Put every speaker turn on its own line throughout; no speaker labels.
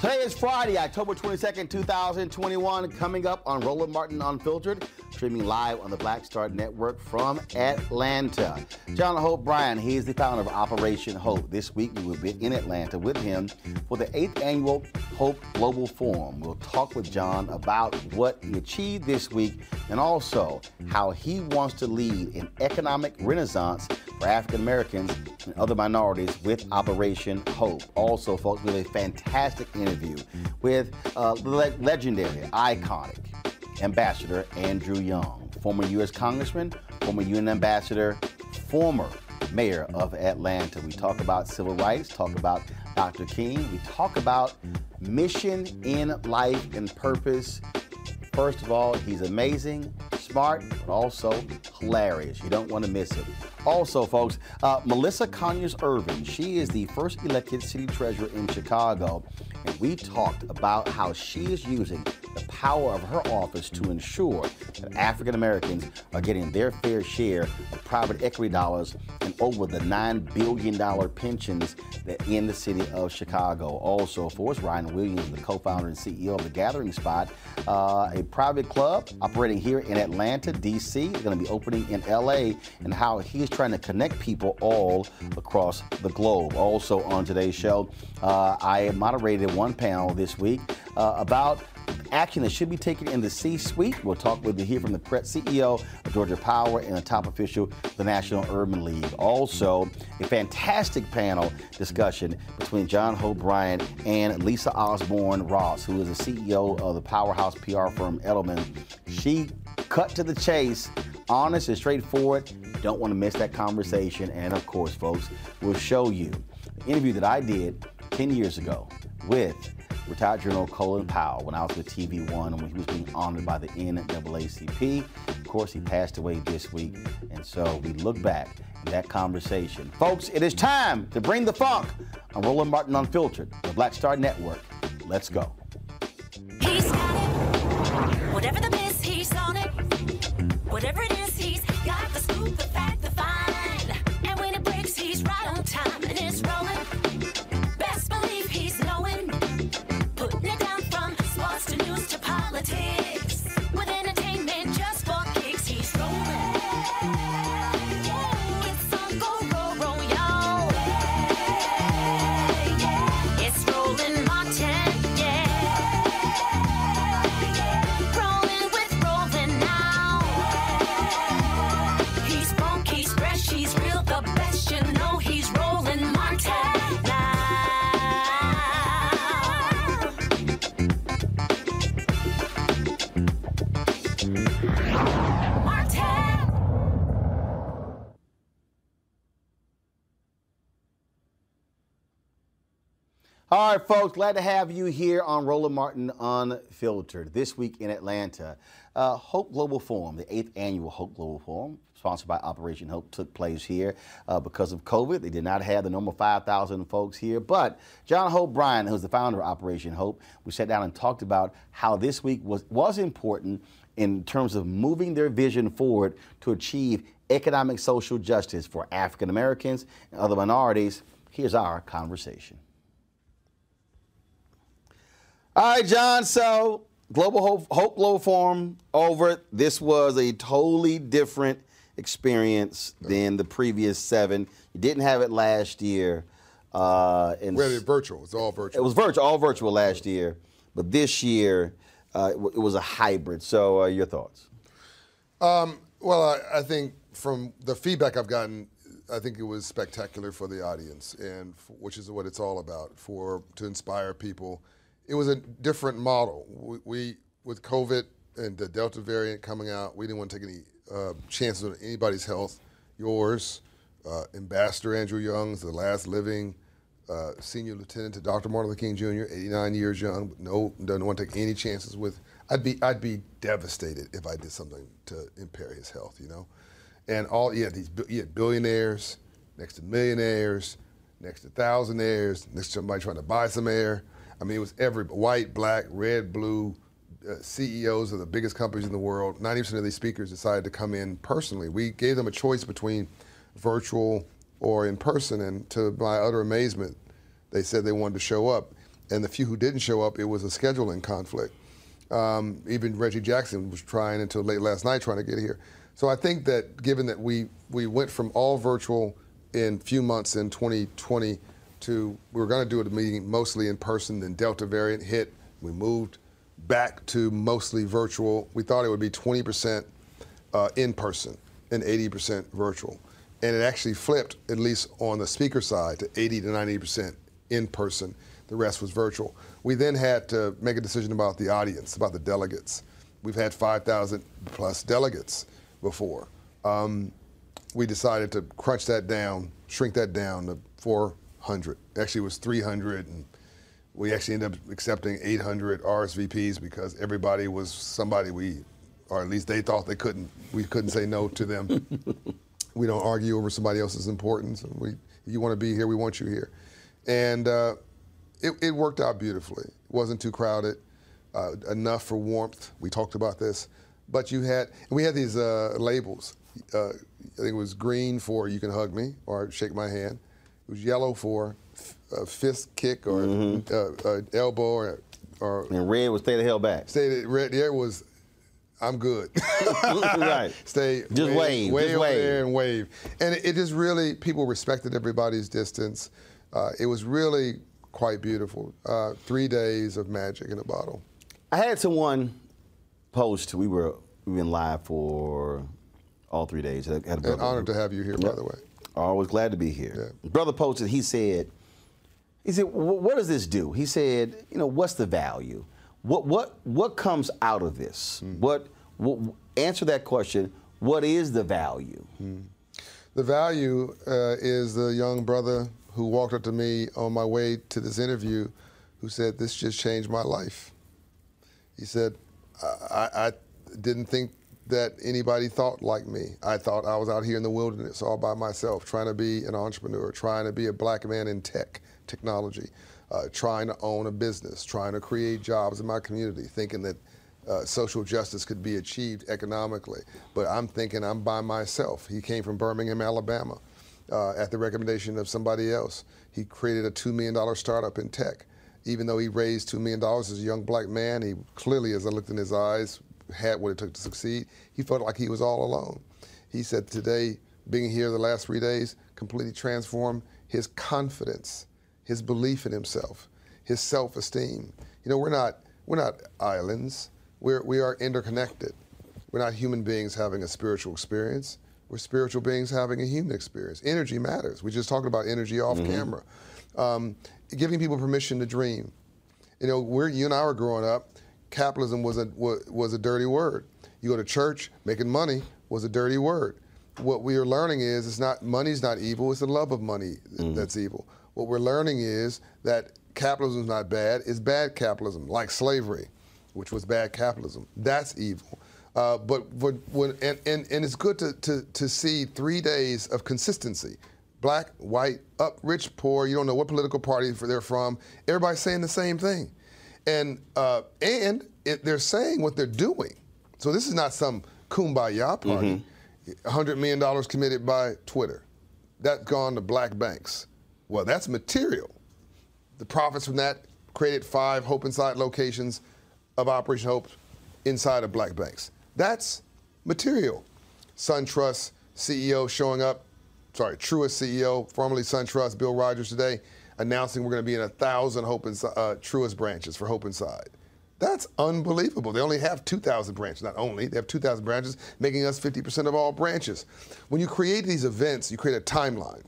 Today is Friday, October 22nd, 2021, coming up on Roland Martin Unfiltered, streaming live on the Black Star Network from Atlanta. John Hope Bryant, he is the founder of Operation Hope. This week we will be in Atlanta with him for the eighth annual Hope Global Forum. We'll talk with John about what he achieved this week and also how he wants to lead an economic renaissance for African Americans and other minorities with Operation Hope. Also, folks, we have a fantastic interview with uh, le- legendary, iconic Ambassador Andrew Young, former U.S. Congressman, former UN Ambassador, former mayor of Atlanta. We talk about civil rights, talk about Dr. King, we talk about mission in life and purpose. First of all, he's amazing, smart, but also hilarious. You don't want to miss it. Also, folks, uh, Melissa Conyears-Ervin, she is the first elected city treasurer in Chicago. And we talked about how she is using the power of her office to ensure that African Americans are getting their fair share of private equity dollars and over the $9 billion pensions that in the city of Chicago. Also, for us, Ryan Williams, the co founder and CEO of The Gathering Spot, uh, a private club operating here in Atlanta, D.C., going to be opening in L.A., and how he is trying to connect people all across the globe. Also, on today's show, uh, I moderated one panel this week uh, about action that should be taken in the C-suite. We'll talk with you here from the CEO of Georgia Power and a top official of the National Urban League. Also, a fantastic panel discussion between John Bryant and Lisa Osborne Ross, who is the CEO of the powerhouse PR firm Edelman. She cut to the chase, honest and straightforward. Don't want to miss that conversation. And of course, folks, we'll show you the interview that I did 10 years ago with retired General Colin Powell when I was with TV One and when he was being honored by the NAACP. Of course, he passed away this week, and so we look back at that conversation. Folks, it is time to bring the funk on Roland Martin Unfiltered, the Black Star Network. Let's go.
Whatever the miss, he's on it. Whatever it is,
folks, glad to have you here on Roland Martin Unfiltered. This week in Atlanta, uh, Hope Global Forum, the eighth annual Hope Global Forum, sponsored by Operation Hope, took place here uh, because of COVID. They did not have the normal 5,000 folks here, but John Hope Bryant, who's the founder of Operation Hope, we sat down and talked about how this week was, was important in terms of moving their vision forward to achieve economic social justice for African Americans and other minorities. Here's our conversation. All right, John. So Global Hope, Hope Global Forum over. This was a totally different experience than the previous seven. You didn't have it last year. Uh, and
We had it virtual. It's all virtual.
it was virtual, all virtual last year, but this year uh, it, it was a hybrid. So, uh, your thoughts?
Well, I, I think from the feedback I've gotten, I think it was spectacular for the audience, and f which is what it's all about for to inspire people. It was a different model. We, we with COVID and the Delta variant coming out, we didn't want to take any uh, chances on anybody's health. Yours, uh, Ambassador Andrew Young's the last living uh, senior lieutenant to Dr. Martin Luther King Jr., 89 years young. No, doesn't want to take any chances with. I'd be I'd be devastated if I did something to impair his health. You know, and all had these had billionaires next to millionaires, next to thousandaires, next to somebody trying to buy some air. I mean, it was every white, black, red, blue. Uh, CEOs of the biggest companies in the world, 90% of these speakers decided to come in personally. We gave them a choice between virtual or in person, and to my utter amazement, they said they wanted to show up. And the few who didn't show up, it was a scheduling conflict. Um, even Reggie Jackson was trying until late last night trying to get here. So I think that given that we we went from all virtual in few months in 2020 to we were going to do a meeting mostly in person, then Delta variant hit, we moved back to mostly virtual. We thought it would be 20% uh, in person and 80% virtual. And it actually flipped, at least on the speaker side, to 80 to 90% in person. The rest was virtual. We then had to make a decision about the audience, about the delegates. We've had 5,000 plus delegates before. Um, we decided to crunch that down, shrink that down to 400. Actually, it was 300, and we actually ended up accepting 800 RSVPs because everybody was somebody we, or at least they thought they couldn't. We couldn't say no to them. we don't argue over somebody else's importance. We, you want to be here, we want you here, and uh, it, it worked out beautifully. It wasn't too crowded, uh, enough for warmth. We talked about this, but you had we had these uh, labels. Uh, I think it was green for you can hug me or shake my hand. It was yellow for a fist kick or uh, uh, elbow or or
And red was stay the hell back.
say that red. There was, I'm good.
right.
Stay
Just wave,
way
just
over
wave.
there and wave. And it, it just really people respected everybody's distance. Uh, it was really quite beautiful. Uh, three days of magic in a bottle.
I had someone post. We were we've been live for all three days. I had a
And
brother-
honored to have you here, by the way.
Always glad to be here. Brother posted. He said, he said, what does this do? He said, you know, what's the value? What what what comes out of this?
Hmm.
What, what answer that question? What is the value?
The value uh, is the young brother who walked up to me on my way to this interview who said, This just changed my life. He said, I, I, I didn't think that anybody thought like me. I thought I was out here in the wilderness all by myself, trying to be an entrepreneur, trying to be a black man in tech, technology, uh, trying to own a business, trying to create jobs in my community, thinking that uh, social justice could be achieved economically. But I'm thinking I'm by myself. He came from Birmingham, Alabama, uh, at the recommendation of somebody else. He created a $2 million startup in tech. Even though he raised $2 million as a young black man, he clearly, as I looked in his eyes, had what it took to succeed. He felt like he was all alone. He said today, being here the last three days, completely transformed his confidence, his belief in himself, his self-esteem. You know, we're not we're not islands. We're we are interconnected. We're not human beings having a spiritual experience. We're spiritual beings having a human experience. Energy matters. We just talked about energy off camera. Um, giving people permission to dream. You know, we're, you and I were growing up, capitalism was a, was, a dirty word. You go to church, making money was a dirty word. What we are learning is it's not money's not evil, it's the love of money that's evil. What we're learning is that capitalism is not bad, it's bad capitalism, like slavery, which was bad capitalism. That's evil. Uh, but but when, and, and, and it's good to, to, to see three days of consistency black, white, up, rich, poor. You don't know what political party they're from. Everybody's saying the same thing, and uh, and it, they're saying what they're doing. So this is not some kumbaya party. $100 million committed by Twitter. That's gone to black banks. Well, that's material. The profits from that created five Hope Inside locations of Operation Hope inside of black banks. That's material. SunTrust CEO showing up, sorry, Truist CEO, formerly SunTrust, Bill Rogers today, announcing we're going to be in a thousand Hope Inside, uh, Truist branches for Hope Inside. That's unbelievable. They only have 2,000 branches. Not only, they have 2,000 branches, making us 50% of all branches. When you create these events, you create a timeline.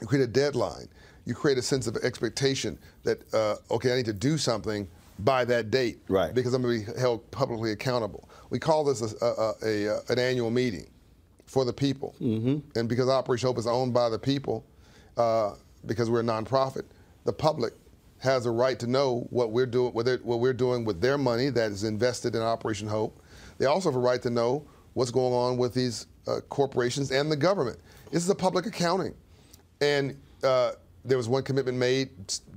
You create a deadline. You create a sense of expectation that, uh, okay, I need to do something by that date.
Right.
Because I'm going to be held publicly accountable. We call this a, a, a, a- an annual meeting for the people. Mm-hmm. And because Operation Hope is owned by the people, uh, because we're a nonprofit, the public has a right to know what we're doing, what, what we're doing with their money that is invested in Operation Hope. They also have a right to know what's going on with these uh, corporations and the government. This is a public accounting. And uh, there was one commitment made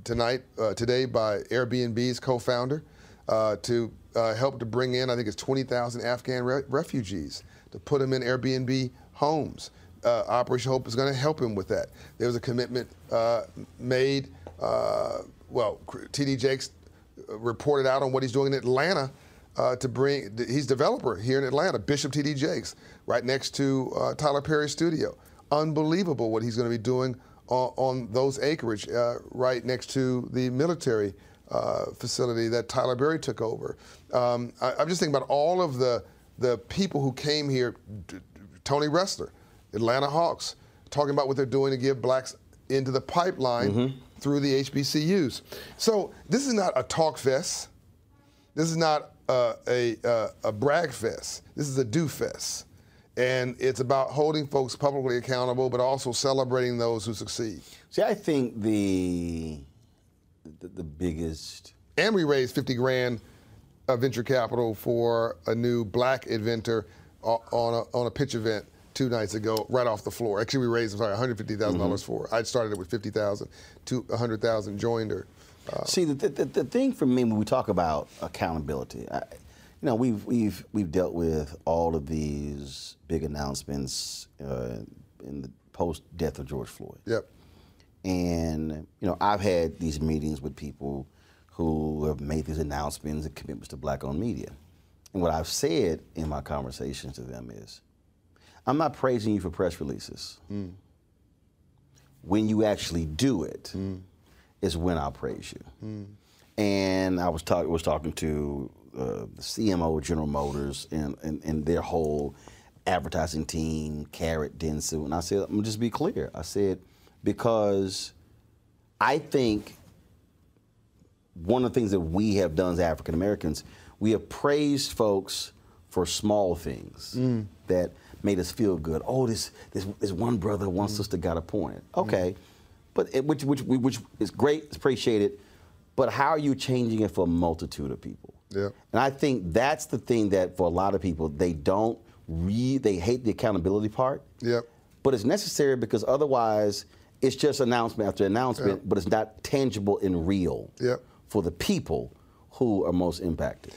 tonight, uh, today, by Airbnb's co-founder uh, to uh, help to bring in, I think it's 20,000 Afghan re- refugees to put them in Airbnb homes. Uh, Operation Hope is going to help him with that. There was a commitment uh, made. Uh, well, T.D. Jakes uh, reported out on what he's doing in Atlanta uh, to bring. He's developer here in Atlanta, Bishop T.D. Jakes, right next to uh, Tyler Perry's studio. Unbelievable what he's going to be doing on, on those acreage right next to the military facility that Tyler Perry took over. Um, I, I'm just thinking about all of the the people who came here. Tony Ressler, Atlanta Hawks, talking about what they're doing to give blacks into the pipeline through the HBCUs. So this is not a talk fest. This is not uh, a, uh, a brag fest. This is a do fest. And it's about holding folks publicly accountable, but also celebrating those who succeed.
See, I think the the, the biggest
And we raised 50 grand of venture capital for a new black inventor on a, on a pitch event two nights ago, right off the floor. Actually, we raised, I'm sorry, $150,000
Mm-hmm.
for. I started it with 50,000, to 100,000 joined her. Uh,
See, the, the, the thing for me when we talk about accountability, I, you know, we've we've we've dealt with all of these big announcements uh, in the post death of George Floyd,
Yep.
and you know, I've had these meetings with people who have made these announcements and commitments to black-owned media, and what I've said in my conversations to them is, I'm not praising you for press releases. Mm. When you actually do it, mm. is when I'll praise you. Mm. And I was talking was talking to uh, the CMO of General Motors and, and, and their whole advertising team, Carat Dentsu, and I said, I'm gonna just be clear. I said because I think one of the things that we have done as African Americans, we have praised folks for small things that made us feel good. Oh, this this, this one brother, one sister got appointed. Okay, but it, which which which is great, it's appreciated. But how are you changing it for a multitude of people?
Yeah.
And I think that's the thing that for a lot of people they don't read. They hate the accountability part.
Yep.
But it's necessary because otherwise it's just announcement after announcement, but it's not tangible and real
Yep.
for the people who are most impacted.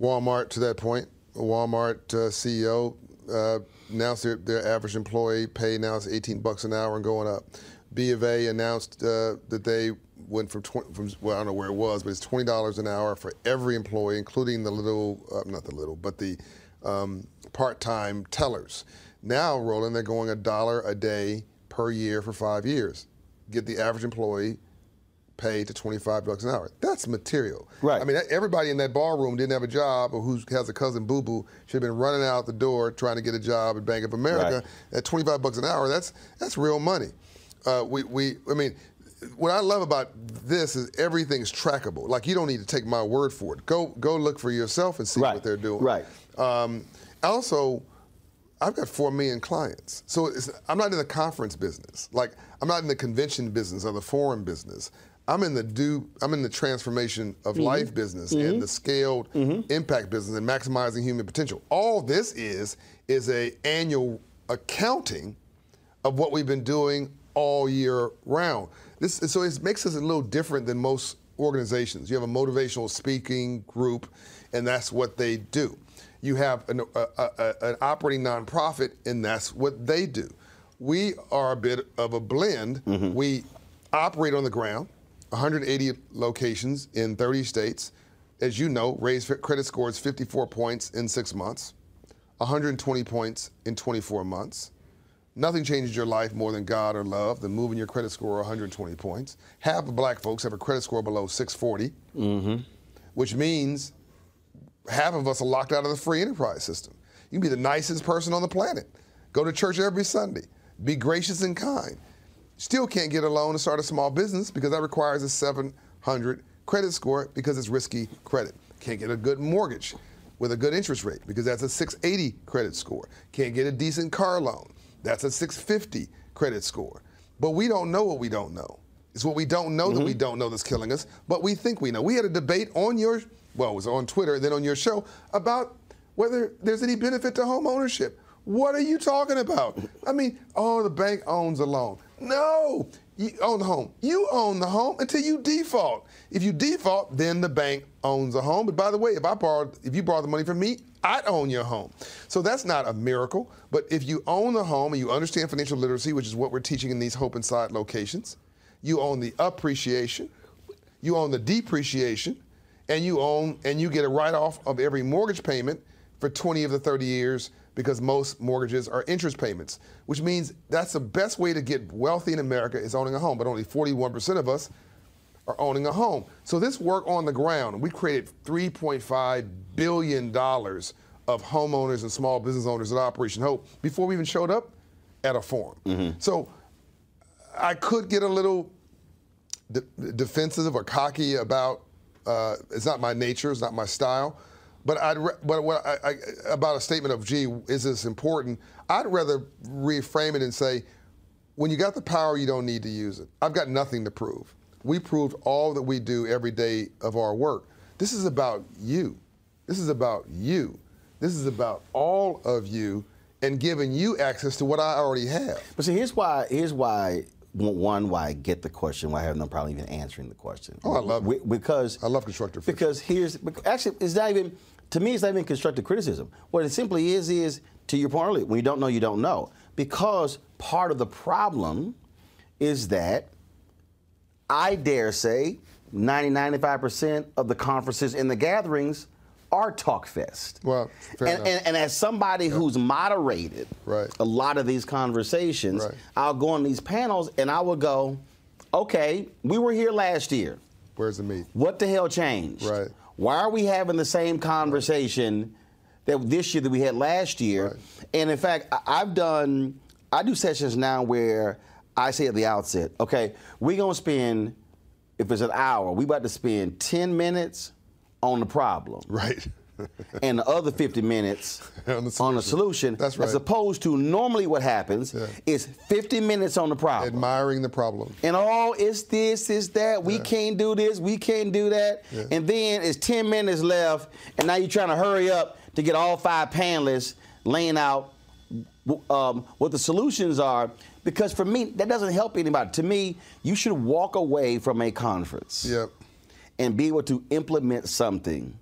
Walmart, to that point, Walmart uh, CEO uh, announced their, their average employee pay now is 18 bucks an hour and going up. B of A announced uh, that they went from 20, from well I don't know where it was, but it's 20 dollars an hour for every employee, including the little uh, not the little, but the um, part-time tellers. Now, Roland, they're going a dollar a day per year for five years. Get the average employee paid to 25 bucks an hour. That's material.
Right.
I mean, everybody in that ballroom didn't have a job or who has a cousin boo boo should have been running out the door trying to get a job at Bank of America
Right.
at 25 bucks an hour. That's that's real money. Uh, we, we, I mean, what I love about this is everything's trackable. Like you don't need to take my word for it. Go go look for yourself and see
Right.
what they're doing.
Right.
Um, also, I've got four million clients, so it's, I'm not in the conference business. Like I'm not in the convention business or the forum business. I'm in the do. I'm in the transformation of mm-hmm. life business and mm-hmm. the scaled mm-hmm. impact business and maximizing human potential. All this is is a annual accounting of what we've been doing all year round. This so it makes us a little different than most organizations. You have a motivational speaking group, and that's what they do. You have an, a, a, a- an operating nonprofit, and that's what they do. We are a bit of a blend. We operate on the ground, 180 locations in 30 states. As you know, raised credit scores 54 points in six months, 120 points in 24 months. Nothing changes your life more than God or love than moving your credit score 120 points. Half of black folks have a credit score below 640, mm-hmm. which means half of us are locked out of the free enterprise system. You can be the nicest person on the planet, go to church every Sunday, be gracious and kind. Still can't get a loan to start a small business because that requires a 700 credit score because it's risky credit. Can't get a good mortgage with a good interest rate because that's a 680 credit score. Can't get a decent car loan. That's a 650 credit score. But we don't know what we don't know. It's what we don't know that we mm-hmm. don't know that's killing us, but we think we know. We had a debate on your, well, it was on Twitter, then on your show, about whether there's any benefit to home ownership. What are you talking about? I mean, oh, the bank owns a loan. No, you own the home. You own the home until you default. If you default, then the bank owns the home. But by the way, if I borrowed, if you borrow the money from me, I'd own your home. So that's not a miracle. But if you own the home and you understand financial literacy, which is what we're teaching in these Hope Inside locations, you own the appreciation, you own the depreciation, and you own and you get a write-off of every mortgage payment for 20 of the 30 years because most mortgages are interest payments, which means that's the best way to get wealthy in America is owning a home. But only 41% of us are owning a home. So this work on the ground, we created 3.5 billion dollars of homeowners and small business owners at Operation Hope before we even showed up at a forum. So I could get a little de- defensive or cocky about. Uh, it's not my nature. It's not my style. But I'd. Re- but what I, I, about a statement of, "Gee, is this important?" I'd rather reframe it and say, "When you got the power, you don't need to use it." I've got nothing to prove. We proved all that we do every day of our work. This is about you. This is about you. This is about all of you and giving you access to what I already have.
But see, here's why. Here's why. One, why I get the question. Why I have no problem even answering the question.
Oh, I love it.
Because
I love constructive.
Because here's actually, it's not even to me. It's not even constructive criticism. What it simply is is to your point earlier. When you don't know, you don't know. Because part of the problem is that I dare say 90, 95% of the conferences and the gatherings are talk fest.
Well,
and, and, and as somebody who's moderated
Right.
a lot of these conversations,
Right.
I'll go on these panels and I will go, okay, we were here last year.
Where's the meat?
What the hell changed?
Right.
Why are we having the same conversation that this year that we had last year?
Right.
And in fact, I've done, I do sessions now where I say at the outset, okay, we're gonna spend, if it's an hour, we about to spend 10 minutes on the problem
Right.
and the other 50 minutes
On the
on the
solution.
solution.
That's right.
As opposed to normally what happens
Yeah.
is 50 minutes on the problem.
Admiring the problem.
And oh, it's this, it's that. We can't do this, we can't do that.
Yeah.
And then it's 10 minutes left, and now you're trying to hurry up to get all five panelists laying out um, what the solutions are. Because for me, that doesn't help anybody. To me, you should walk away from a conference
Yep.
and be able to implement something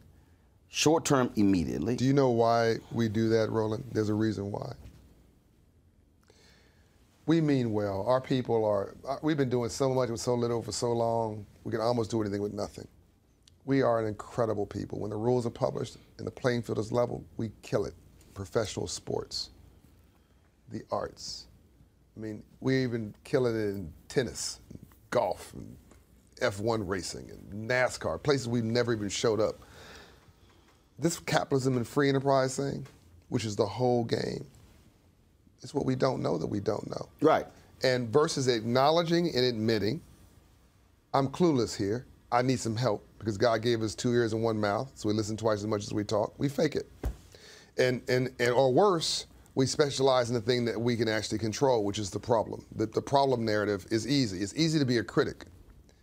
short term immediately.
Do you know why we do that, Roland? There's a reason why. We mean well. Our people are, uh, we've been doing so much with so little for so long, we can almost do anything with nothing. We are an incredible people. When the rules are published and the playing field is level, we kill it. Professional sports. the arts. I mean, we're even killing it in tennis, golf, and F1 racing, and NASCAR, places we've never even showed up. This capitalism and free enterprise thing, which is the whole game, is what we don't know that we don't know.
Right.
And versus acknowledging and admitting, I'm clueless here. I need some help because God gave us two ears and one mouth, so we listen twice as much as we talk. We fake it. And, and, and or worse, we specialize in the thing that we can actually control, which is the problem. The, the problem narrative is easy. It's easy to be a critic,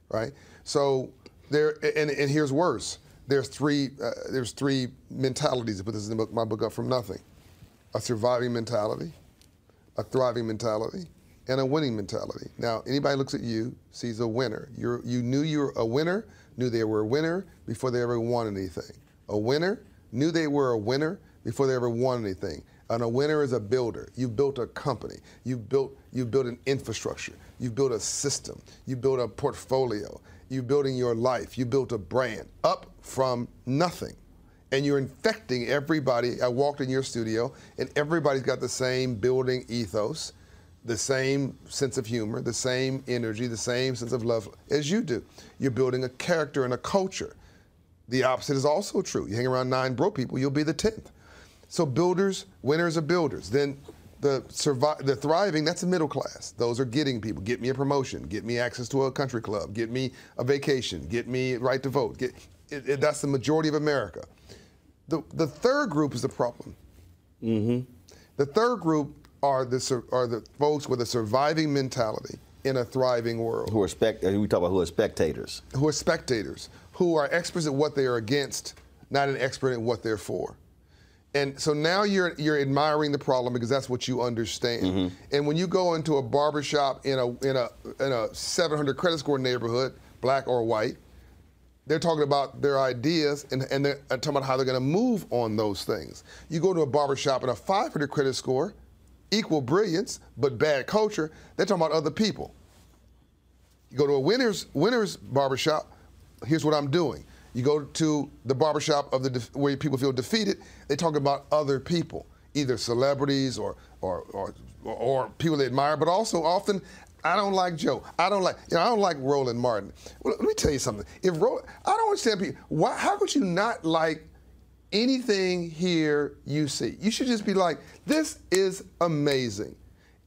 right? So there, and, and here's worse. There's three, uh, there's three mentalities. put this in the book, my book up from nothing. A surviving mentality, a thriving mentality, and a winning mentality. Now, anybody looks at you sees a winner. You're, you knew you were a winner, knew they were a winner before they ever won anything. A winner knew they were a winner before they ever won anything. And a winner is a builder. You built a company. You built you built an infrastructure. You built a system. You built a portfolio. You're building your life. You built a brand up from nothing. And you're infecting everybody. I walked in your studio, and everybody's got the same building ethos, the same sense of humor, the same energy, the same sense of love as you do. You're building a character and a culture. The opposite is also true. You hang around nine broke people, you'll be the tenth. So builders, winners are builders. Then the survive, the thriving, that's the middle class. Those are getting people. Get me a promotion. Get me access to a country club. Get me a vacation. Get me right to vote. Get, it, it, that's the majority of America. The, the third group is the problem.
Mm-hmm.
The third group are the are the folks with a surviving mentality in a thriving world.
Who are spect? uh, We talk about who are spectators.
who are spectators, who are experts at what they are against, not an expert at what they're for. And so now you're you're admiring the problem because that's what you understand. And when you go into a barber shop in a in a in a 700 credit score neighborhood, black or white, they're talking about their ideas and, and they're uh, talking about how they're going to move on those things. You go to a barber shop in a 500 credit score, equal brilliance but bad culture. They're talking about other people. You go to a winner's winner's barbershop. Here's what I'm doing. You go to the barbershop of the where people feel defeated. They talk about other people, either celebrities or or or, or people they admire, but also often. I don't like Joe. I don't like, you know, I don't like Roland Martin. Well, let me tell you something. If Roland, I don't understand people, why, how could you not like anything here you see? You should just be like, this is amazing.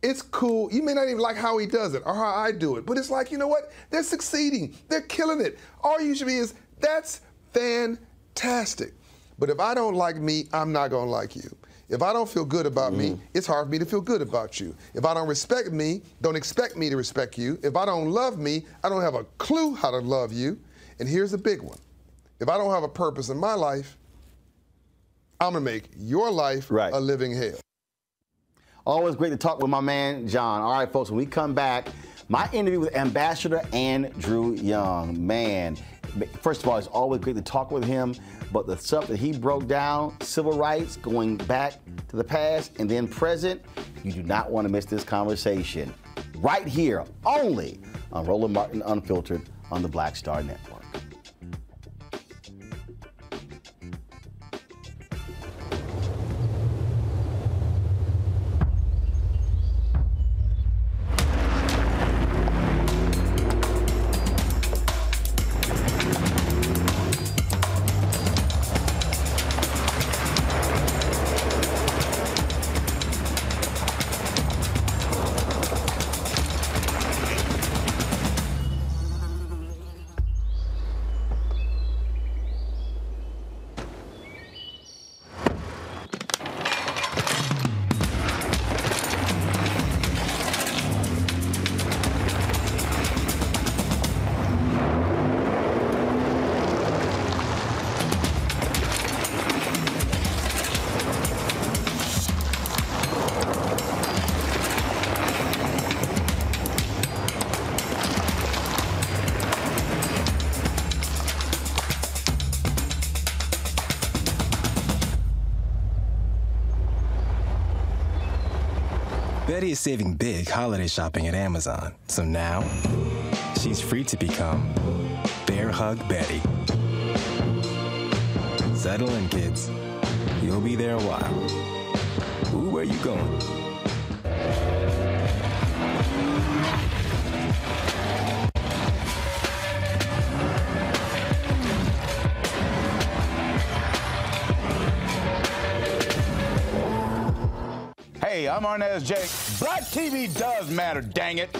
It's cool. You may not even like how he does it or how I do it, but it's like, you know what? They're succeeding. They're killing it. All you should be is, that's fantastic. But if I don't like me, I'm not to like you. If I don't feel good about me, mm-hmm. it's hard for me to feel good about you. If I don't respect me, don't expect me to respect you. If I don't love me, I don't have a clue how to love you. And here's the big one if I don't have a purpose in my life, I'm to make your life
Right.
a living hell.
Always great to talk with my man John. All right, folks, when we come back, my interview with Ambassador Andrew Young. Man, first of all, it's always great to talk with him, but the stuff that he broke down, civil rights, going back to the past and then present, you do not want to miss this conversation. Right here, only on Roland Martin Unfiltered on the Black Star Network.
saving big holiday shopping at Amazon. So now she's free to become Bear Hug Betty. Settle in, kids. You'll be there a while. Ooh, where you going?
Hey, I'm Arnaz Jake. Black TV does matter, dang it.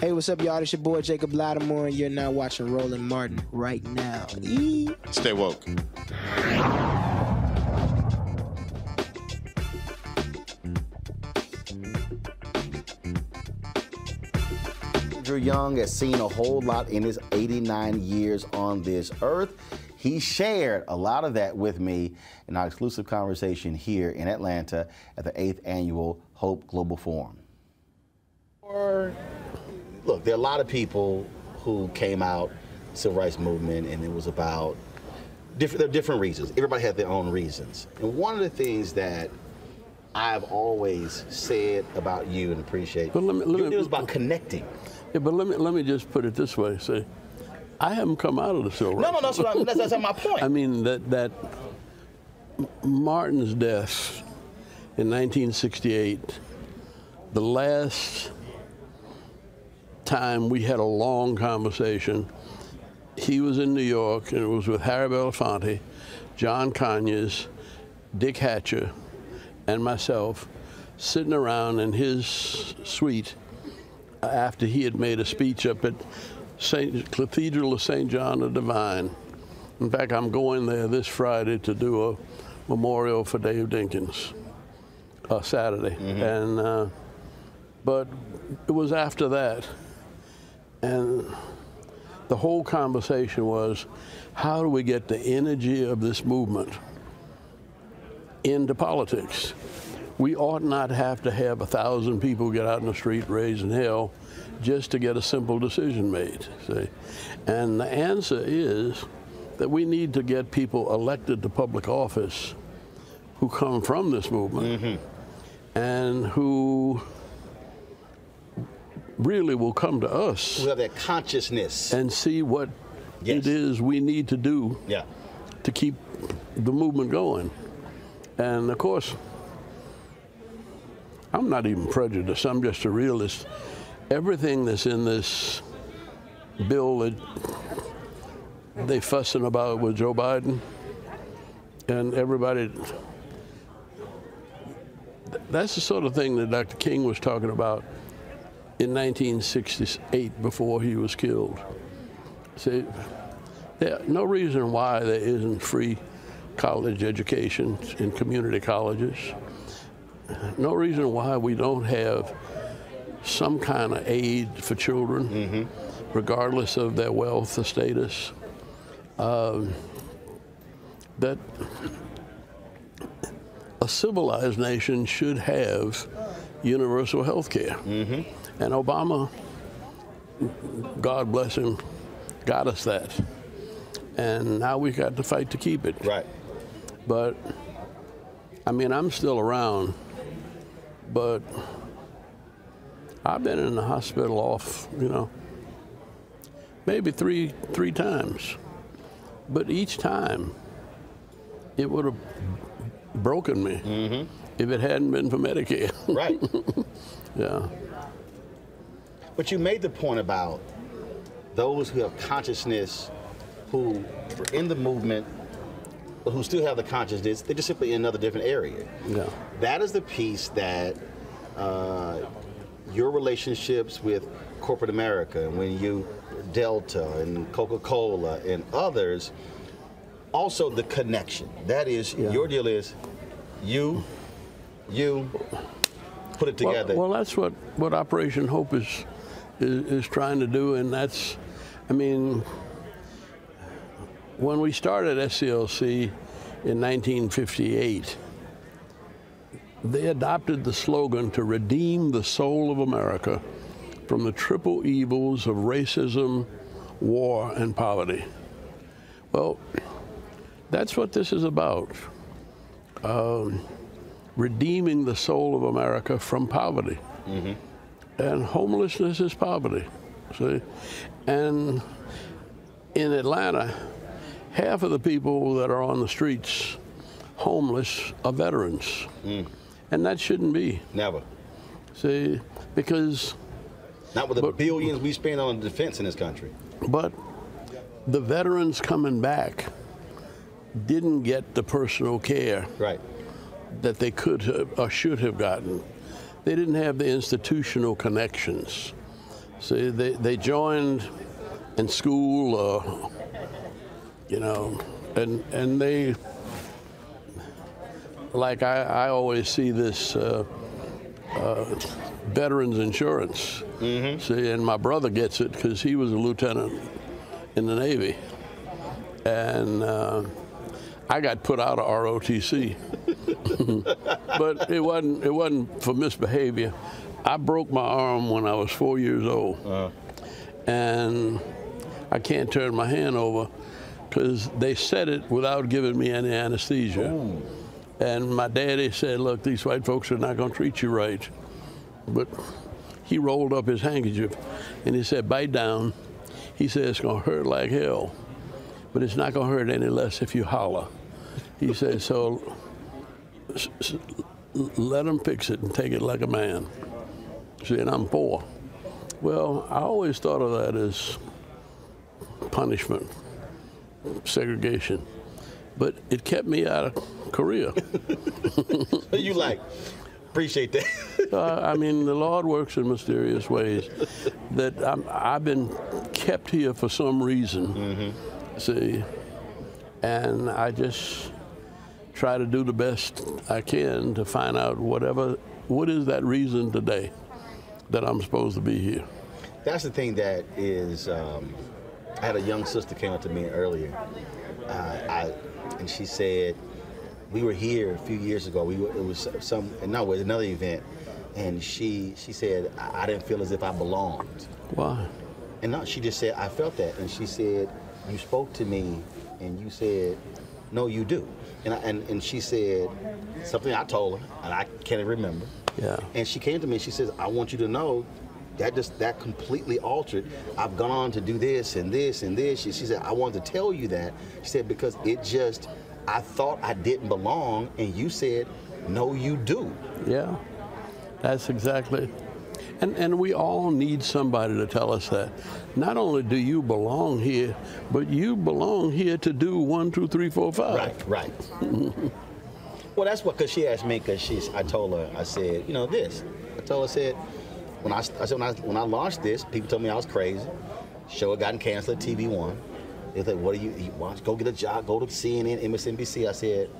Hey, what's up, y'all? It's your boy Jacob Lattimore, and you're now watching Roland Martin right now. Eee.
Stay woke.
Andrew Young has seen a whole lot in his 89 years on this earth. He shared a lot of that with me in our exclusive conversation here in Atlanta at the 8th Annual Hope Global Forum. Or, look, there are a lot of people who came out, civil rights movement, and it was about different, there are different reasons. Everybody had their own reasons. And one of the things that I've always said about you and appreciate,
But let me- let
you
me-
it was about connecting.
Yeah, but let me let me just put it this way. Say, I haven't come out of the civil
No, no, that's, what I'm, that's, that's my point.
I mean that that Martin's death in 1968, the last time we had a long conversation, he was in New York and it was with Harry Belafonte, John Conyers, Dick Hatcher, and myself sitting around in his suite after he had made a speech up at Saint Cathedral of St. John the Divine. In fact, I'm going there this Friday to do a memorial for Dave Dinkins, uh, Saturday, and uh, but it was after that, and the whole conversation was, how do we get the energy of this movement into politics? We ought not have to have a thousand people get out in the street raising hell just to get a simple decision made. See? And the answer is that we need to get people elected to public office who come from this movement mm-hmm. and who really will come to us
who have that consciousness.
and see what
Yes.
it is we need to do
Yeah.
to keep the movement going. And of course, I'm not even prejudiced, I'm just a realist. Everything that's in this bill that they fussing about with Joe Biden and everybody that's the sort of thing that Dr. King was talking about in 1968 before he was killed. See, there, no reason why there isn't free college education in community colleges. No reason why we don't have some kind of aid for children, regardless of their wealth or status. Um, that a civilized nation should have universal health care. And Obama, God bless him, got us that. And now we've got to fight to keep it.
Right.
But, I mean, I'm still around, but I've been in the hospital off, you know, maybe three three times. But each time, it would have broken me if it hadn't been for Medicare.
Right.
yeah.
But you made the point about those who have consciousness, who were in the movement, but who still have the consciousness, they're just simply in another different area.
Yeah.
That is the piece that uh, your relationships with corporate America, and when you Delta and Coca-Cola and others, also the connection. That is your deal is you, you put it
Well-
together.
Well, that's what, what Operation Hope is, is is trying to do, and that's, I mean, when we started SCLC in 1958, they adopted the slogan to redeem the soul of America from the triple evils of racism, war, and poverty. Well, that's what this is about. Um, redeeming the soul of America from poverty. And homelessness is poverty. See? And in Atlanta, half of the people that are on the streets homeless are veterans. And that shouldn't be.
Never.
See, because
Not with the billions we spend on defense in this country.
But the veterans coming back didn't get the personal care
right.
that they could have or should have gotten. they didn't have the institutional connections. See, they, they joined in school, uh, you know, and, and they, like I, I always see this uh, uh, veterans insurance. See, and my brother gets it because he was a lieutenant in the Navy. And uh, I got put out of ROTC. but it wasn't, it wasn't for misbehavior. I broke my arm when I was four years old. And I can't turn my hand over because they said it without giving me any anesthesia. And my daddy said, look, these white folks are not going to treat you right. But he rolled up his handkerchief and he said, bite down. He said, it's going to hurt like hell, but it's not going to hurt any less if you holler. He said, so let them fix it and take it like a man. See, and I'm four. Well, I always thought of that as punishment, segregation. But it kept me out of Korea.
you like, appreciate that.
Uh, I mean, the Lord works in mysterious ways. That I'm, I've been kept here for some reason. See, and I just try to do the best I can to find out whatever what is that reason today that I'm supposed to be here.
That's the thing that is. Um, I had a young sister came up to me earlier, uh, I, and she said, "We were here a few years ago. We were, it was some no, it was another event, and she she said I, I didn't feel as if I belonged.
Why?
And no, she just said I felt that, and she said you spoke to me, and you said, no, you do, and I, and and she said something I told her, and I can't remember.
Yeah.
And she came to me and she says, I want you to know that just that completely altered. I've gone on to do this and this and this. She, she said, I wanted to tell you that. She said, because it just I thought I didn't belong and you said, No, you do.
Yeah, that's exactly. And, and we all need somebody to tell us that. Not only do you belong here, but you belong here to do one, two, three, four, five.
Right, right. well, that's what, because she asked me, because she's, I told her, I said, you know, this. I told her, I said, when I, I said, when I, when I launched this, people told me I was crazy. Show had gotten canceled at TV One. They like, what are you, you want go get a job, go to CNN, MSNBC. I said,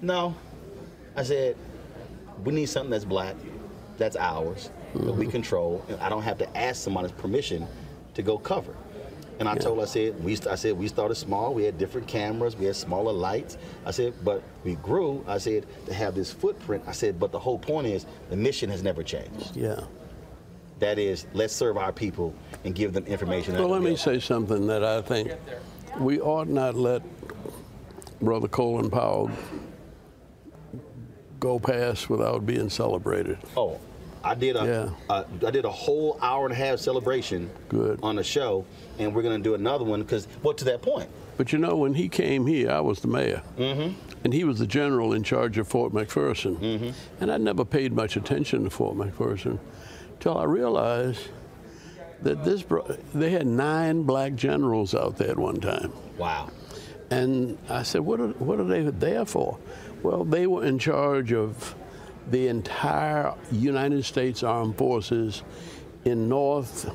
no. I said, we need something that's black, that's ours, that we mm-hmm. control, and I don't have to ask somebody's permission to go cover. And I told her, I said, we, I said, we started small. We had different cameras. We had smaller lights. I said, but we grew. I said, to have this footprint. I said, but the whole point is the mission has never changed.
Yeah.
That is, let's serve our people and give them information.
Well, let me say something that I think we ought not let Brother Colin Powell go past without being celebrated.
Oh, I did a,
Yeah.
I did a whole hour and a half celebration on the show, and we're gonna do another one because well, to that point.
But you know, when he came here, I was the mayor.
Mm-hmm.
And he was the general in charge of Fort McPherson.
Mm-hmm.
And I never paid much attention to Fort McPherson till I realized that this bro- they had nine black generals out there at one time.
Wow.
And I said, what are, what are they there for? Well, they were in charge of the entire United States Armed Forces in North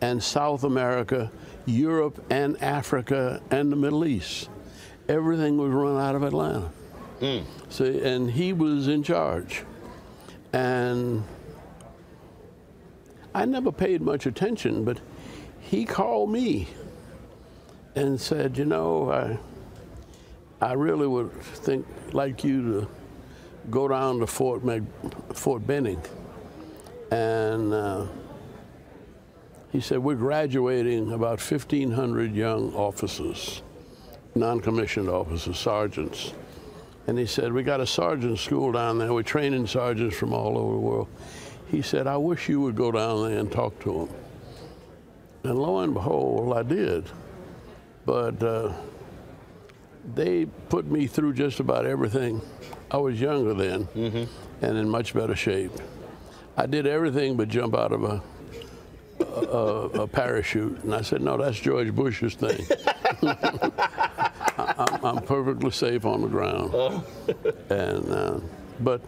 and South America, Europe and Africa and the Middle East. Everything was run out of Atlanta. Hmm. See, and he was in charge. And I never paid much attention, but he called me and said, you know, I, I really would think like you to go down to Fort Fort Benning, and uh, he said we're graduating about 1,500 young officers, non-commissioned officers, sergeants, and he said we got a sergeant school down there. We're training sergeants from all over the world. He said I wish you would go down there and talk to him. And lo and behold, I did. But uh, they put me through just about everything. I was younger then and in much better shape. I did everything but jump out of a, a, a parachute. And I said, no, that's George Bush's thing. I, I'm, I'm perfectly safe on the ground. and, uh, but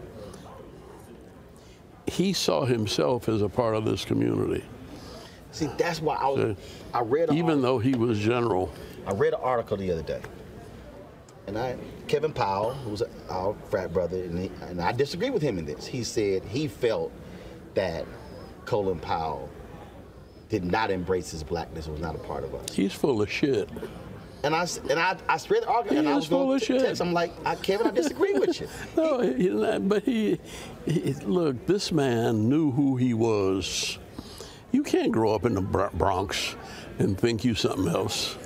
he saw himself as a part of this community.
See, that's why I was. I read.
Even though he was general.
I read an article the other day, and I Kevin Powell, who's our frat brother, and, he, and I disagree with him in this. He said he felt that Colin Powell did not embrace his blackness, was not a part of us.
He's full of shit.
And I and I, I read the and
He
I was going to text. I'm like, I, Kevin, I disagree with you.
No, he, but he, he, look, this man knew who he was. You can't grow up in the Bronx and think you something else.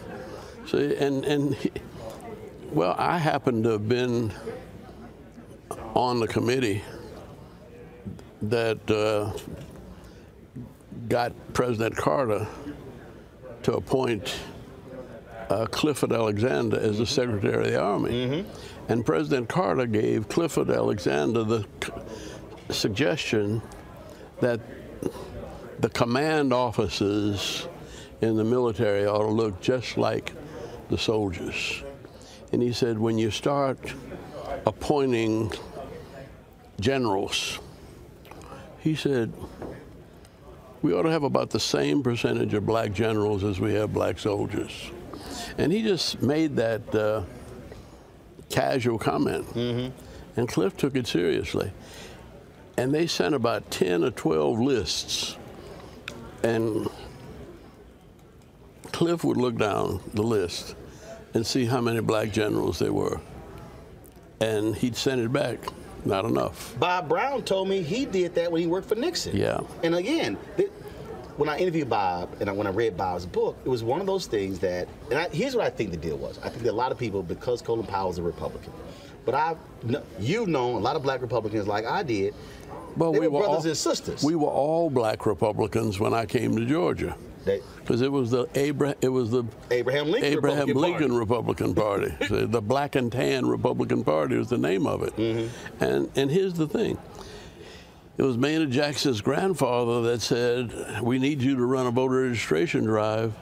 See, and and he, well, I happen to have been on the committee that uh, got President Carter to appoint uh, Clifford Alexander as the Secretary of the Army. And President Carter gave Clifford Alexander the c- suggestion that the command officers in the military ought to look just like the soldiers. And he said, when you start appointing generals, he said, we ought to have about the same percentage of black generals as we have black soldiers. And he just made that uh, casual comment. And Cliff took it seriously. And they sent about 10 or 12 lists. And Cliff would look down the list and see how many black generals there were. And he'd send it back. Not enough.
Bob Brown told me he did that when he worked for Nixon.
Yeah.
And again, when I interviewed Bob and I, when I read Bob's book, it was one of those things that, and I, here's what I think the deal was. I think that a lot of people, because Colin Powell is a Republican, but I've, you've known a lot of black Republicans like I did.
Well, we
were
were
brothers
all,
and sisters.
We were all black Republicans when I came to Georgia. Because it was the Abra- it was the
Abraham Lincoln
Abraham
Republican
Lincoln
Party.
Republican Party. So the Black and Tan Republican Party was the name of it.
Mm-hmm.
And and here's the thing. It was Maynard Jackson's grandfather that said, "We need you to run a voter registration drive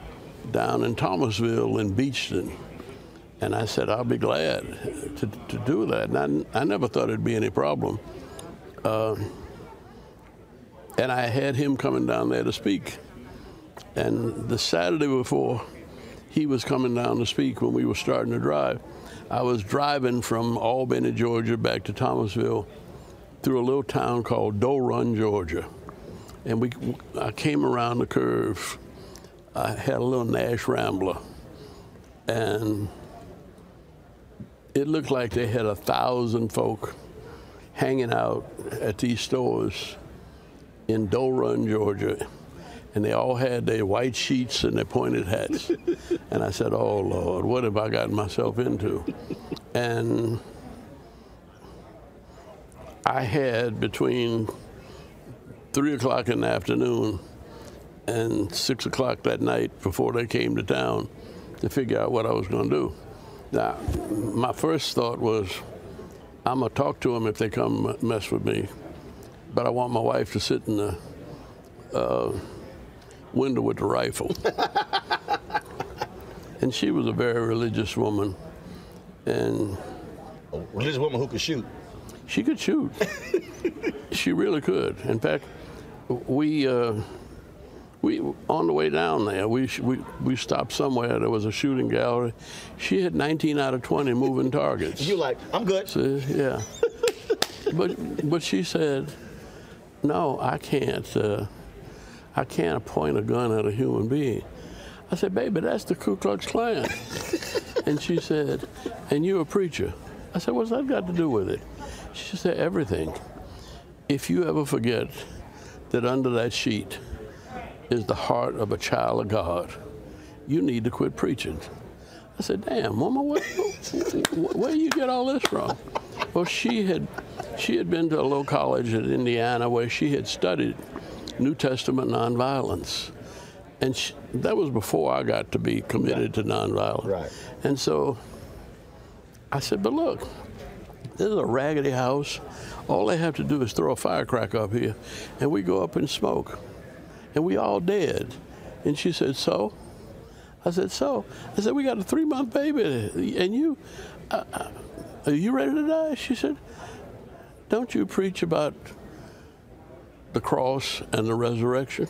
down in Thomasville in Beachton." And I said, "I'll be glad to, to do that." And I, I never thought it'd be any problem. Uh, and I had him coming down there to speak. And the Saturday before he was coming down to speak when we were starting to drive, I was driving from Albany, Georgia, back to Thomasville through a little town called Doe Run, Georgia. And we, I came around the curve. I had a little Nash Rambler, and it looked like they had a thousand folk hanging out at these stores in Doe Run, Georgia, and they all had their white sheets and their pointed hats. and I said, "Oh Lord, what have I gotten myself into?" And I had between three o'clock in the afternoon and six o'clock that night before they came to town to figure out what I was going to do. Now, my first thought was, I'm gonna talk to them if they come mess with me, but I want my wife to sit in the uh, window with the rifle. and she was a very religious woman, and
A religious woman who could shoot.
She could shoot. she really could. In fact, we uh, we on the way down there, we, we we stopped somewhere. There was a shooting gallery. She had 19 out of 20 moving targets.
You like, I'm good.
So, yeah. but but she said, no, I can't. Uh, I can't point a gun at a human being. I said, baby, that's the Ku Klux Klan. and she said, and you're a preacher. I said, what's that got to do with it? She said, everything. If you ever forget that under that sheet is the heart of a child of God, you need to quit preaching. I said, damn, woman, where, where, you get all this from? Well, she had, she had been to a little college in Indiana where she had studied New Testament nonviolence. And she, that was before I got to be committed to nonviolence.
Right.
And so I said, but look, this is a raggedy house. All they have to do is throw a firecracker up here, and we go up and smoke. And we all dead. And she said, so? I said, so? I said, we got a three-month baby, and you, uh, uh, are you ready to die? She said, don't you preach about the cross and the resurrection.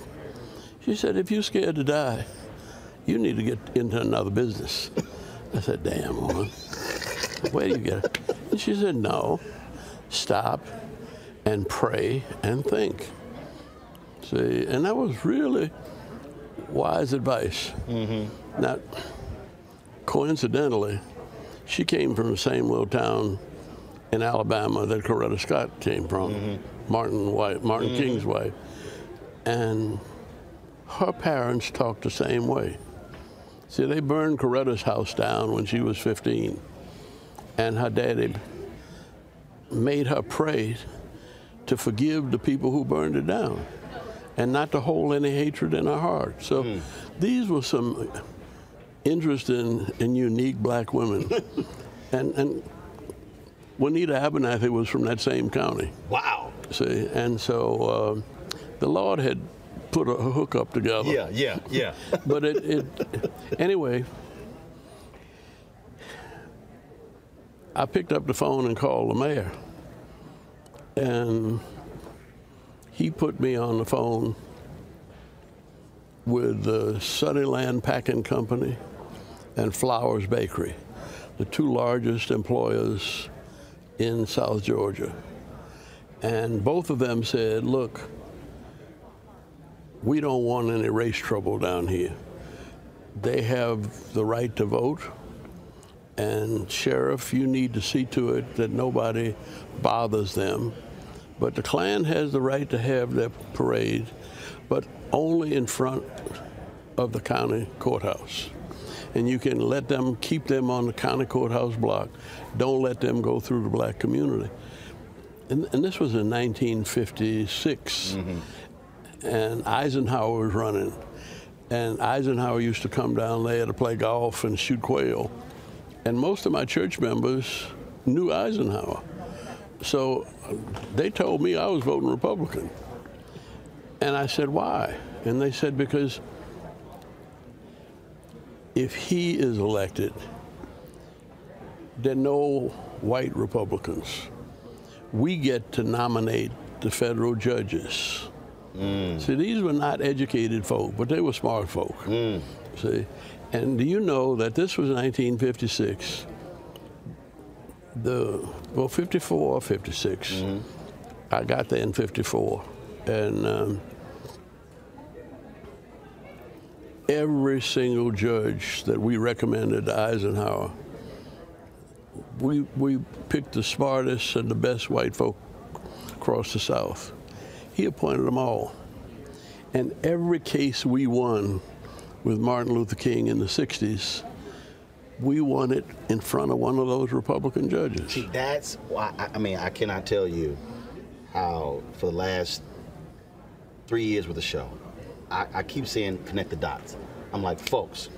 She said, if you're scared to die, you need to get into another business. I said, damn, woman, where do you get it? And she said, no, stop and pray and think. See, and that was really wise advice. Mm-hmm. Now, coincidentally, she came from the same little town in Alabama that Coretta Scott came from, Martin White, Martin
Mhm.
King's wife, and her parents talked the same way. See, they burned Coretta's house down when she was 15, and her daddy made her pray to forgive the people who burned it down and not to hold any hatred in her heart. So these were some interesting and unique black women. and, and Juanita Abernathy was from that same county.
Wow.
See, and so uh, the Lord had put a hookup together.
Yeah, yeah, yeah.
but it, it anyway. I picked up the phone and called the mayor, and he put me on the phone with the Sunnyland Packing Company and Flowers Bakery, the two largest employers in South Georgia. And both of them said, look, we don't want any race trouble down here. They have the right to vote. And sheriff, you need to see to it that nobody bothers them. But the Klan has the right to have their parade, but only in front of the county courthouse. And you can let them keep them on the county courthouse block. Don't let them go through the black community. And, and this was in 1956 mm-hmm. and Eisenhower was running. And Eisenhower used to come down there to play golf and shoot quail. And most of my church members knew Eisenhower. So they told me I was voting Republican. And I said, why? And they said, because if he is elected, there are no white Republicans. We get to nominate the federal judges. Mm. See, these were not educated folk, but they were smart folk. Mm. See, and do you know that this was 1956? The well, 54 or 56. I got there in 54, and um, every single judge that we recommended to Eisenhower, we we picked the smartest and the best white folk across the South. He appointed them all. And every case we won with Martin Luther King in the 60s, we won it in front of one of those Republican judges.
See, that's why, I- mean, I cannot tell you how for the last three years with the show, I, I keep saying connect the dots. I'm like, folks,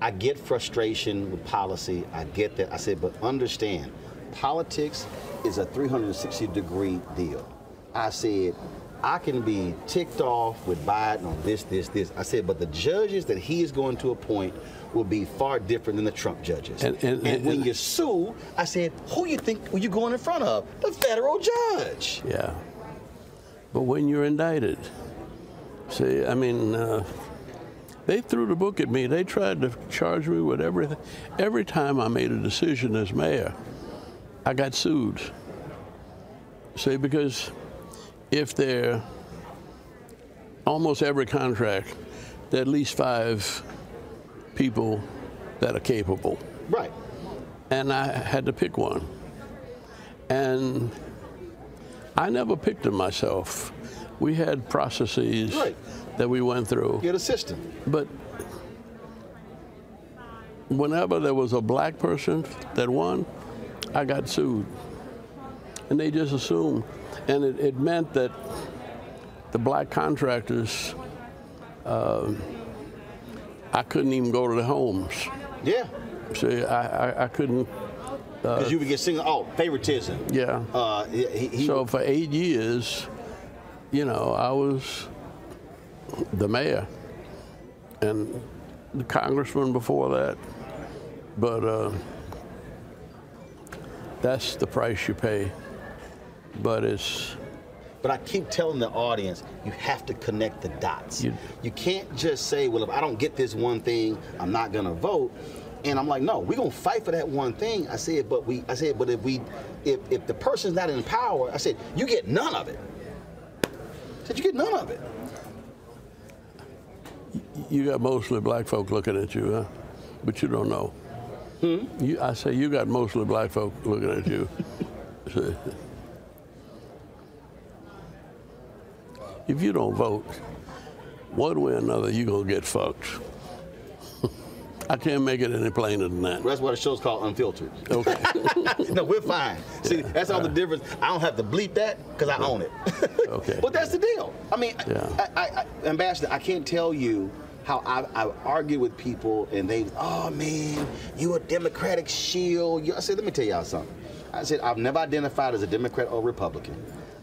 I get frustration with policy. I get that. I said, but understand, politics is a 360 degree deal. I said, I can be ticked off with Biden on this, this, this. I said, but the judges that he is going to appoint will be far different than the Trump judges.
And- and-
when
and-
you sue, I said, who you think you going in front of? The federal judge.
Yeah. But when you're indicted, see, I mean, uh, they threw the book at me. They tried to charge me with everything. Every time I made a decision as mayor, I got sued. See, because if there, almost every contract, there are at least five people that are capable.
Right.
And I had to pick one. And I never picked them myself. We had processes
Right.
that we went through.
You're the system.
But whenever there was a black person that won, I got sued. And they just assumed. And it, it meant that the black contractors, uh, I couldn't even go to their homes.
Yeah.
See, I, I, I couldn't.
Because you would get singled oh, favoritism.
Yeah.
Uh, he, he,
So for eight years, you know, I was the mayor and the congressman before that. But uh, that's the price you pay. But it's
But I keep telling the audience, you have to connect the dots. You, can't just say, well, if I don't get this one thing, I'm not gonna vote. And I'm like, no, we're gonna fight for that one thing. I said, but we, I said, but if we, if, if the person's not in power, I said, you get none of it. I said, you get none of it.
You got mostly black folk looking at you, huh? But you don't know.
Hmm?
You, I say you got mostly black folk looking at you. if you don't vote, one way or another, you're going to get fucked. I can't make it any plainer than that.
That's why the show's called Unfiltered.
Okay.
no, we're fine. See, that's all the difference. I don't have to bleep that because I own it.
okay.
But that's the deal. I mean,
Yeah.
I, I, I, Ambassador, I can't tell you how I, I argue with people and they, oh man, you a Democratic shield. I said, let me tell y'all something. I said, I've never identified as a Democrat or Republican.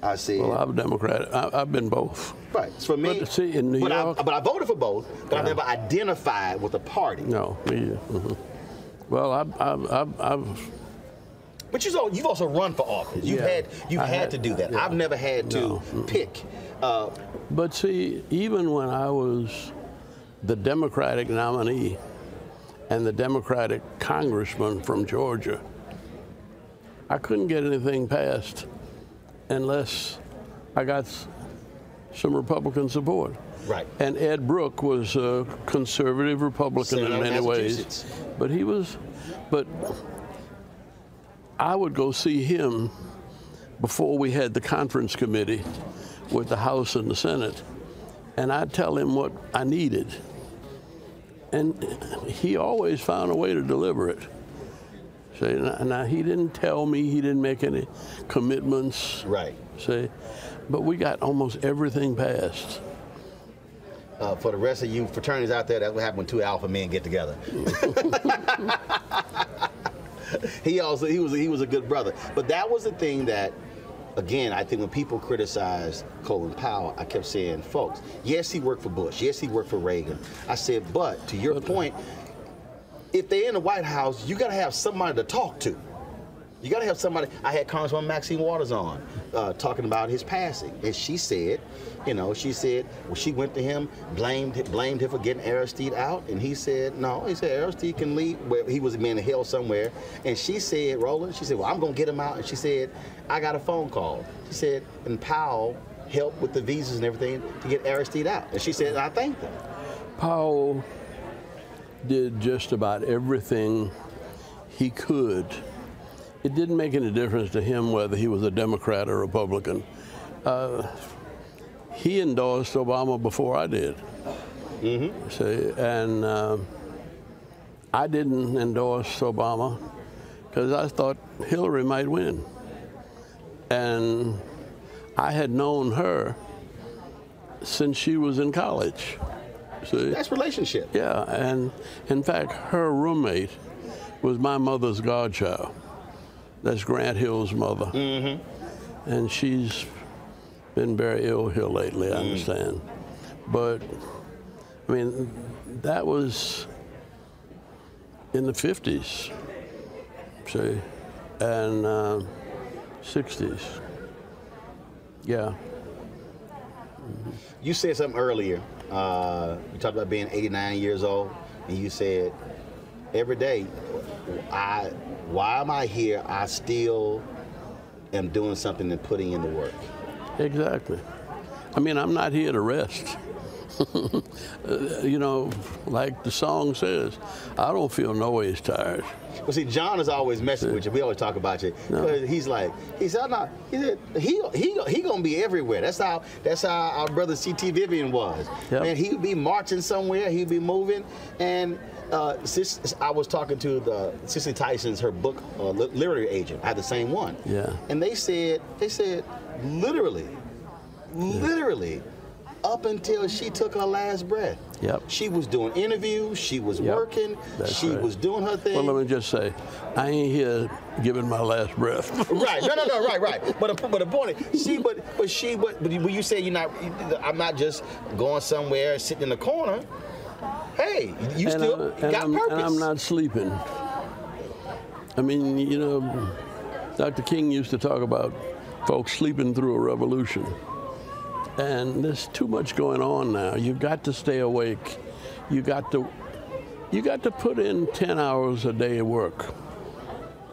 I said,
Well, I'm a Democrat. I, I've been both.
right. So for me,
But see, in New
but,
York,
I, but I voted for both, but I never identified with a party.
no, me. mhm. Well, I've, I've, I've, I've
But you've also run for office. You've
Yeah.
had you've had,
had-
to do that.
yeah.
I've never had to
No.
Pick. Uh,
But see, even when I was the Democratic nominee and the Democratic congressman from Georgia, I couldn't get anything passed unless I got some Republican support.
Right.
And Ed Brooke was a conservative Republican
Senator
in many ways. But he was, but I would go see him before we had the conference committee with the House and the Senate, and I'd tell him what I needed. And he always found a way to deliver it. See, now, now he didn't tell me, he didn't make any commitments.
Right.
See, but we got almost everything passed.
uh, for the rest of you fraternities out there, that's what happened when two alpha men get together. he also he was he was a good brother, but that was the thing that. Again, I think when people criticized Colin Powell, I kept saying, folks, yes, he worked for Bush. Yes, he worked for Reagan. I said, but to your point, if they're in the White House, you got to have somebody to talk to. You got to have somebody. I had Congresswoman Maxine Waters on uh, talking about his passing, and she said, you know, she said, well, she went to him, blamed blamed him for getting Aristide out, and he said, no, he said Aristide can leave. Where he was being held somewhere, and she said, Roland, she said, well, I'm gonna get him out, and she said, I got a phone call. She said, and Powell helped with the visas and everything to get Aristide out, and she said, I thanked him.
Powell did just about everything he could. It didn't make any difference to him whether he was a Democrat or Republican. Uh, he endorsed Obama before I did. Mm-hmm. See, and uh, I didn't endorse Obama because I thought Hillary might win. And I had known her since she was in college. See?
That's relationship.
Yeah, and in fact, her roommate was my mother's godchild. That's Grant Hill's mother. Mm-hmm. And she's been very ill here lately, I understand. But, I mean, that was in the 50s, see, and uh, 60s. Yeah.
You said something earlier. Uh, you talked about being 89 years old, and you said every day, I, why am I here? I still am doing something and putting in the work.
Exactly. I mean, I'm not here to rest. Uh, you know, like the song says, I don't feel no ways tired.
Well, see, John is always messing with you. We always talk about you.
No.
But He's like, he said, not, he said, he, he, he gonna be everywhere. That's how, that's how our brother C.T. Vivian was.
Yep.
Man, he would be marching somewhere, he'd be moving. And uh, sis, I was talking to the Cicely Tyson's, her book, uh, li- literary agent. I had the same one.
Yeah.
And they said, they said, literally, literally, up until she took her last breath.
Yep.
She was doing interviews, she was
Yep.
working,
That's
she
right.
was doing her thing.
Well, let me just say, I ain't here giving my last breath.
right. No, no, no. Right, right. But but the point is, she, but but she, but but when you say you're not, I'm not just going somewhere sitting in the corner. Hey, you
and,
still
and
got
I'm,
purpose.
And I'm not sleeping. I mean, you know, Dr. King used to talk about folks sleeping through a revolution. And there's too much going on now. You've got to stay awake. You got to you got to put in 10 hours a day of work.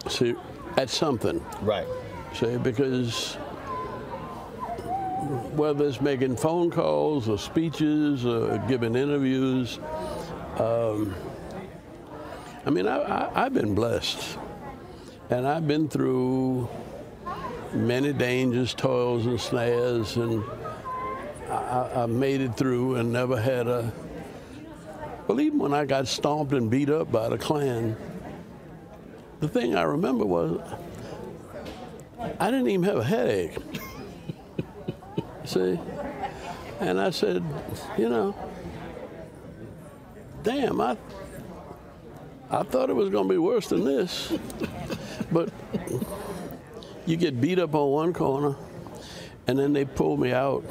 See, at something.
Right.
See, because whether it's making phone calls or speeches or giving interviews, um, I mean, I, I, I've been blessed. And I've been through many dangers, toils, and snares, and I, I made it through and never had a. Well, even when I got stomped and beat up by the Klan, the thing I remember was I didn't even have a headache. See? And I said, you know, damn, I I thought it was going to be worse than this. but you get beat up on one corner, and then they pull me out,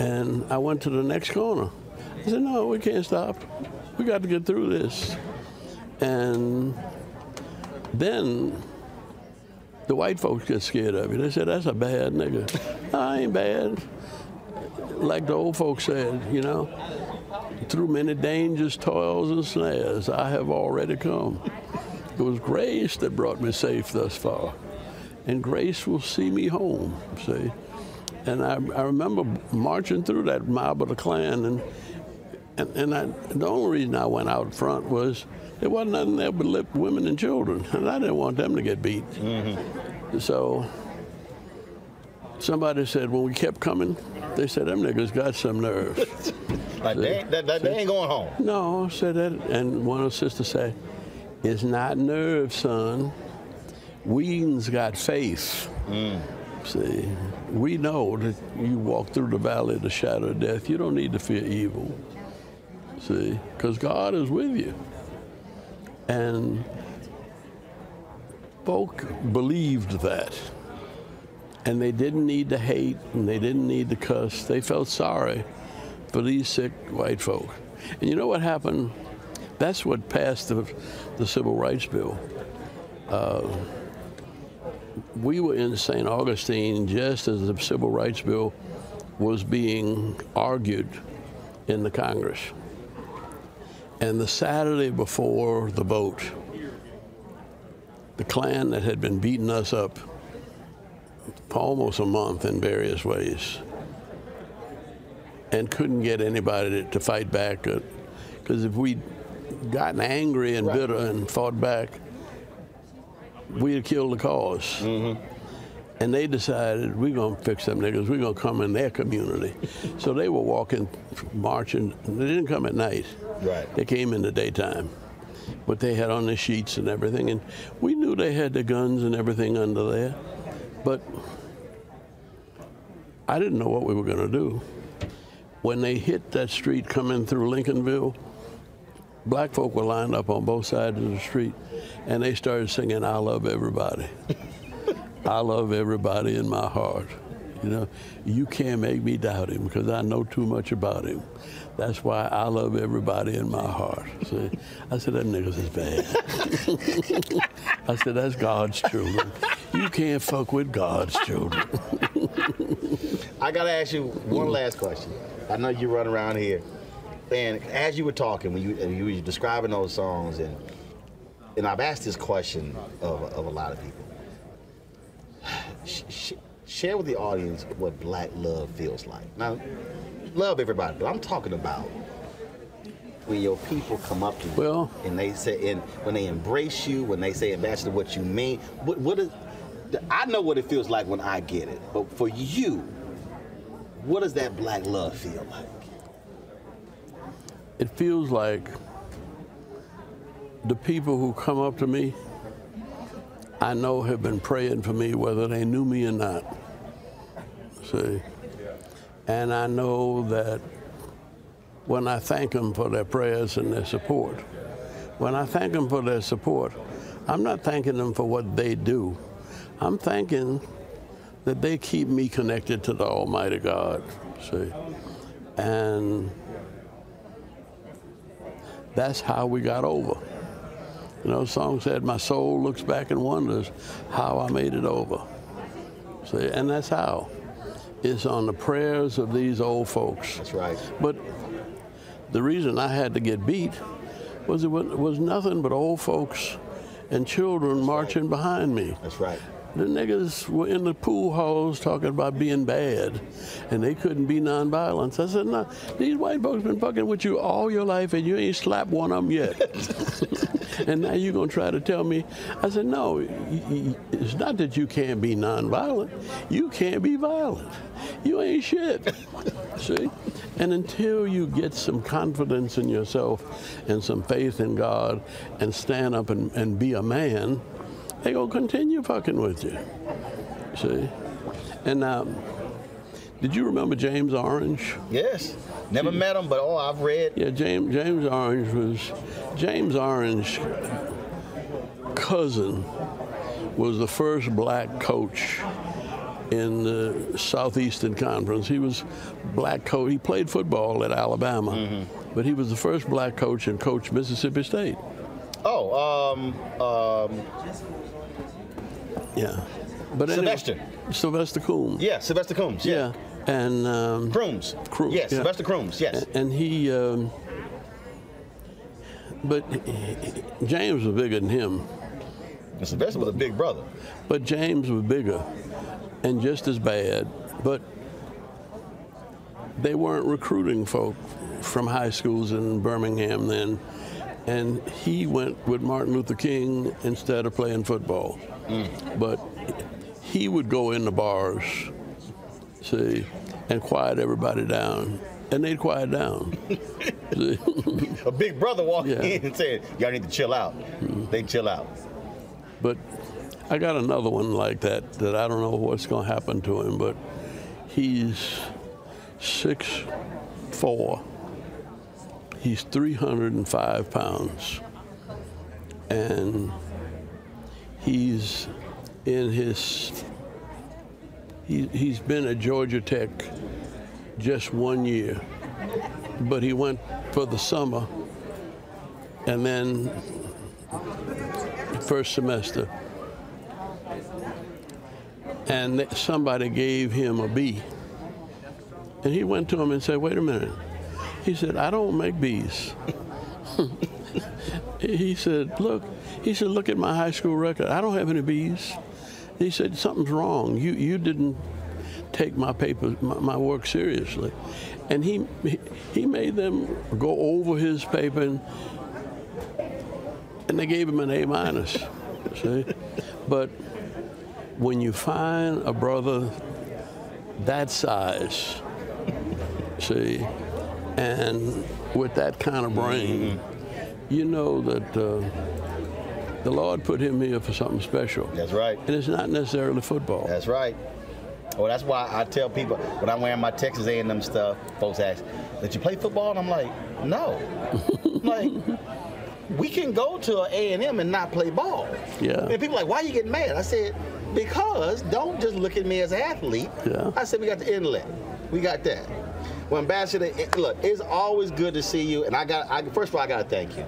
and I went to the next corner. I said, no, we can't stop. We got to get through this. And then the white folks get scared of you. They said, that's a bad nigga. I ain't bad. Like the old folks said, you know, through many dangers, toils, and snares, I have already come. It was grace that brought me safe thus far. And grace will see me home, see? And I, I remember marching through that mob of the Klan, and, and, and I, the only reason I went out front was there wasn't nothing there but lip women and children, and I didn't want them to get beat. Mm-hmm. So somebody said when we kept coming, they said them niggas got some nerve.
Like they, ain't- that, that, they ain't going home.
No, said that, and one of the sisters said, "It's not nerve, son. Weedon's got faith. Mm. See, we know that you walk through the valley of the shadow of death. You don't need to fear evil. See, because God is with you. And folk believed that. And they didn't need to hate and they didn't need to cuss. They felt sorry for these sick white folk. And you know what happened? That's what passed the, the Civil Rights Bill. Uh, we were in St. Augustine just as the Civil Rights Bill was being argued in the Congress. And the Saturday before the vote, the Klan that had been beating us up for almost a month in various ways and couldn't get anybody to, to fight back. Uh, because if we'd gotten angry and bitter and fought back, we'd have killed the because mm-hmm. And they decided we're gonna fix them niggas. We're gonna come in their community. so they were walking, marching. They didn't come at night.
Right.
They came in the daytime, but they had on the sheets and everything. And we knew they had the guns and everything under there, but I didn't know what we were gonna do. When they hit that street coming through Lincolnville, black folk were lined up on both sides of the street, and they started singing "I Love Everybody." I love everybody in my heart. You know, you can't make me doubt him because I know too much about him. That's why I love everybody in my heart. See, I said that niggas is bad. I said that's God's children. You can't fuck with God's children.
I gotta ask you one last question. I know you run around here, and as you were talking, when you and you were describing those songs, and and I've asked this question of, of a lot of people. Sh- sh- share with the audience what black love feels like. Now, love everybody, but I'm talking about when your people come up to you
Well-
and they say, and when they embrace you, when they say, Ambassador, what you mean. What, what is? I know what it feels like when I get it, but for you, what does that black love feel like?
It feels like the people who come up to me, I know have been praying for me whether they knew me or not. See? And I know that when I thank them for their prayers and their support, when I thank them for their support, I'm not thanking them for what they do. I'm thanking that they keep me connected to the Almighty God. See? And that's how we got over. You know, the song said, My soul looks back and wonders how I made it over. See, and that's how. It's on the prayers of these old folks.
That's right.
But the reason I had to get beat was it was, was nothing but old folks and children marching behind me.
That's right.
The niggas were in the pool halls talking about being bad, and they couldn't be nonviolent. I said, "No, these white folks been fucking with you all your life, and you ain't slapped one of them yet." and now you're gonna try to tell me? I said, "No, it's not that you can't be nonviolent. You can't be violent. You ain't shit." See? And until you get some confidence in yourself and some faith in God and stand up and, and be a man, they gonna continue fucking with you. See? And um, did you remember James Orange?
Yes. Never met him, but oh, I've read.
Yeah, James James Orange was James Orange cousin was the first black coach in the Southeastern Conference. He was black coach. He played football at Alabama, but he was the first black coach and coached Mississippi State.
Oh, um, um,
Yeah, but anyway,
Sylvester.
Sylvester Coombs.
yeah, Sylvester Coombs.
Yeah, and um,
Crooms.
Crooms,
Yes,
yeah.
Sylvester Crooms. Yes.
and he. Um, but James was bigger than him.
And Sylvester was a big brother.
But James was bigger and just as bad. But they weren't recruiting folk from high schools in Birmingham then. And he went with Martin Luther King instead of playing football. But he would go in the bars, see, and quiet everybody down. And they'd quiet down.
A big brother walking
Yeah.
In and saying, "Y'all need to chill out." Mm-hmm. They chill out.
But I got another one like that that I don't know what's going to happen to him, but he's six four. He's 305 pounds. And he's in his, he, he's been at Georgia Tech just one year, but he went for the summer and then the first semester. And somebody gave him a B. And he went to him and said, wait a minute. He said, I don't make bees. he said, look, he said, look at my high school record. I don't have any bees. He said, something's wrong. You, you didn't take my paper, my, my work seriously. And he, he, made them go over his paper and, and they gave him an A minus. See? But when you find a brother that size, see, and with that kind of brain, you know that uh, the Lord put him here for something special.
That's right.
And it's not necessarily football.
That's right. Well, that's why I tell people when I'm wearing my Texas A&M stuff, folks ask, "Did you play football?" And I'm like, "No." I'm like, we can go to an A&M and not play ball.
Yeah.
And people are like, "Why are you getting mad?" I said, "Because don't just look at me as an athlete."
Yeah.
I said, "We got the inlet. We got that." Well, Ambassador, eh, look, it's always good to see you. And I got, I, first of all, I got to thank you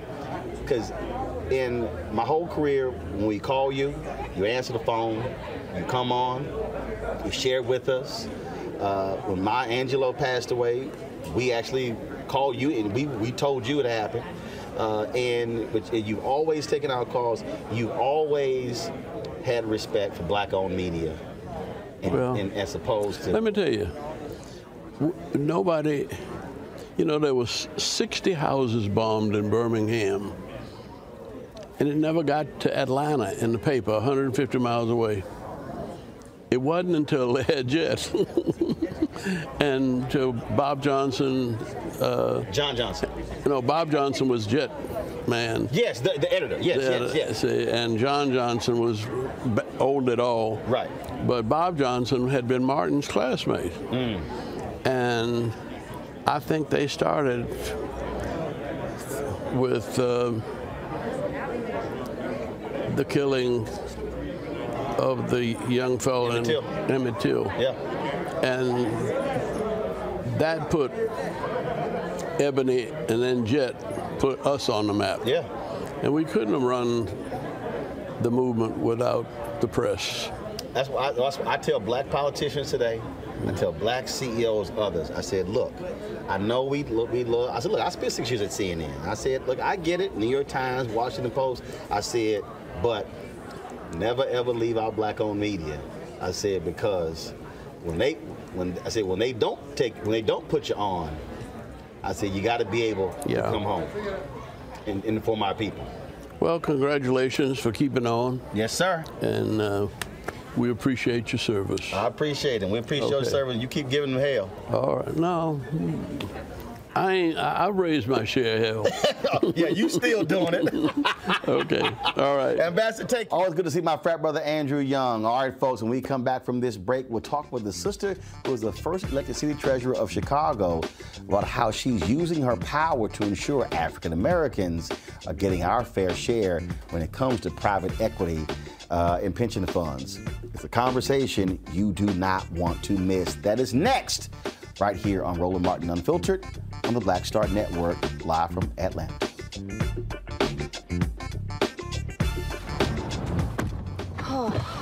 because in my whole career, when we call you, you answer the phone, you come on, you share with us. Uh, when my Angelo passed away, we actually called you and we, we told you it happened. Uh, and but you've always taken our calls. You've always had respect for black-owned media, and,
Well,
and as opposed to
Let me tell you, nobody, you know, there was 60 houses bombed in Birmingham, and it never got to Atlanta in the paper, 150 miles away. It wasn't until they had jets, and to Bob Johnson, uh,
John Johnson.
you know, Bob Johnson was jet man.
Yes, the, the editor. Yes, yes, yes.
See, and John Johnson was old at all.
Right.
But Bob Johnson had been Martin's classmate.
Mm.
And I think they started with uh, the killing of the young fellow
Emmett
in
Till.
Emmett Till.
Yeah.
And that put Ebony and then Jet put us on the map.
Yeah.
And we couldn't have run the movement without the press.
That's what I, that's what I tell black politicians today. I tell black CEOs, others, I said, look, I know we look, we love. I said, look, I spent six years at CNN. I said, look, I get it. New York Times, Washington Post. I said, but never ever leave out black-owned media. I said because when they, when I said when they don't take, when they don't put you on, I said you got to be able
Yeah.
to come home and inform our people.
Well, congratulations for keeping on.
Yes, sir.
And uh, we appreciate your service.
I appreciate it. We appreciate your service. You keep giving them hell.
All right. No, I ain't. I, I've raised my share of hell.
yeah, you still doing it.
okay. All right.
Ambassador Take. Always good to see my frat brother Andrew Young. All right, folks, when we come back from this break, we'll talk with the sister who was the first elected city treasurer of Chicago about how she's using her power to ensure African Americans are getting our fair share when it comes to private equity uh, and pension funds. It's a conversation you do not want to miss. That is next, right here on Roland Martin Unfiltered on the Black Star Network, live from Atlanta.
Oh,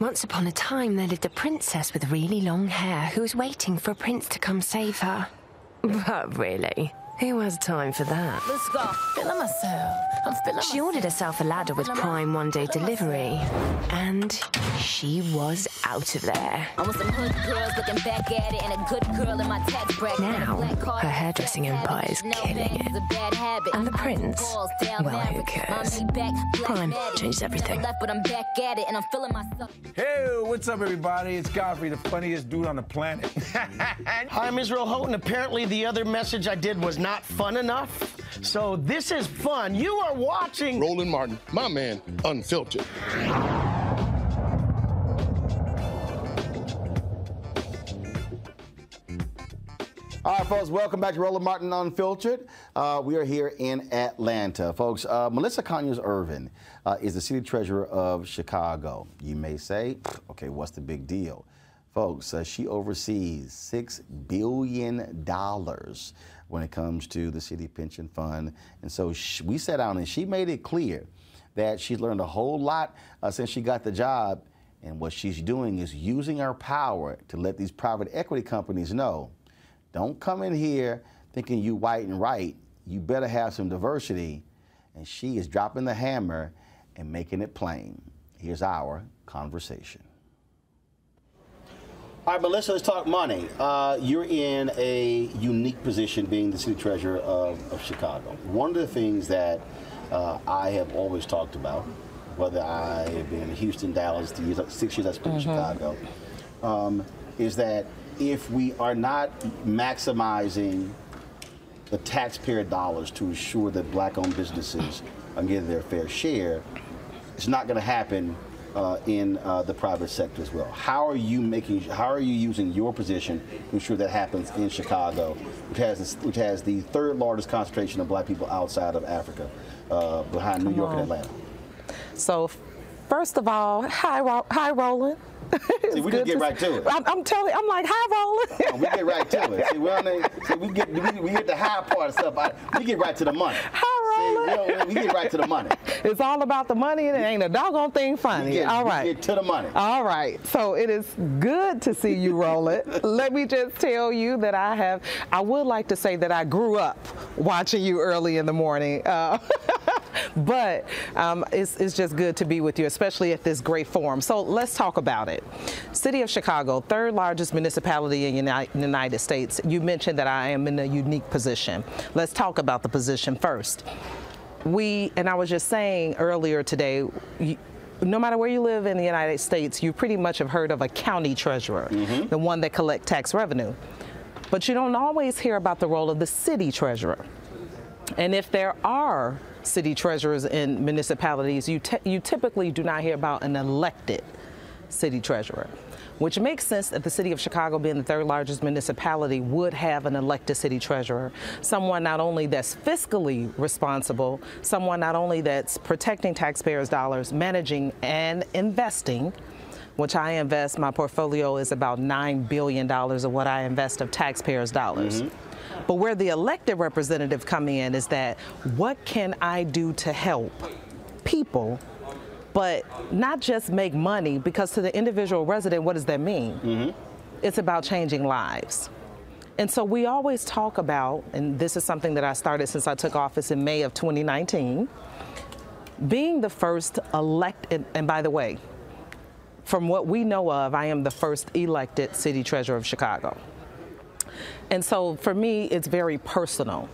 Once upon a time, there lived a princess with really long hair who was waiting for a prince to come save her. But really, who has time for that?
Let's go. Feeling myself. I'm feeling
She ordered herself a ladder with Prime one day delivery, and she was out of there.
I want some hood girls looking back at it and a good girl in my tax bracket.
Now, her hairdressing empire is killing it. And the prince? Well, who cares? Prime changed everything.
Left, but I'm back at it and I'm feeling myself.
Hey, what's up, everybody? It's Godfrey, the funniest dude on the planet.
Hi, I'm Israel Houghton. Apparently, the other message I did was not fun enough. So, this is fun. You are watching.
Roland Martin, my man, unfiltered.
All right, folks, welcome back to Roland Martin Unfiltered. Uh, we are here in Atlanta. Folks, uh, Melissa Conyears-Ervin uh, is the city treasurer of Chicago. You may say, okay, what's the big deal? Folks, uh, she oversees $6 billion when it comes to the city pension fund. And so sh- we sat down and she made it clear that she's learned a whole lot uh, since she got the job. And what she's doing is using her power to let these private equity companies know don't come in here thinking you white and right. You better have some diversity. And she is dropping the hammer and making it plain. Here's our conversation. All right, Melissa, let's talk money. Uh, you're in a unique position being the city treasurer of, of Chicago. One of the things that uh, I have always talked about, whether I have been in Houston, Dallas, the years, six years I spent in Chicago, um, is that if we are not maximizing the taxpayer dollars to ensure that black-owned businesses are getting their fair share, it's not going to happen uh, in uh, the private sector as well. How are you making? How are you using your position to ensure that happens in Chicago, which has this, which has the third largest concentration of black people outside of Africa, uh, behind New York
on.
and Atlanta?
So, first of all, hi, Ro- hi, Roland.
See, we just get
to
right to it.
I'm, I'm telling, I'm like, hi, Roland.
Oh, we get right to it. See, we, on the, see, we get we, we get the high part of stuff. I, we get right to the money.
Hi,
We, get right to the money.
It's all about the money, and it ain't a doggone thing funny.
Get-
all
we get to the money.
All right. So it is good to see you, Roland. Let me just tell you that I have. I would like to say that I grew up watching you early in the morning. Uh, but um, it's, it's just good to be with you, especially at this great forum. So let's talk about it. City of Chicago, third largest municipality in the United States. You mentioned that I am in a unique position. Let's talk about the position first. We, and I was just saying earlier today, you, no matter where you live in the United States, you pretty much have heard of a county treasurer, the one that collects tax revenue. But you don't always hear about the role of the city treasurer. And if there are city treasurers in municipalities, you, you typically do not hear about an elected city treasurer. which makes sense that the city of Chicago, being the third largest municipality, would have an elected city treasurer. Someone not only that's fiscally responsible, someone not only that's protecting taxpayers' dollars, managing and investing which I invest, my portfolio is about $9 billion of what I invest of taxpayers' dollars. Mm-hmm. But where the elected representative come in is that what can I do to help people, but not just make money, because to the individual resident, what does that mean? Mm-hmm. It's about changing lives. And so we always talk about, and this is something that I started since I took office in May of 2019, being the first elected, and by the way, from what we know of, I am the first elected city treasurer of Chicago. And so for me, it's very personal.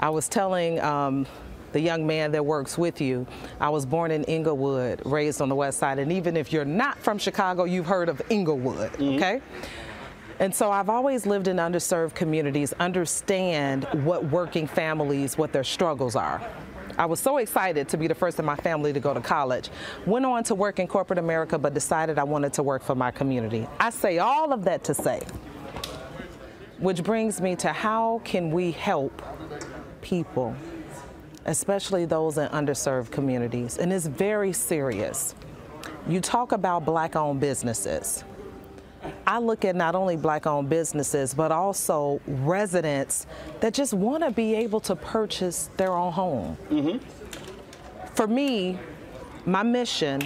I was telling um, the young man that works with you, I was born in Englewood, raised on the west side. And even if you're not from Chicago, you've heard of Englewood, okay? And so I've always lived in underserved communities, understand what working families, what their struggles are. I was so excited to be the first in my family to go to college. Went on to work in corporate America, but decided I wanted to work for my community. I say all of that to say, which brings me to how can we help people, especially those in underserved communities? And it's very serious. You talk about black owned businesses. I look at not only black owned businesses, but also residents that just want to be able to purchase their own home. Mm-hmm. For me, my mission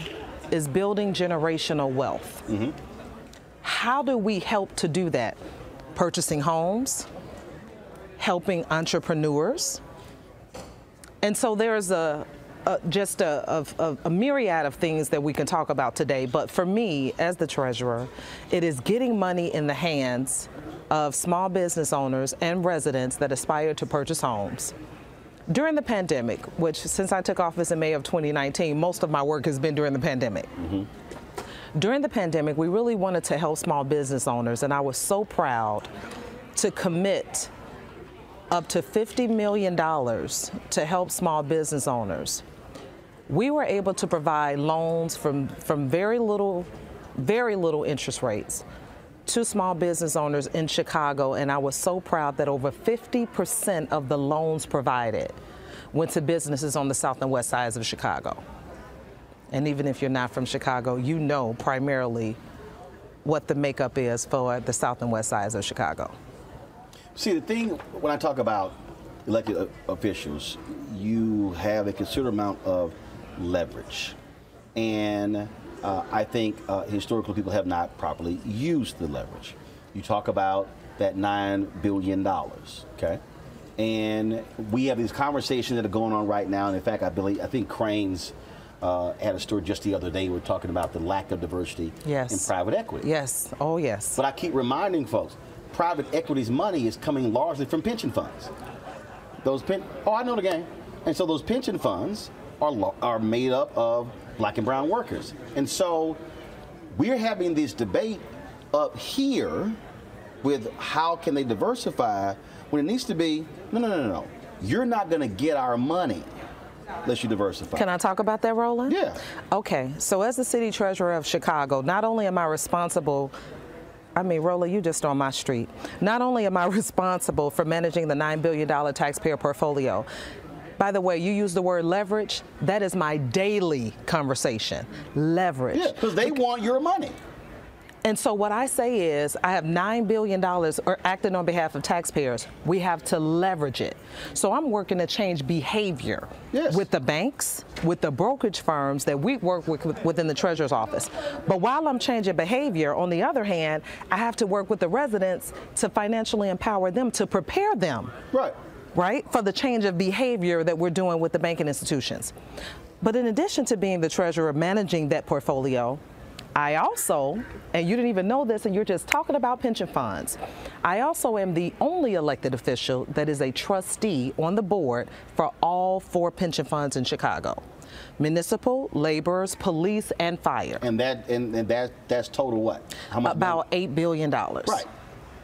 is building generational wealth. Mm-hmm. How do we help to do that? Purchasing homes, helping entrepreneurs. And so there's a, a just a, a, a myriad of things that we can talk about today. But for me, as the treasurer, it is getting money in the hands of small business owners and residents that aspire to purchase homes. During the pandemic, which since I took office in May of 2019, most of my work has been during the pandemic. Mm-hmm. During the pandemic, we really wanted to help small business owners, and I was so proud to commit up to $50 million to help small business owners. We were able to provide loans from, from very little, very little interest rates to small business owners in Chicago, and I was so proud that over 50% of the loans provided went to businesses on the south and west sides of Chicago. And even if you're not from Chicago, you know primarily what the makeup is for the south and west sides of Chicago.
See, the thing when I talk about elected officials, you have a considerable amount of leverage. And uh, I think uh, historically people have not properly used the leverage. You talk about that $9 billion, okay? And we have these conversations that are going on right now. And in fact, I believe, I think Crain's uh, had a story just the other day. We were talking about the lack of diversity
Yes.
in private equity.
Yes. Oh, yes.
But I keep reminding folks, private equity's money is coming largely from pension funds. Those pen, oh, I know the game. And so those pension funds are are made up of black and brown workers. And so we're having this debate up here with how can they diversify when it needs to be no, no, no, no, no. You're not going to get our money unless you diversify.
Can I talk about that, Roland?
Yeah.
Okay, so as the city treasurer of Chicago, not only am I responsible I mean, Roland, you just on my street. Not only am I responsible for managing the $9 billion taxpayer portfolio, by the way, you use the word leverage. That is my daily conversation. Leverage.
Yeah, because they want your money.
And so what I say is, I have $9 billion or acting on behalf of taxpayers. We have to leverage it. So I'm working to change behavior with the banks, with the brokerage firms that we work with within the treasurer's office. But while I'm changing behavior, on the other hand, I have to work with the residents to financially empower them to prepare them.
Right.
Right? For the change of behavior that we're doing with the banking institutions. But in addition to being the treasurer managing that portfolio, I also, and you didn't even know this, and you're just talking about pension funds. I also am the only elected official that is a trustee on the board for all four pension funds in Chicago municipal, laborers, police, and fire.
And that and, and that that's total what? How much?
About $8 billion.
Right.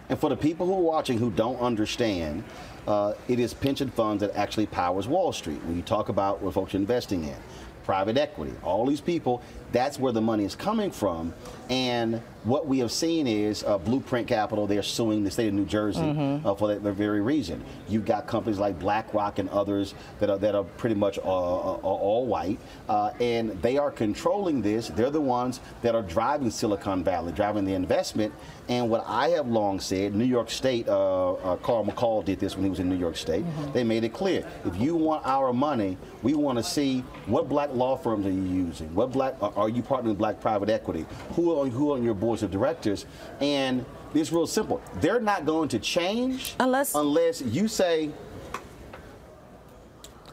And for the people who are watching who don't understand, uh, it is pension funds that actually powers Wall Street. When you talk about what folks are investing in, private equity. All these people, that's where the money is coming from. And what we have seen is uh, Blueprint Capital, they're suing the state of New Jersey
Mhm.
uh, for that, that very reason. You've got companies like BlackRock and others that are, that are pretty much uh, uh, all white, uh, and they are controlling this. They're the ones that are driving Silicon Valley, driving the investment. And what I have long said, New York State, uh, uh, Carl McCall did this when he was in New York State. They made it clear: if you want our money, we want to see what black law firms are you using, what black are are you partnering with black private equity, who are who are on your boards of directors, and it's real simple. They're not going to change unless unless you say.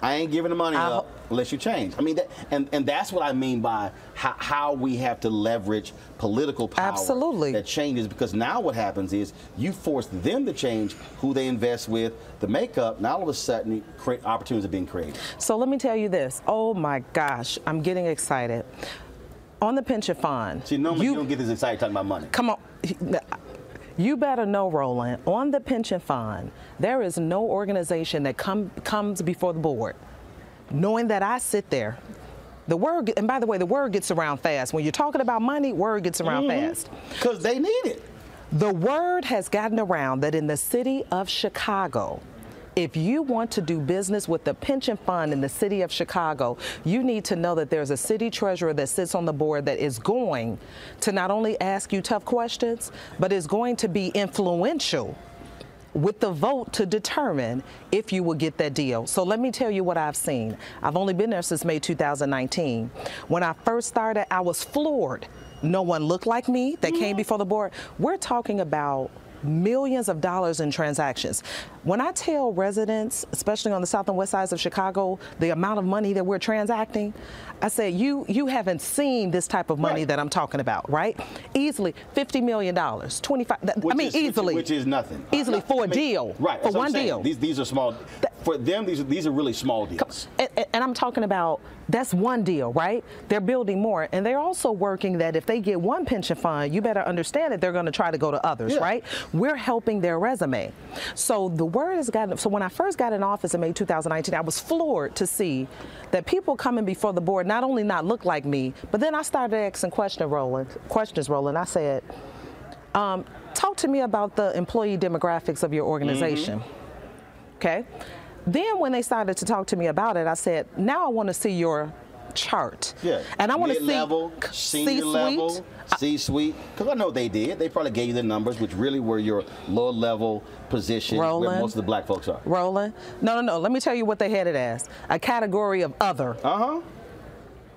I ain't giving the money up unless you change. I mean, that, and and that's what I mean by how, how we have to leverage political power.
Absolutely.
That changes because now what happens is you force them to change who they invest with, the makeup. Now all of a sudden, create opportunities are being created.
So let me tell you this. Oh my gosh, I'm getting excited. On the pension fund.
See, normally you, don't get this excited talking about money.
Come on. You better know, Roland, on the pension fund, there is no organization that come, comes before the board knowing that I sit there. The word, and by the way, the word gets around fast. When you're talking about money, word gets around mm-hmm. fast.
Because they need it.
The word has gotten around that in the city of Chicago, if you want to do business with the pension fund in the city of Chicago, you need to know that there's a city treasurer that sits on the board that is going to not only ask you tough questions, but is going to be influential with the vote to determine if you will get that deal. So let me tell you what I've seen. I've only been there since May 2019. When I first started, I was floored. No one looked like me that came mm-hmm. before the board. We're talking about millions of dollars in transactions. When I tell residents, especially on the south and west sides of Chicago, the amount of money that we're transacting, I said, you you haven't seen this type of money that I'm talking about, right? Easily $50 million, 25, that- I mean,
is- which-
easily.
which, is nothing.
Easily for a
I mean,
deal.
Right.
For
that's what I'm
one deal.
These these are small. For them, these are these are really small deals.
And, and- and I'm talking about that's one deal, right? They're building more, and they're also working that if they get one pension fund, you better understand that they're going to try to go to others,
Yeah.
right? We're helping their resume. So the word has gotten. So when I first got in office in May 2019, I was floored to see that people coming before the board not only not look like me, but then I started asking question Roland, questions, Roland. I said, um, "Talk to me about the employee demographics of your organization." Okay. Then when they started to talk to me about it, I said, now I want to see your chart.
Yeah.
And I want to see
Mid-level, senior
C-suite.
level, C-suite. Because I know they did. They probably gave you the numbers, which really were your low-level position where most of the black folks are.
Roland. No, no, no. Let me tell you what they had it as. A category of other.
Uh-huh.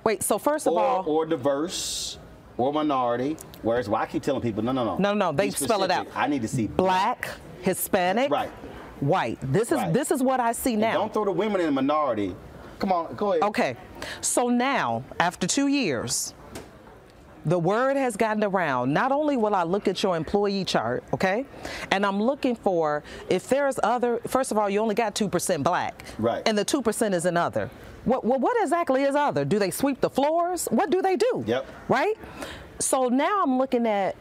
Wait, so first of
or,
all,
or diverse, or minority. Whereas, why I keep telling people, no, no, no.
No, no, they spell it out.
I need to see
black, Hispanic,
right,
white. This is
Right.
this is what I see
And
now.
Don't throw the women in the minority. Come on, go ahead.
Okay. So now, after two years, the word has gotten around. Not only will I look at your employee chart, okay, and I'm looking for if there's other. First of all, you only got two percent black,
Right.
And the two percent is another. What, what what exactly is other? Do they sweep the floors? What do they do?
Yep.
Right. So now I'm looking at.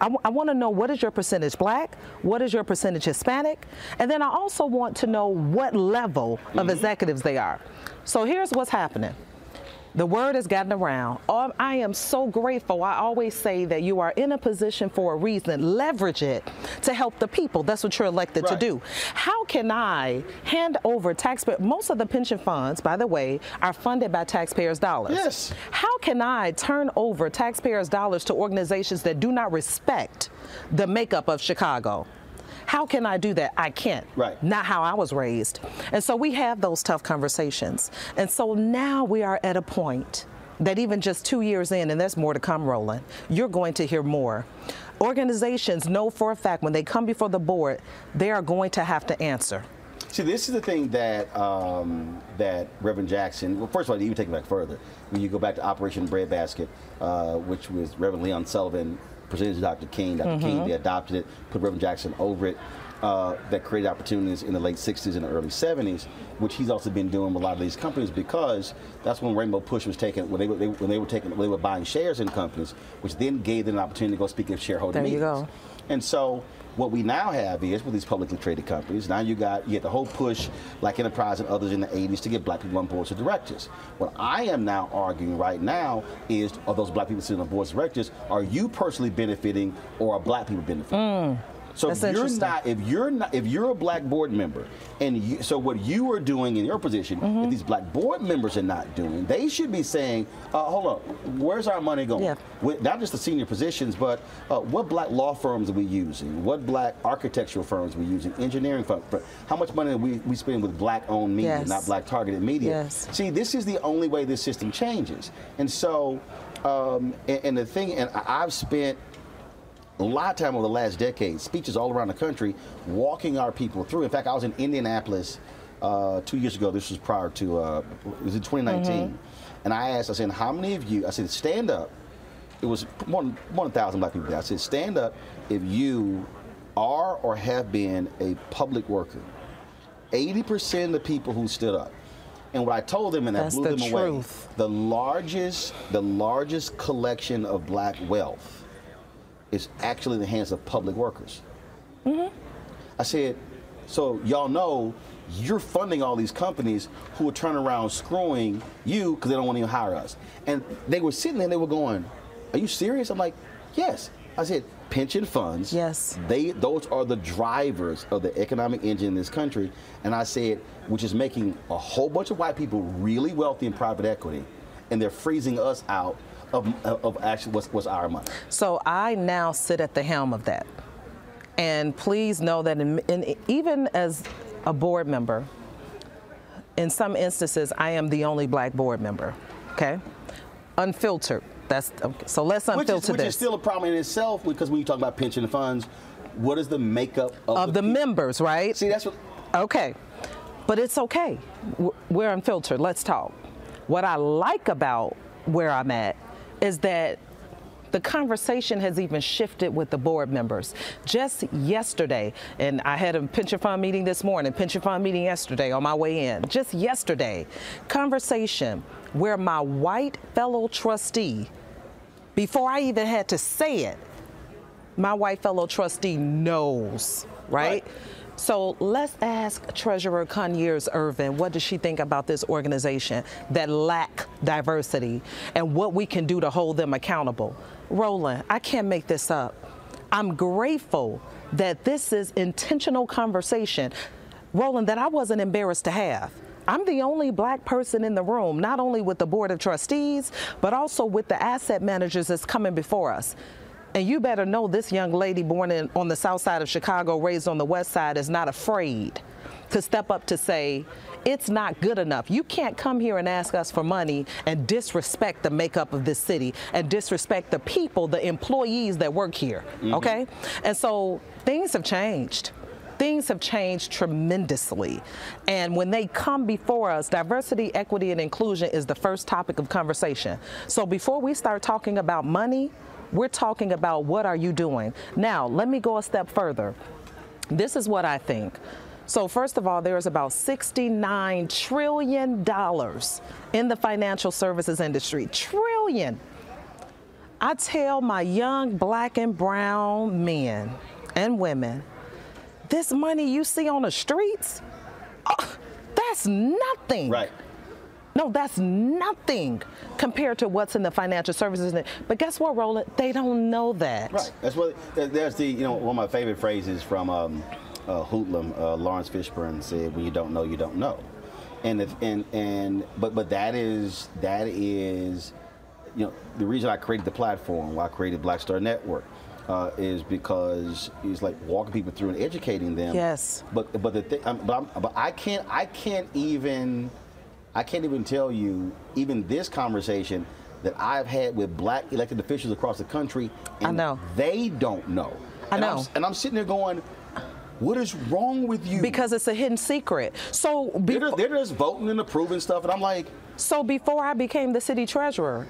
I, want to know what is your percentage black, what is your percentage Hispanic, and then I also want to know what level of mm-hmm. executives they are. So here's what's happening. The word has gotten around. Um, I am so grateful. I always say that you are in a position for a reason. Leverage it to help the people. That's what you're elected to do. How can I hand over taxpayer? Most of the pension funds, by the way, are funded by taxpayers' dollars.
Yes.
How can I turn over taxpayers' dollars to organizations that do not respect the makeup of Chicago? How can I do that? I can't.
Right.
Not how I was raised. And so we have those tough conversations. And so now we are at a point that even just two years in, and there's more to come, Roland, you're going to hear more. Organizations know for a fact when they come before the board, they are going to have to answer.
See, this is the thing that um, that Reverend Jackson. Well, first of all, to even take it back further, when you go back to Operation Breadbasket, uh, which was Reverend Leon Sullivan presented to Dr. King. doctor King,
Mhm.
they adopted it, put Reverend Jackson over it. Uh, that created opportunities in the late 60s and the early 70s, which he's also been doing with a lot of these companies because that's when Rainbow Push was taken when they were they, when they were taking when they were buying shares in companies, which then gave them an opportunity to go speak at shareholder
There you go.
And so What we now have is with these publicly traded companies, now you got you get the whole push, like Enterprise and others in the 80s, to get black people on boards of directors. What I am now arguing right now is, are those black people sitting on boards of directors, are you personally benefiting or are black people benefiting? Mm. So
That's
if you're not, if you're not, if you're a black board member, and you, so what you are doing in your position,
Mm-hmm.
if these black board members are not doing, they should be saying, uh, hold up, where's our money going?
Yeah.
With, not just the senior positions, but uh, what black law firms are we using? What black architectural firms are we using? Engineering firms? How much money are we, we spend with black-owned media,
Yes.
not black targeted media?
Yes.
See, this is the only way this system changes. And so, um, and, and the thing, and I've spent a lot of time over the last decade, speeches all around the country, walking our people through. In fact, I was in Indianapolis uh, two years ago. This was prior to, uh, it was in 2019.
Mhm.
And I asked, I said, how many of you, I said, stand up. It was more than, more than 1,000 black people there. I said, stand up if you are or have been a public worker. 80% of the people who stood up. And what I told them, and
That's
I blew
the
them away, the largest, the largest collection of black wealth is actually in the hands of public workers. Mm-hmm. I said, so y'all know you're funding all these companies who are turning around screwing you because they don't want to even hire us. And they were sitting there and they were going, Are you serious? I'm like, Yes. I said, pension funds. Yes. They those are the drivers of the economic engine in this country. And I said, which is making a whole bunch of white people really wealthy in private equity, and they're freezing us out of, of actually what's, what's our money.
So I now sit at the helm of that. And please know that in, in, even as a board member, in some instances, I am the only black board member. Okay? Unfiltered. That's okay. so. Let's
Which, is, which
this.
is still a problem in itself because when you talk about pension funds, what is the makeup of,
of the, members, right?
See, that's what.
Okay, but it's okay. We're unfiltered. Let's talk. What I like about where I'm at is that the conversation has even shifted with the board members. Just yesterday, and I had a pension fund meeting this morning, pension fund meeting yesterday on my way in. Just yesterday, conversation where my white fellow trustee, before I even had to say it, my white fellow trustee knows, right? So let's ask Treasurer Conyears-Ervin, what does she think about this organization that lack diversity and what we can do to hold them accountable? Roland, I can't make this up. I'm grateful that this is intentional conversation. Roland, that I wasn't embarrassed to have. I'm the only black person in the room, not only with the Board of Trustees, but also with the asset managers that's coming before us. And you better know this young lady born in, on the south side of Chicago, raised on the west side, is not afraid to step up to say, it's not good enough. You can't come here and ask us for money and disrespect the makeup of this city and disrespect the people, the employees that work here.
Mhm.
Okay? And so things have changed. Things have changed tremendously. And when they come before us, diversity, equity, and inclusion is the first topic of conversation. So before we start talking about money, we're talking about what are you doing. Now, let me go a step further. This is what I think. So, first of all, there is about $69 trillion in the financial services industry. Trillion. I tell my young black and brown men and women, this money you see on the streets, oh, that's nothing. Right. No, that's nothing compared to what's in the financial services. But guess what, Roland? They don't know that.
Right. That's what. there- There's the you know one of my favorite phrases from um, uh, Hoodlum. Uh, Laurence Fishburne said, "When you don't know, you don't know." And if, and and but but that is that is you know the reason I created the platform, why I created Black Star Network. Uh, is because it's like walking people through and educating them.
Yes.
But but the thing, um, but, I'm, but I can't I can't even I can't even tell you even this conversation that I've had with black elected officials across the country. And
I know.
They don't know.
I
And I'm-
know.
and I'm sitting there going, what is wrong with you?
Because it's a hidden secret. So
they're, just, they're just voting and approving stuff, and I'm like,
So before I became the city treasurer,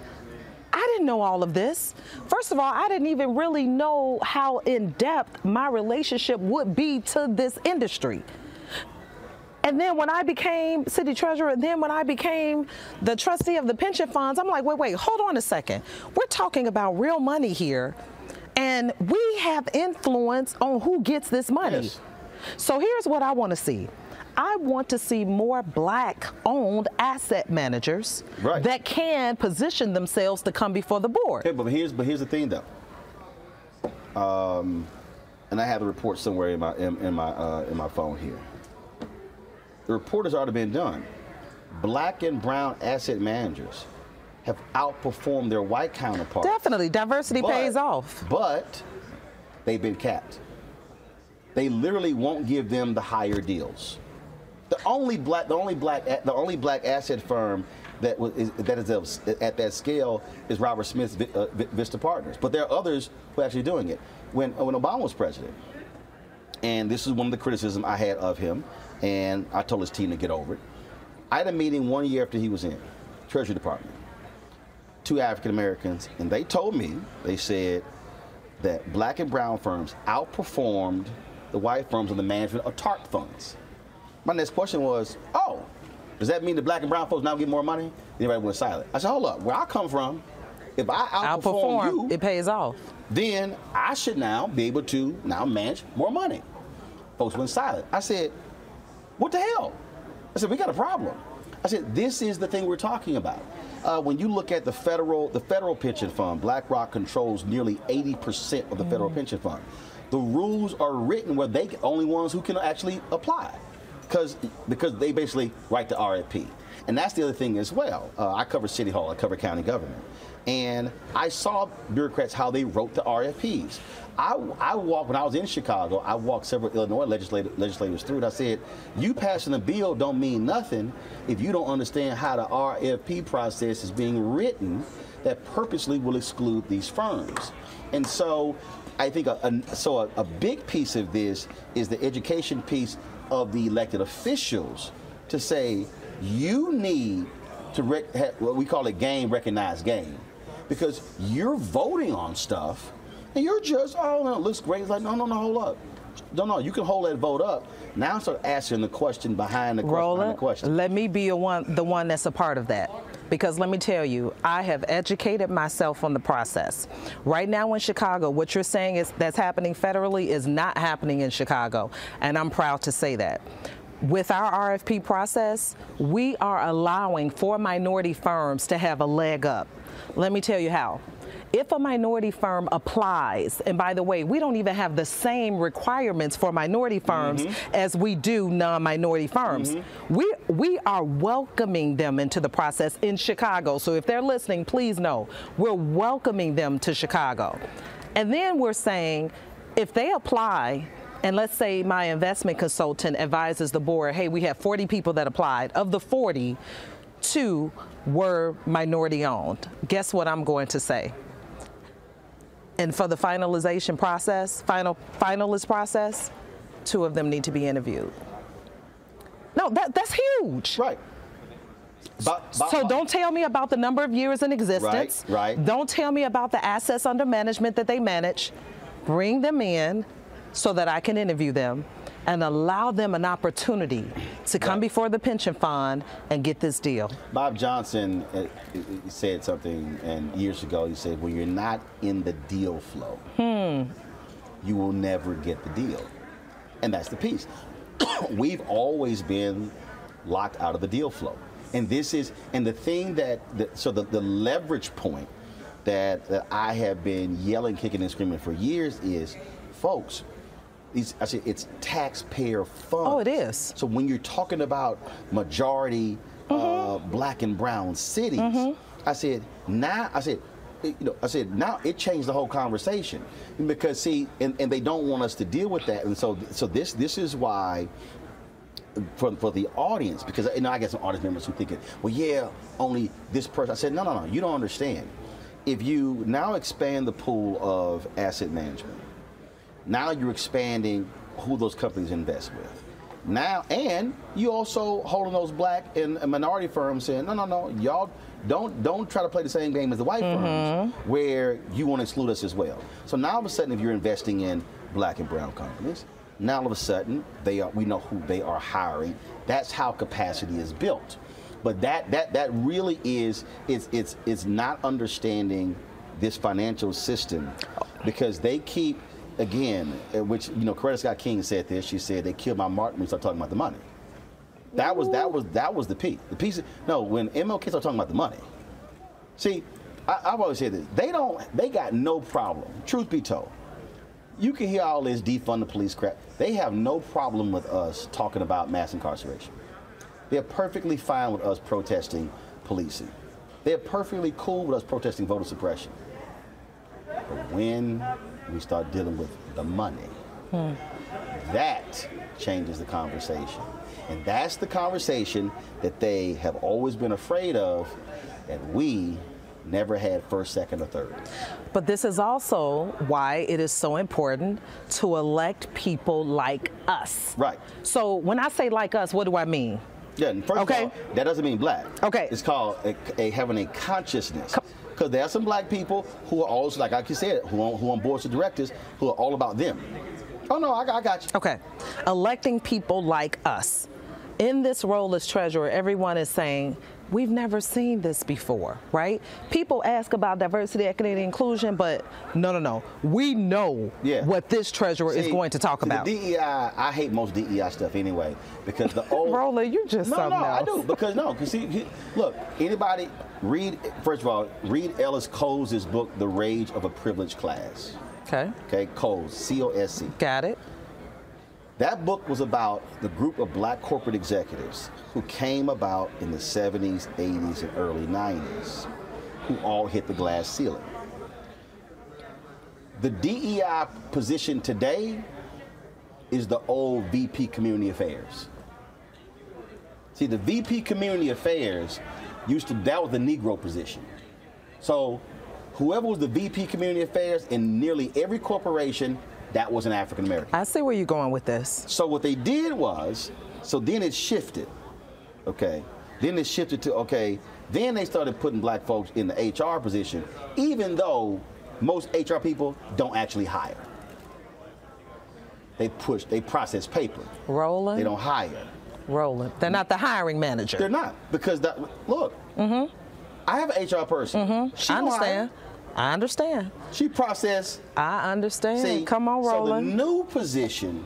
I didn't know all of this. First of all, I didn't even really know how in depth my relationship would be to this industry. And then when I became city treasurer, then when I became the trustee of the pension funds, I'm like, wait, wait, hold on a second. We're talking about real money here. And we have influence on who gets this money. Yes. So here's what I want to see. I want to see more black owned asset managers that can position themselves to come before the board.
Okay, but here's but here's the thing though. Um, and I have the report somewhere in my in, in my uh, in my phone here. The report has already been done. Black and brown asset managers have outperformed their white counterparts.
Definitely, diversity
But-
pays off.
But they've been capped. They literally won't give them the higher deals. The only black, the only black, the only black asset firm that was is, that is at that scale is Robert Smith's uh, Vi- Vista Partners. But there are others who are actually doing it. When when Obama was president, and this is one of the criticism I had of him, and I told his team to get over it. I had a meeting one year after he was in Treasury Department. Two African Americans, and they told me they said that black and brown firms outperformed the white firms in the management of TARP funds. My next question was, oh, does that mean the black and brown folks now get more money? Everybody went silent. I said, hold up, where I come from, if I outperform,
Outperform,
you,
it pays off.
then I should now be able to now manage more money. Folks went silent. I said, what the hell? I said, we got a problem. I said, this is the thing we're talking about. Uh, when you look at the federal, the federal pension fund, BlackRock controls nearly 80% of the federal pension fund. The rules are written where they only ones who can actually apply, because because they basically write the RFP. And that's the other thing as well. Uh, I cover city hall, I cover county government, and I saw bureaucrats how they wrote the RFPs. I, I walked when I was in Chicago. I walked several Illinois legislators through it. I said, "You passing a bill don't mean nothing if you don't understand how the RFP process is being written that purposely will exclude these firms." And so, I think a, a, so a, a big piece of this is the education piece of the elected officials to say you need to what we call a game recognized game because you're voting on stuff and you're just oh no it looks great it's like no no no hold up no no you can hold that vote up now start asking the question behind the question, behind the question.
let me be a one, the one that's a part of that. Because let me tell you, I have educated myself on the process. Right now in Chicago, what you're saying is that's happening federally is not happening in Chicago, and I'm proud to say that. With our RFP process, we are allowing for minority firms to have a leg up. Let me tell you how. If a minority firm applies, and by the way, we don't even have the same requirements for minority firms mm-hmm. as we do non-minority firms. Mm-hmm. We we are welcoming them into the process in Chicago. So if they're listening, please know we're welcoming them to Chicago. And then we're saying if they apply and let's say my investment consultant advises the board, hey, we have 40 people that applied. Of the 40, two were minority owned. Guess what I'm going to say? And for the finalization process, final finalist process, two of them need to be interviewed. No, that, that's huge.
Right.
so don't tell me about the number of years in existence.
Right, right.
Don't tell me about the assets under management that they manage. Bring them in so that I can interview them and allow them an opportunity to come before the pension fund and get this deal.
Bob Johnson uh, said something and years ago. He said, "When you're not in the deal flow,
Hmm.
you will never get the deal," and that's the piece. We've always been locked out of the deal flow, and this is and the thing that the, so the, the leverage point that, that I have been yelling, kicking, and screaming for years is, folks. These, I said it's taxpayer funds.
Oh, it is.
So when you're talking about majority uh, black and brown cities, I said now I said you know I said now it changed the whole conversation. Because see and, and they don't want us to deal with that. And so so this this is why for, for the audience because you know I got some audience members who thinking well yeah only this person. I said no no no you don't understand. If you now expand the pool of asset management now you're expanding who those companies invest with. Now, and you also holding those black and minority firms saying, no, no, no, y'all don't don't try to play the same game as the white firms, mm-hmm. where you want to exclude us as well. So now all of a sudden, if you're investing in black and brown companies, now all of a sudden they are we know who they are hiring. That's how capacity is built. But that that that really is it's it's it's not understanding this financial system because they keep, again, uh, which you know, Coretta Scott King said this. She said they killed my Martin we start talking about the money. That was that was that was the peak. The piece. No, when MLK started talking about the money. See, I, I've always said this. They don't. They got no problem. Truth be told, you can hear all this defund the police crap. They have no problem with us talking about mass incarceration. They're perfectly fine with us protesting policing. They're perfectly cool with us protesting voter suppression. But when we start dealing with the money, hmm. that changes the conversation. And that's the conversation that they have always been afraid of, and we never had first, second, or third.
But this is also why it is so important to elect people like us.
Right.
So when I say like us, what do I mean?
Yeah, first
Okay.
of all, that doesn't mean black.
Okay.
It's called a, a- having a consciousness. Because there are some black people who are also, like I said, who on, who are on boards of directors, who are all about them. Oh, no, I, I got you.
Okay. Electing people like us. In this role as treasurer, everyone is saying, we've never seen this before, right? People ask about diversity, equity, and inclusion, but no, no, no. We know
Yeah.
what this treasurer is going to talk
see,
about.
The DEI, I hate most DEI stuff anyway because the old.
Roland, you just
no,
something
no, I do because no, because see, look, anybody read first of all, read Ellis Cose' book, The Rage of a Privileged Class.
Okay.
Okay, Cose, C O S C.
Got it.
That book was about the group of black corporate executives who came about in the 70s, 80s, and early 90s, who all hit the glass ceiling. The DEI position today is the old VP Community Affairs. See, the VP Community Affairs used to, that was the Negro position. So, whoever was the VP Community Affairs in nearly every corporation, that was an African American.
I see where you're going with this.
So what they did was, so then it shifted. Okay. Then it shifted to okay. Then they started putting black folks in the HR position, even though most HR people don't actually hire. They push, they process paper.
Roland.
They don't hire.
Roland. They're not the hiring manager.
They're not because that look.
Mm-hmm.
I have an HR person.
Mm-hmm. I understand. I understand.
She process.
I understand.
See,
Come on, Roland.
So the new position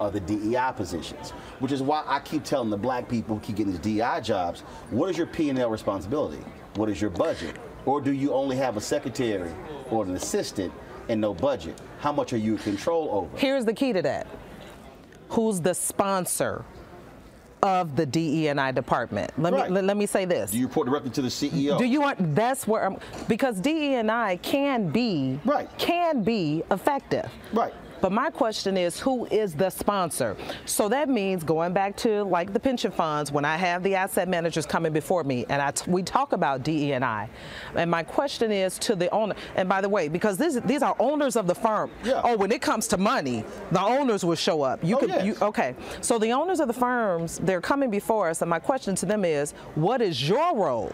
are the DEI positions, which is why I keep telling the black people who keep getting these DEI jobs, what is your P&L responsibility? What is your budget? Or do you only have a secretary or an assistant and no budget? How much are you in control over?
Here's the key to that. Who's the sponsor of the DE&I department? Let
Right.
me let, let me say this.
Do you report directly to the CEO?
Do you want? That's where I'm because DE&I can be right. can be effective.
Right.
But my question is, who is the sponsor? So that means going back to like the pension funds, when I have the asset managers coming before me, and I t- we talk about DE&I, and my question is to the owner. And by the way, because this, these are owners of the firm. Oh, when it comes to money, the owners will show up. You
Oh,
could,
yes.
you, okay. So the owners of the firms, they're coming before us, and my question to them is, what is your role?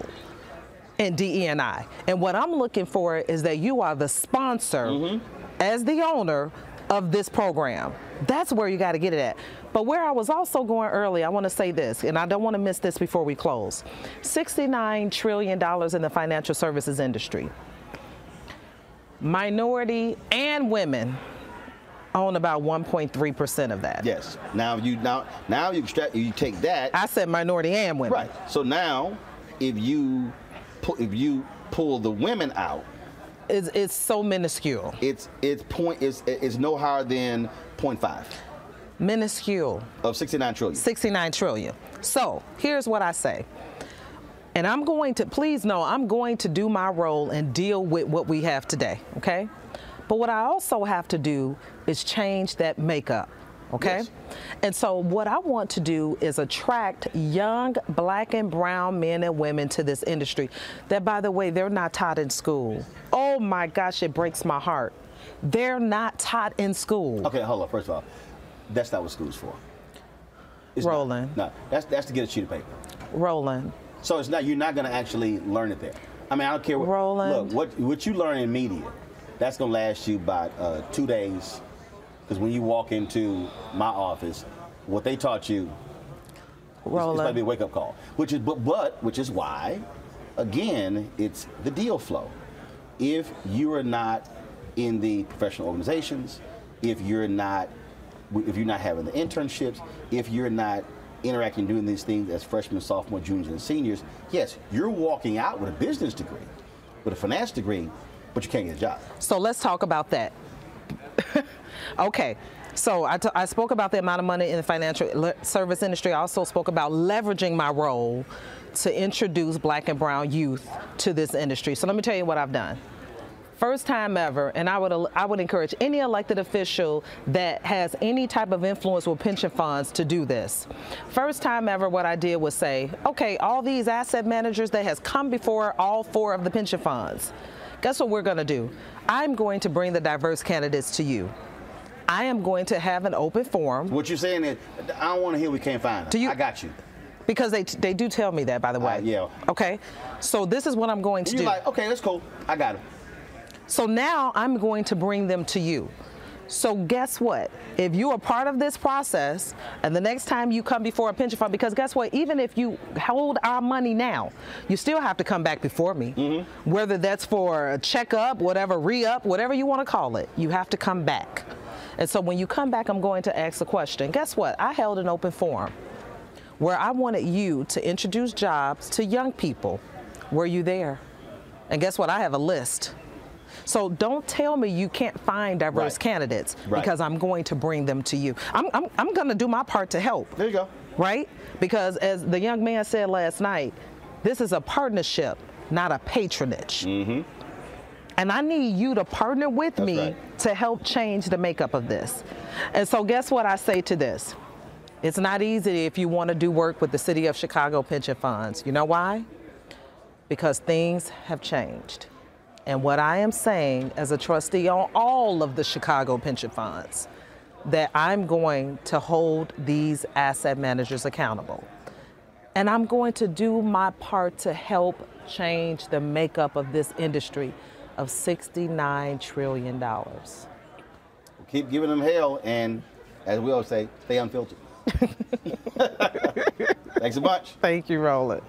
in DE&I. And what I'm looking for is that you are the sponsor
Mm-hmm.
as the owner of this program. That's where you got to get it at. But where I was also going early, I want to say this, and I don't want to miss this before we close. $69 trillion in the financial services industry. Minority and women own about 1.3% of that.
Yes. Now you now now you extract you take that.
I said minority and women.
Right. So now, if you if you pull the women out,
it's, it's so minuscule.
It's it's point it's it's no higher than 0.5
Minuscule.
of 69 trillion.
69 trillion. So here's what I say. And I'm going to, please know, I'm going to do my role and deal with what we have today, okay? But what I also have to do is change that makeup, okay?
Yes.
And so what I want to do is attract young black and brown men and women to this industry that, by the way, they're not taught in school. Oh my gosh, it breaks my heart. They're not taught in school.
Okay, hold on. First of all, that's not what school's for. It's
Roland.
No, that's that's to get a sheet of paper.
Roland.
So it's not you're not going to actually learn it there. I mean, I don't care what.
Roland.
Look, what what you learn in media, that's going to last you about uh, two days. Because when you walk into my office, what they taught you, it's, it's to be a wake up call. Which is but, but which is why, again, it's the deal flow. If you are not in the professional organizations, if you're not if you're not having the internships, if you're not interacting doing these things as freshmen, sophomores, juniors, and seniors, yes, you're walking out with a business degree, with a finance degree, but you can't get a job.
So let's talk about that. okay. So I, I spoke about the amount of money in the financial service industry. I also spoke about leveraging my role to introduce black and brown youth to this industry. So let me tell you what I've done. First time ever, and I would I would encourage any elected official that has any type of influence with pension funds to do this. First time ever, what I did was say, okay, all these asset managers that has come before all four of the pension funds. Guess what we're going to do? I'm going to bring the diverse candidates to you. I am going to have an open forum.
What you're saying is, I don't want to hear we can't find them.
Do you,
I got you.
Because they they do tell me that, by the way.
Uh, yeah.
Okay. So this is what I'm going to
You're
do.
like, okay, that's cool. I got it.
So now I'm going to bring them to you. So guess what? If you are part of this process, and the next time you come before a pension fund, because guess what? Even if you hold our money now, you still have to come back before me. Whether that's for a checkup, whatever re-up, whatever you want to call it, you have to come back. And so when you come back, I'm going to ask a question. Guess what? I held an open forum where I wanted you to introduce jobs to young people. Were you there? And guess what? I have a list. So don't tell me you can't find diverse
Right.
candidates
Right.
because I'm going to bring them to you. I'm, I'm, I'm going to do my part to help.
There you go.
Right? Because as the young man said last night, this is a partnership, not a patronage.
Mm-hmm.
And I need you to partner with
That's
me
right.
to help change the makeup of this. And so, guess what I say to this? It's not easy if you want to do work with the City of Chicago pension funds. You know why? Because things have changed. And what I am saying as a trustee on all of the Chicago pension funds, that I'm going to hold these asset managers accountable. And I'm going to do my part to help change the makeup of this industry of $69 trillion.
Keep giving them hell, and as we always say, stay unfiltered. Thanks a bunch.
Thank you, Roland.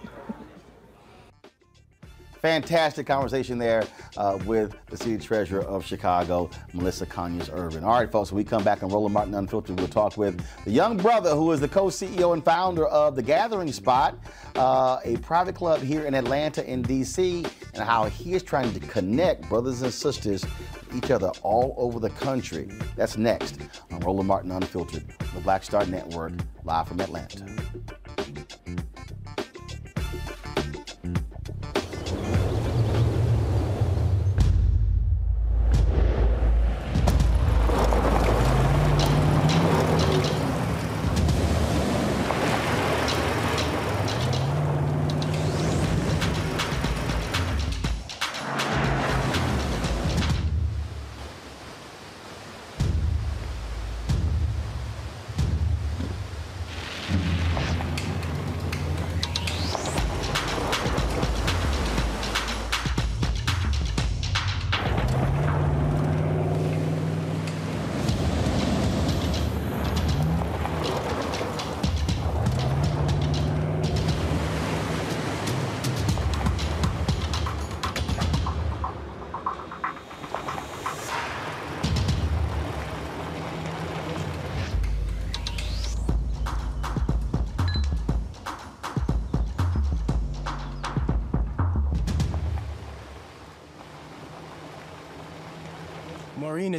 Fantastic conversation there uh, with the city treasurer of Chicago, Melissa Conyears-Ervin. All right, folks, when we come back on Roland Martin Unfiltered, we'll talk with the young brother who is the co CEO and founder of The Gathering Spot, uh, a private club here in Atlanta and DC, and how he is trying to connect brothers and sisters each other all over the country. That's next on Roland Martin Unfiltered, the Black Star Network, live from Atlanta.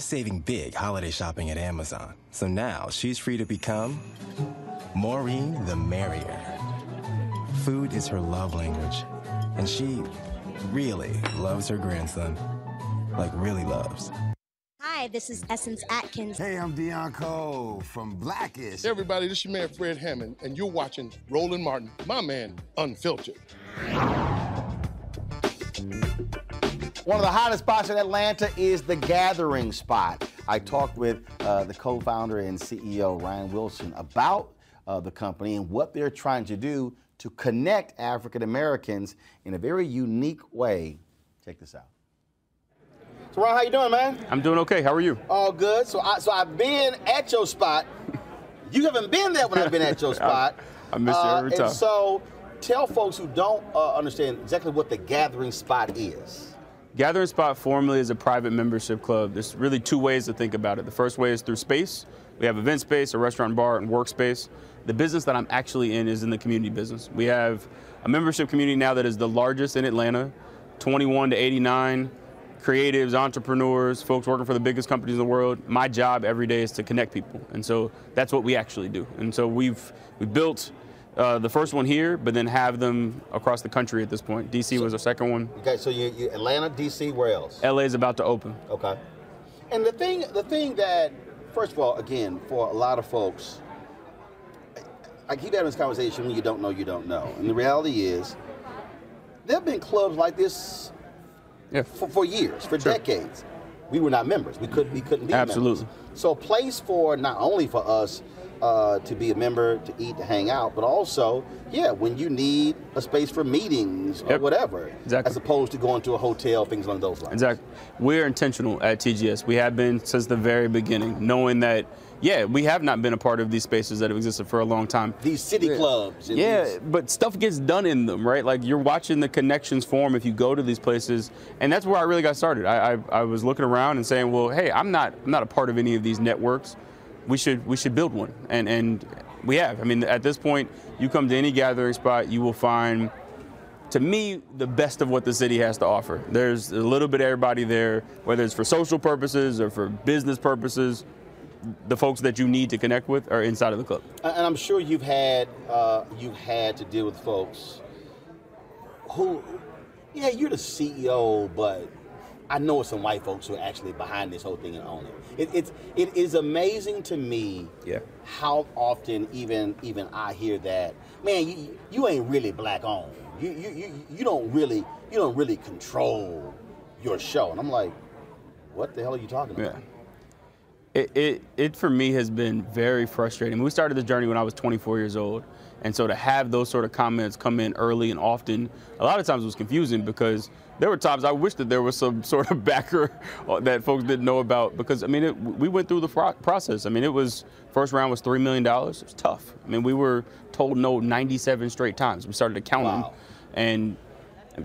Saving big holiday shopping at Amazon. So now she's free to become Maureen the Merrier. Food is her love language. And she really loves her grandson. Like, really loves.
Hi, this is Essence Atkins.
Hey, I'm Deon Cole from Blackish. Hey, everybody, this is your man Fred Hammond, and you're watching Roland Martin, my man, Unfiltered.
One of the hottest spots in Atlanta is the Gathering Spot. I talked with uh, the co-founder and CEO Ryan Wilson about uh, the company and what they're trying to do to connect African Americans in a very unique way. Check this out. So Ryan, how you doing, man?
I'm doing okay. How are you?
All good. So I so I've been at your spot. You haven't been there when I've been at your spot.
I miss you
Uh,
every time.
And so tell folks who don't uh, understand exactly what the Gathering Spot is.
Gathering Spot formerly is a private membership club. There's really two ways to think about it. The first way is through space. We have event space, a restaurant, bar, and workspace. The business that I'm actually in is in the community business. We have a membership community now that is the largest in Atlanta, 21 to 89 creatives, entrepreneurs, folks working for the biggest companies in the world. My job every day is to connect people, and so that's what we actually do. And so we've we built uh, the first one here, but then have them across the country at this point. DC was our second one.
Okay, so you, you Atlanta, DC, where else?
LA is about to open.
Okay. And the thing, the thing that, first of all, again, for a lot of folks, I keep having this conversation when you don't know, you don't know. And the reality is, there have been clubs like this for, for years, for decades. We were not members. We couldn't. We couldn't be
Absolutely.
members. So a place for not only for us uh, to be a member, to eat, to hang out, but also, yeah, when you need a space for meetings or
Yep.
whatever,
Exactly.
as opposed to going to a hotel, things along those lines.
Exactly. We're intentional at TGS. We have been since the very beginning, knowing that, yeah, we have not been a part of these spaces that have existed for a long time.
These city clubs. and
Yeah,
these-
but stuff gets done in them, right? Like you're watching the connections form if you go to these places, and that's where I really got started. I, I, I was looking around and saying, well, hey, I'm not I'm not a part of any of these networks. We should we should build one, and and we have. I mean, at this point, you come to any gathering spot, you will find to me, the best of what the city has to offer. There's a little bit of everybody there, whether it's for social purposes or for business purposes. The folks that you need to connect with are inside of the club.
And I'm sure you've had uh, you've had to deal with folks who, yeah, you're the CEO, but I know it's some white folks who are actually behind this whole thing and own it. it it's it is amazing to me
Yeah.
how often even even I hear that man you you ain't really black owned you you you, you don't really you don't really control your show and I'm like what the hell are you talking about?
Yeah. It, it, it for me has been very frustrating. We started this journey when I was 24 years old. And so to have those sort of comments come in early and often, a lot of times it was confusing because there were times I wish that there was some sort of backer uh, that folks didn't know about because, I mean, it, we went through the process. I mean, it was, first round was $3 million. It was tough. I mean, we were told no 97 straight times. We started to count them. And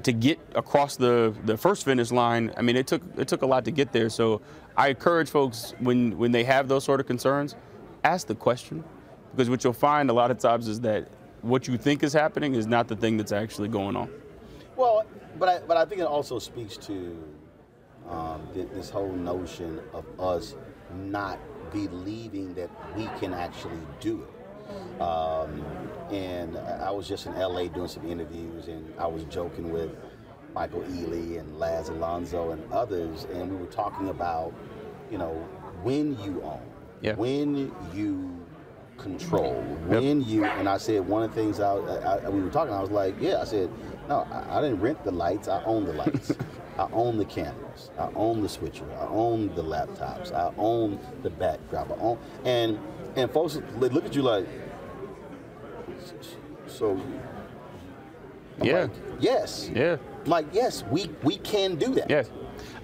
to get across the, the first finish line, I mean, it took it took a lot to get there. So I encourage folks when when they have those sort of concerns, ask the question, because what you'll find a lot of times is that what you think is happening is not the thing that's actually going on.
Well, but I, but I think it also speaks to um, th- this whole notion of us not believing that we can actually do it. Um, and I was just in LA doing some interviews, and I was joking with Michael Ealy and Laz Alonso and others, and we were talking about, you know, when you own,
Yeah.
when you control, when you, and I said one of the things I, I, I- we were talking, I was like, yeah, I said, no, I, I didn't rent the lights, I own the lights. I own the cameras. I own the switcher. I own the laptops. I own the backdrop. I own, and and folks they look at you like, so. I'm
Yeah.
like, yes.
Yeah.
Like yes, we we can do that.
Yes.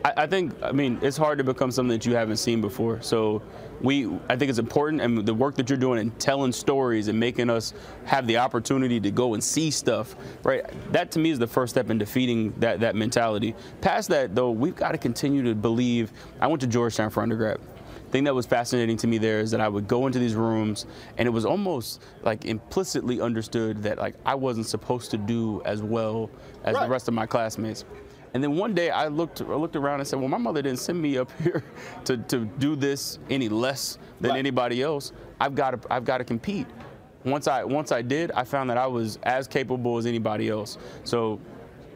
I, I think, I mean, it's hard to become something that you haven't seen before. So we, I think it's important, and the work that you're doing in telling stories and making us have the opportunity to go and see stuff, right? That to me is the first step in defeating that, that mentality. Past that, though, we've got to continue to believe. I went to Georgetown for undergrad. thing that was fascinating to me there is that I would go into these rooms and it was almost like implicitly understood that like I wasn't supposed to do as well as the rest of my classmates. And then one day I looked I looked around and said, well, my mother didn't send me up here to, to do this any less than anybody else. I've got to I've got to compete. Once I once I did, I found that I was as capable as anybody else. So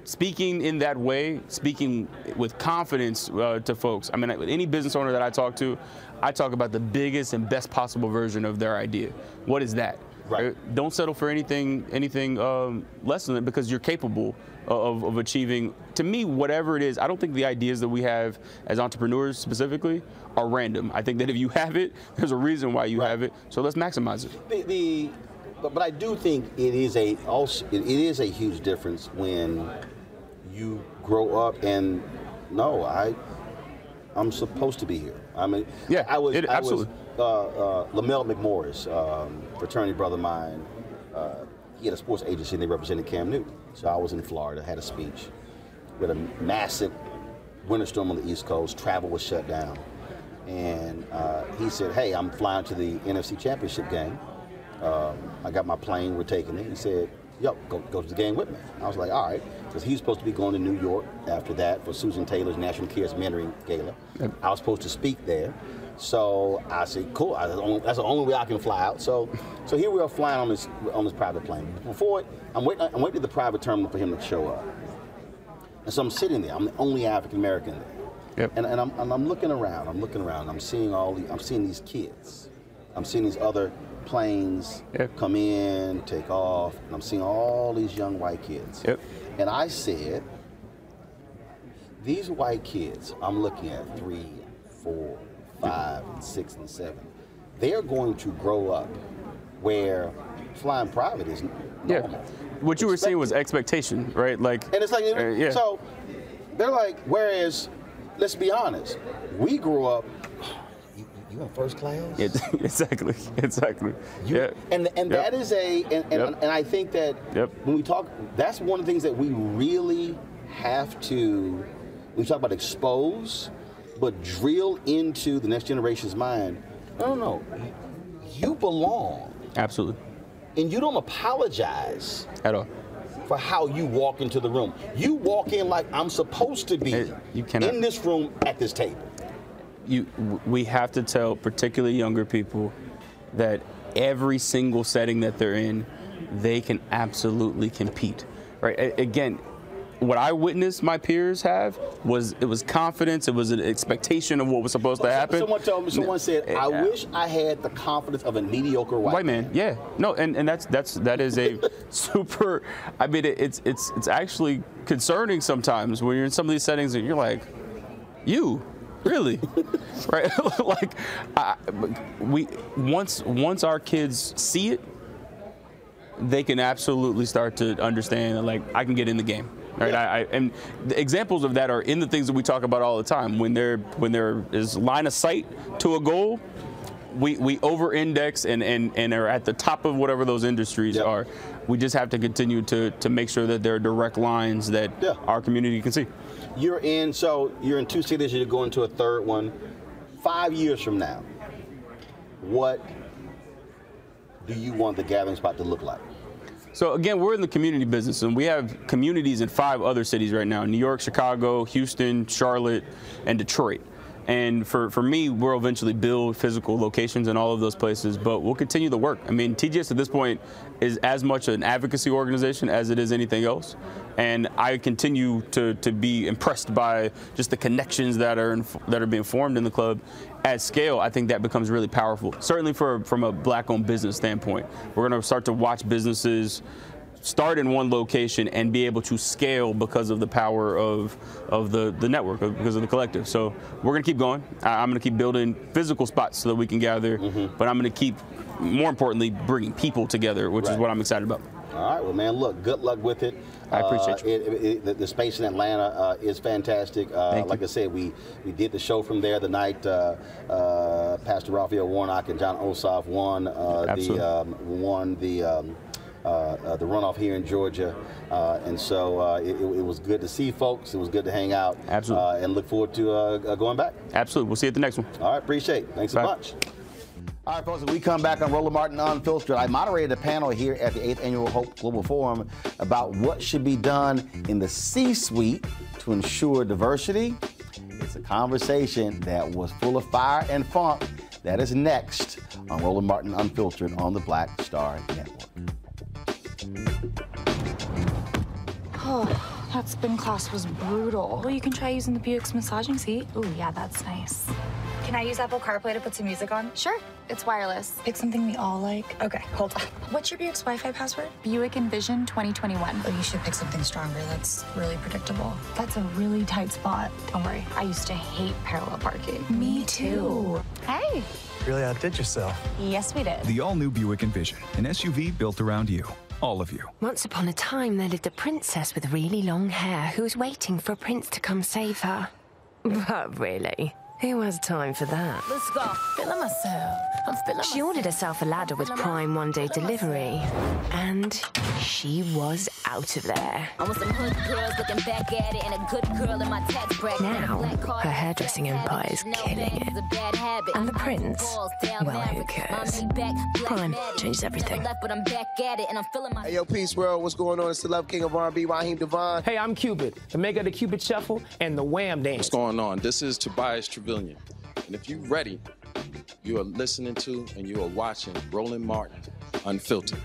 speaking in that way, speaking with confidence uh, to folks. I mean, any business owner that I talk to, I talk about the biggest and best possible version of their idea. What is that? Right. Don't settle for anything anything um, less than it because you're capable of, of achieving. To me, whatever it is, I don't think the ideas that we have as entrepreneurs specifically are random. I think that if you have it, there's a reason why you have it. So let's maximize it.
The, the but, but I do think it is a also it, is a huge difference when you grow up and no, I I'm supposed to be here. I mean, yeah, I was
it-
I
absolutely.
was uh, uh, Lamell McMorris, um, fraternity brother of mine. Uh, he had a sports agency and they represented Cam Newton. So I was in Florida, had a speech with a massive winter storm on the East Coast. Travel was shut down, and uh, he said, "Hey, I'm flying to the NFC Championship game. Um, I got my plane. We're taking it." He said, "Yo, go, go to the game with me." I was like, "All right," because he's supposed to be going to New York after that for Susan Taylor's National Cares Mentoring Gala. I was supposed to speak there. So I said, "Cool. I, that's the only- that's the only way I can fly out." So, so here we are flying on this on this private plane. Before it, I'm waiting. I'm waiting at the private terminal for him to show up. And so I'm sitting there. I'm the only African American there.
Yep.
And, and, I'm, and I'm looking around. I'm looking around. I'm seeing all the. I'm seeing these kids. I'm seeing these other planes come in, take off, and I'm seeing all these young white kids.
Yep.
And I said, these white kids, I'm looking at three, four, five, and six, and seven. They're going to grow up where flying private is
Yeah.
normal.
What you were saying was expectation, right? Like,
And it's like,
uh, yeah.
so they're like, whereas, let's be honest, we grew up, you, you in first class?
It- exactly, exactly. yeah.
And and
Yep.
that is a and, and,
Yep.
and I think that when we talk, that's one of the things that we really have to. We talk about expose, but drill into the next generation's mind. No, no, no. You belong,
Absolutely.
and you don't apologize
At all.
for how you walk into the room. You walk in like I'm supposed to be
you cannot-
in this room at this table.
you we have to tell particularly younger people that every single setting that they're in they can absolutely compete right again what I witnessed my peers have was it was confidence, it was an expectation of what was supposed to happen.
Someone told me, someone said, I
Yeah.
wish I had the confidence of a mediocre white,
white man. yeah. No and, and that's that's that is a super i mean it, it's it's it's actually concerning sometimes when you're in some of these settings and you're like you? Really? Right? Like I, we once once our kids see it they can absolutely start to understand that like i can get in the game Right, I, I, and the examples of that are in the things that we talk about all the time. When there, when there is line of sight to a goal, we, we over-index and, and, and are at the top of whatever those industries are. We just have to continue to, to make sure that there are direct lines that our community can see.
You're in, so you're in two cities, you're going to a third one. Five years from now, what do you want the gathering spot to look like?
So again, we're in the community business, and we have communities in five other cities right now: New York, Chicago, Houston, Charlotte, and Detroit. And for, for me, we'll eventually build physical locations in all of those places, but we'll continue the work. I mean, TGS at this point is as much an advocacy organization as it is anything else. And I continue to, to be impressed by just the connections that are in, that are being formed in the club. At scale, I think that becomes really powerful. Certainly for from a black-owned business standpoint, we're going to start to watch businesses start in one location and be able to scale because of the power of of the the network of- because of the collective. So we're going to keep going. I- i'm going to keep building physical spots so that we can gather mm-hmm. but i'm going to keep more importantly bringing people together which is what i'm excited about.
All right, well, man, look, good luck with it.
I appreciate
you. It, it, it- the, the space in Atlanta uh, is fantastic. Uh,
Thank you.
like I said, we, we did the show from there the night uh, uh, Pastor Raphael Warnock and Jon Ossoff won uh, the um, won the. Um, uh, uh, the runoff here in Georgia, uh, and so uh, it, it was good to see folks. It was good to hang out,
Absolutely.
uh, and look forward to uh, uh, going back.
absolutely we'll see you at the next one
All right, appreciate it. Thanks so much. All right, folks, as we come back on Roland Martin Unfiltered, I moderated a panel here at the 8th Annual Hope Global Forum about what should be done in the C suite to ensure diversity. It's a conversation that was full of fire and funk. That is next on Roland Martin Unfiltered on the Black Star Network.
Oh, that spin class was brutal. Well, you can try using the Buick's massaging seat. Ooh, yeah, that's nice. Can I use Apple CarPlay to put some music on? Sure. It's wireless. It's something we all like. Okay, hold on. What's your Buick's Wi-Fi password? Buick Envision 2021. Oh, you should pick something stronger. That's really predictable. That's a really tight spot. Don't worry. I used to hate parallel parking. Me too. Hey.
Really outdid yourself.
Yes, we did.
The all new Buick Envision, an SUV built around you. All of you.
Once upon a time, there lived a princess with really long hair who was waiting for a prince to come save her. But really, Who has time for that?
Let's go. Feeling myself. I'm feeling
She ordered herself a ladder with Prime one day delivery, and she was out of there.
I want some hood girls looking back at it and a good girl in my tax bracket.
Now, her hairdressing empire is killing it. And the prince? Well, who cares? Prime changed everything.
But I'm back at it and I'm feeling my
Hey, yo, Peace World, what's going on? It's the Love King of R&B, Raheem DeVaughn.
Hey, I'm Cupid, the maker of the Cupid Shuffle and the Wham Dance.
What's going on? This is Tobias Truvillion. And if you're ready, you are listening to and you are watching Roland Martin Unfiltered.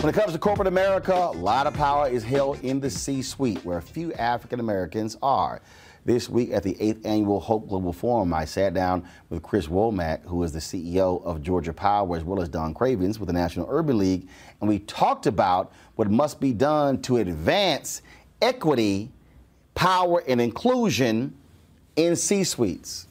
When it comes to corporate America, a lot of power is held in the C suite, where a few African Americans are. This week at the 8th Annual Hope Global Forum, I sat down with Chris Womack, who is the CEO of Georgia Power, as well as Don Cravins with the National Urban League, and we talked about what must be done to advance equity, power, and inclusion in C suites.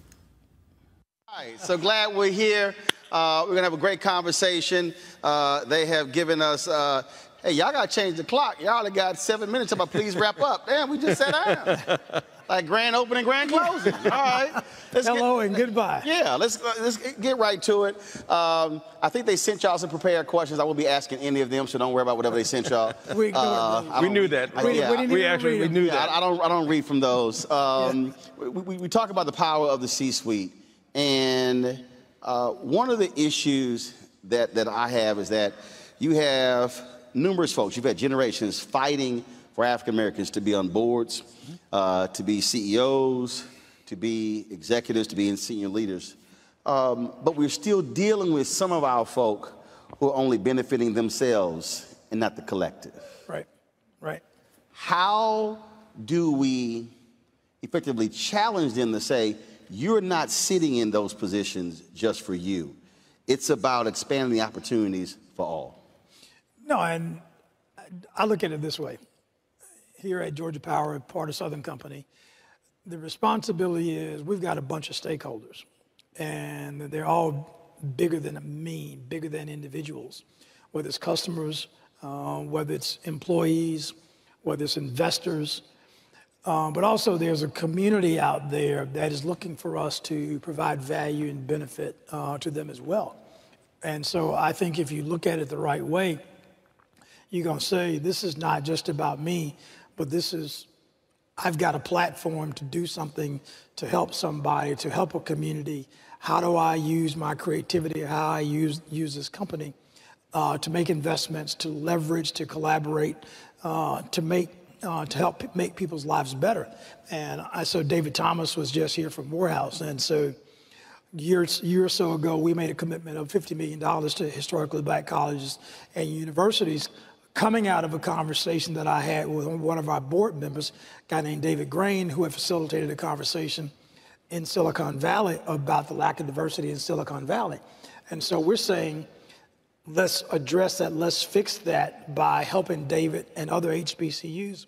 All right, so glad we're here. Uh, we're gonna have a great conversation. Uh, they have given us. Uh, hey, y'all gotta change the clock. Y'all only got seven minutes. About please wrap up. Damn, we just sat down. like grand opening, grand closing. All right. Let's
Hello and goodbye.
Yeah, let's let's get right to it. Um, I think they sent y'all some prepared questions. I won't be asking any of them, so don't worry about whatever they sent y'all.
We
Uh,
We knew that.
I-
We-
yeah,
we didn't
I-
actually- read we them. knew
yeah,
that.
I, I don't I don't read from those. Um, we, we, we talk about the power of the C-suite, and uh, one of the issues that that I have is that you have numerous folks. You've had generations fighting for African Americans to be on boards, uh, to be CEOs, to be executives, to be in senior leaders. Um, but we're still dealing with some of our folk who are only benefiting themselves and not the collective.
Right, right.
How do we effectively challenge them to say, you're not sitting in those positions just for you? It's about expanding the opportunities for all.
No, and I look at it this way. Here at Georgia Power, part of Southern Company, the responsibility is we've got a bunch of stakeholders, and they're all bigger than me, bigger than individuals, whether it's customers, uh, whether it's employees, whether it's investors. Uh, but also, there's a community out there that is looking for us to provide value and benefit uh, to them as well. And so, I think if you look at it the right way, you're going to say, this is not just about me, but this is, I've got a platform to do something to help somebody, to help a community. How do I use my creativity? How I use, use this company uh, to make investments, to leverage, to collaborate, uh, to make, uh, to help make people's lives better. And I so David Thomas was just here from Morehouse, and so years year or so ago, we made a commitment of $50 million to historically black colleges and universities coming out of a conversation that I had with one of our board members, a guy named David Grain, who had facilitated a conversation in Silicon Valley about the lack of diversity in Silicon Valley. And so we're saying, let's address that, let's fix that by helping David and other HBCUs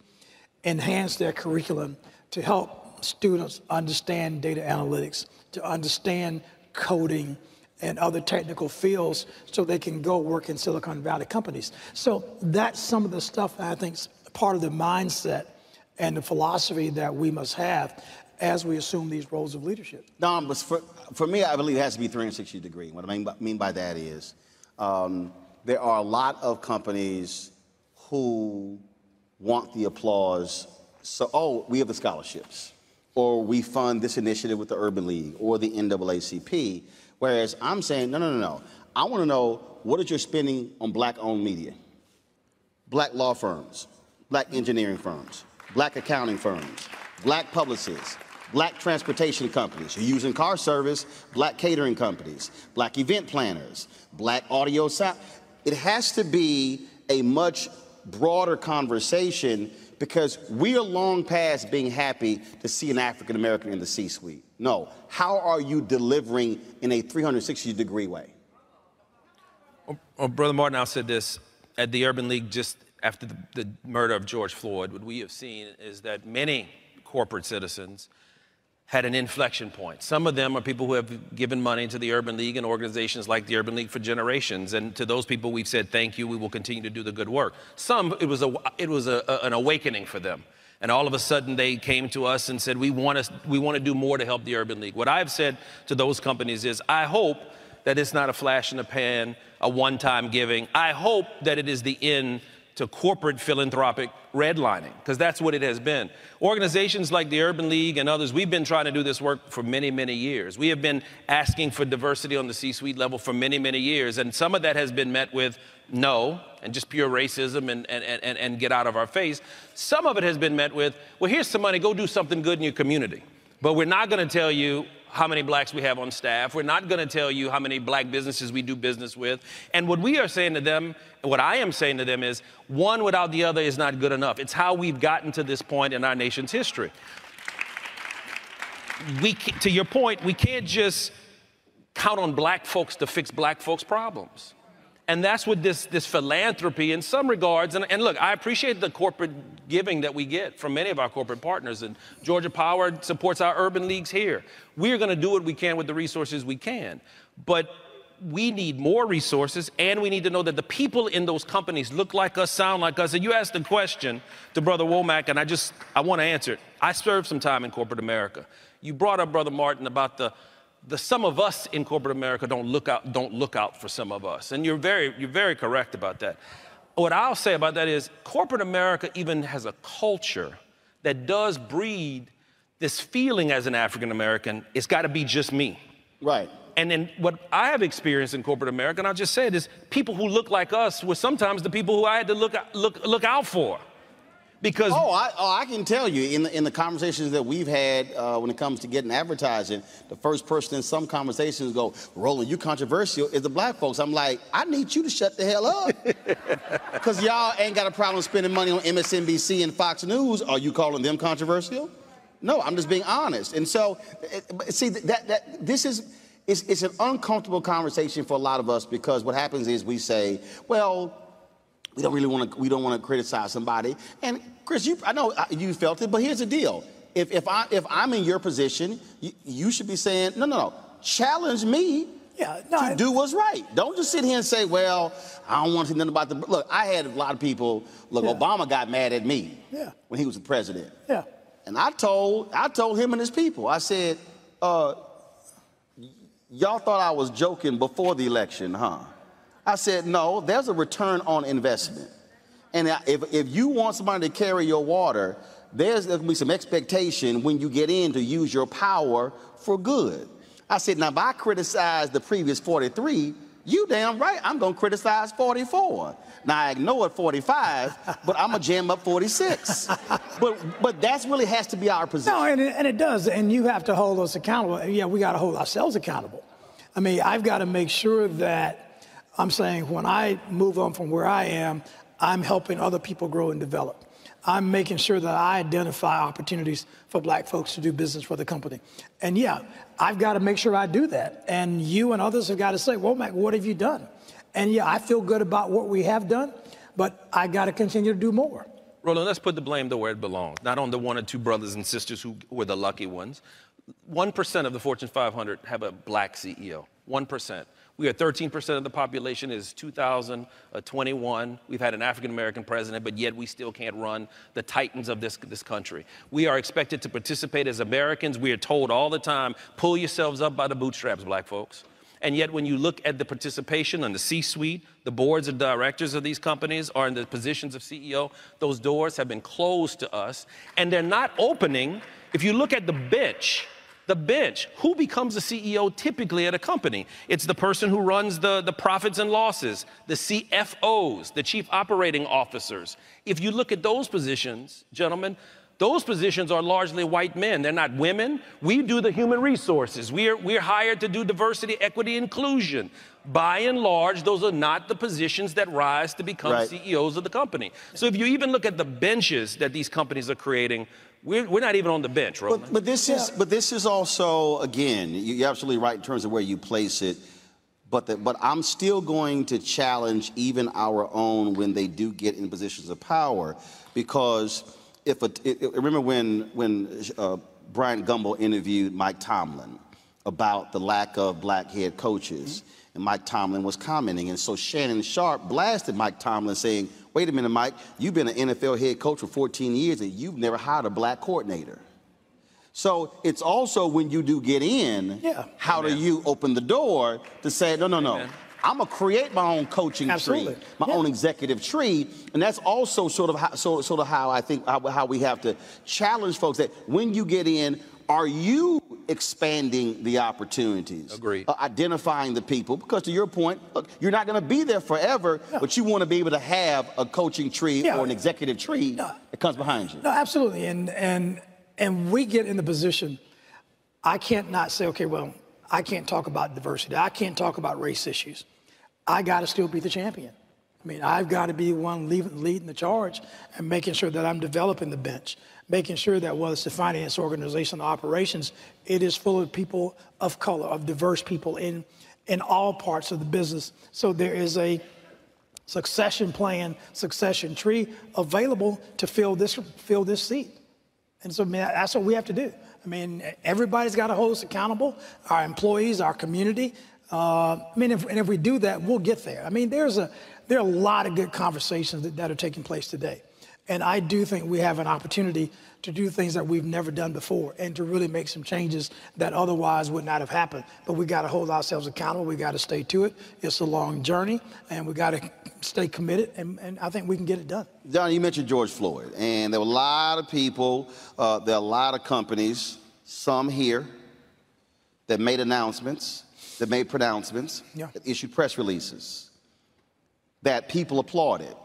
enhance their curriculum to help students understand data analytics, to understand coding and other technical fields so they can go work in Silicon Valley companies. So that's some of the stuff I think is part of the mindset and the philosophy that we must have as we assume these roles of leadership.
No, but for, for me, I believe it has to be 360 degree. What I mean by, mean by that is um, there are a lot of companies who want the applause. So, oh, we have the scholarships, or we fund this initiative with the Urban League or the NAACP. Whereas I'm saying, no, no, no, no. I want to know what is your spending on black-owned media, black law firms, black engineering firms, black accounting firms, black publicists, black transportation companies use in car service, black catering companies, black event planners, black audio sound. It has to be a much broader conversation because we are long past being happy to see an African American in the C suite. No. How are you delivering in a 360 degree way?
Well, Brother Martin, I said this at the Urban League just after the, the murder of George Floyd. What we have seen is that many corporate citizens had an inflection point. Some of them are people who have given money to the Urban League and organizations like the Urban League for generations. And to those people, we've said, thank you, we will continue to do the good work. Some, it was, a, it was a, a- an awakening for them. And all of a sudden, they came to us and said, we want, to, we want to do more to help the Urban League. What I've said to those companies is, I hope that it's not a flash in the pan, a one time giving. I hope that it is the end to corporate philanthropic redlining, because that's what it has been. Organizations like the Urban League and others, we've been trying to do this work for many, many years. We have been asking for diversity on the C suite level for many, many years. And some of that has been met with no and just pure racism and, and, and, and get out of our face. Some of it has been met with, well, here's some money, go do something good in your community. But we're not going to tell you how many blacks we have on staff. We're not going to tell you how many black businesses we do business with. And what we are saying to them, what I am saying to them is one without the other is not good enough. It's how we've gotten to this point in our nation's history. We, to your point, we can't just count on black folks to fix black folks' problems. And that's what this, this philanthropy, in some regards, and, and look, I appreciate the corporate giving that we get from many of our corporate partners. And Georgia Power supports our urban leagues here. We're going to do what we can with the resources we can. But we need more resources, and we need to know that the people in those companies look like us, sound like us. And you asked a question to Brother Womack, and I just I want to answer it. I served some time in corporate America. You brought up Brother Martin about the the some of us in corporate America don't look out don't look out for some of us, and you're very you're very correct about that. What I'll say about that is corporate America even has a culture that does breed this feeling as an African American. It's got to be just me.
Right.
And then what I have experienced in corporate America, and I'll just say it, is people who look like us were sometimes the people who I had to look look look out for. Because
oh, I, oh, I can tell you in the, in the conversations that we've had uh, when it comes to getting advertising, the first person in some conversations go, "Roland, you controversial," is the black folks. I'm like, I need you to shut the hell up, because y'all ain't got a problem spending money on MSNBC and Fox News. Are you calling them controversial? No, I'm just being honest. And so, see, that that this is. It's, it's an uncomfortable conversation for a lot of us because what happens is we say, well, we don't really want to we don't want to criticize somebody and chris you i know uh, you felt it but here's the deal if, if i if i'm in your position you, you should be saying no no no challenge me
yeah,
to do what's right don't just sit here and say well i don't want to see nothing about the look i had a lot of people look
Yeah.
obama got mad at me
Yeah.
when he was the president
Yeah.
and i told i told him and his people i said uh, y'all thought i was joking before the election huh I said, no, there's a return on investment. And if, if you want somebody to carry your water, there's going to be some expectation when you get in to use your power for good. I said, now if I criticize the previous 43, you damn right, I'm going to criticize 44. Now I ignored 45, but I'm going to jam up 46. but, but that's really has to be our position.
No, and it, and it does. And you have to hold us accountable. Yeah, we got to hold ourselves accountable. I mean, I've got to make sure that I'm saying when I move on from where I am, I'm helping other people grow and develop. I'm making sure that I identify opportunities for black folks to do business for the company. And yeah, I've got to make sure I do that. And you and others have got to say, well, Mac, what have you done? And yeah, I feel good about what we have done, but I got to continue to do more.
Roland, let's put the blame to where it belongs, not on the one or two brothers and sisters who were the lucky ones. 1% of the Fortune 500 have a black CEO. 1%. We are 13% of the population is 2021. We've had an African American president, but yet we still can't run the titans of this, this country. We are expected to participate as Americans. We are told all the time, pull yourselves up by the bootstraps, black folks. And yet, when you look at the participation on the C suite, the boards of directors of these companies are in the positions of CEO, those doors have been closed to us, and they're not opening. If you look at the bench, the bench, who becomes a CEO typically at a company? It's the person who runs the, the profits and losses, the CFOs, the chief operating officers. If you look at those positions, gentlemen, those positions are largely white men. They're not women. We do the human resources. We're, we're hired to do diversity, equity, inclusion. By and large, those are not the positions that rise to become
Right.
CEOs of the company. So if you even look at the benches that these companies are creating, we're, we're not even on the bench, Roland.
But, but this is but this is also again you- you're absolutely right in terms of where you place it. But the, but I'm still going to challenge even our own when they do get in positions of power, because if a, it, it- remember when when uh, Bryant Gumbel interviewed Mike Tomlin about the lack of black head coaches. And Mike Tomlin was commenting. And so Shannon Sharpe blasted Mike Tomlin saying, wait a minute, Mike, you've been an NFL head coach for 14 years and you've never hired a black coordinator. So it's also when you do get in, how do you open the door to say, no, no, no. I'm gonna create my own coaching
Absolutely.
tree, my own executive tree, and that's also sort of how, so, sort of how I think how, how we have to challenge folks that when you get in, are you expanding the opportunities?
Agreed.
Uh, identifying the people, because to your point, look, you're not going to be there forever, but you want to be able to have a coaching tree
Yeah.
or an executive tree that comes behind you.
No, absolutely. And and and we get in the position. I can't not say, okay, well, I can't talk about diversity. I can't talk about race issues. I got to still be the champion. I mean, I've got to be the one leading, leading the charge and making sure that I'm developing the bench, making sure that whether it's the finance organization or operations, it is full of people of color, of diverse people in in all parts of the business. So there is a succession plan, succession tree available to fill this fill this seat. And so I mean, that's what we have to do. I mean, everybody's got to hold us accountable. Our employees, our community. Uh, I mean, if, and if we do that, we'll get there. I mean, there's a there are a lot of good conversations that, that are taking place today, and I do think we have an opportunity to do things that we've never done before and to really make some changes that otherwise would not have happened. But we got to hold ourselves accountable. We got to stay to it. It's a long journey, and we got to stay committed. And, and I think we can get it done.
John, you mentioned George Floyd, and there were a lot of people, uh, there are a lot of companies, some here, that made announcements, that made pronouncements,
Yeah.
that issued press releases, that people applauded.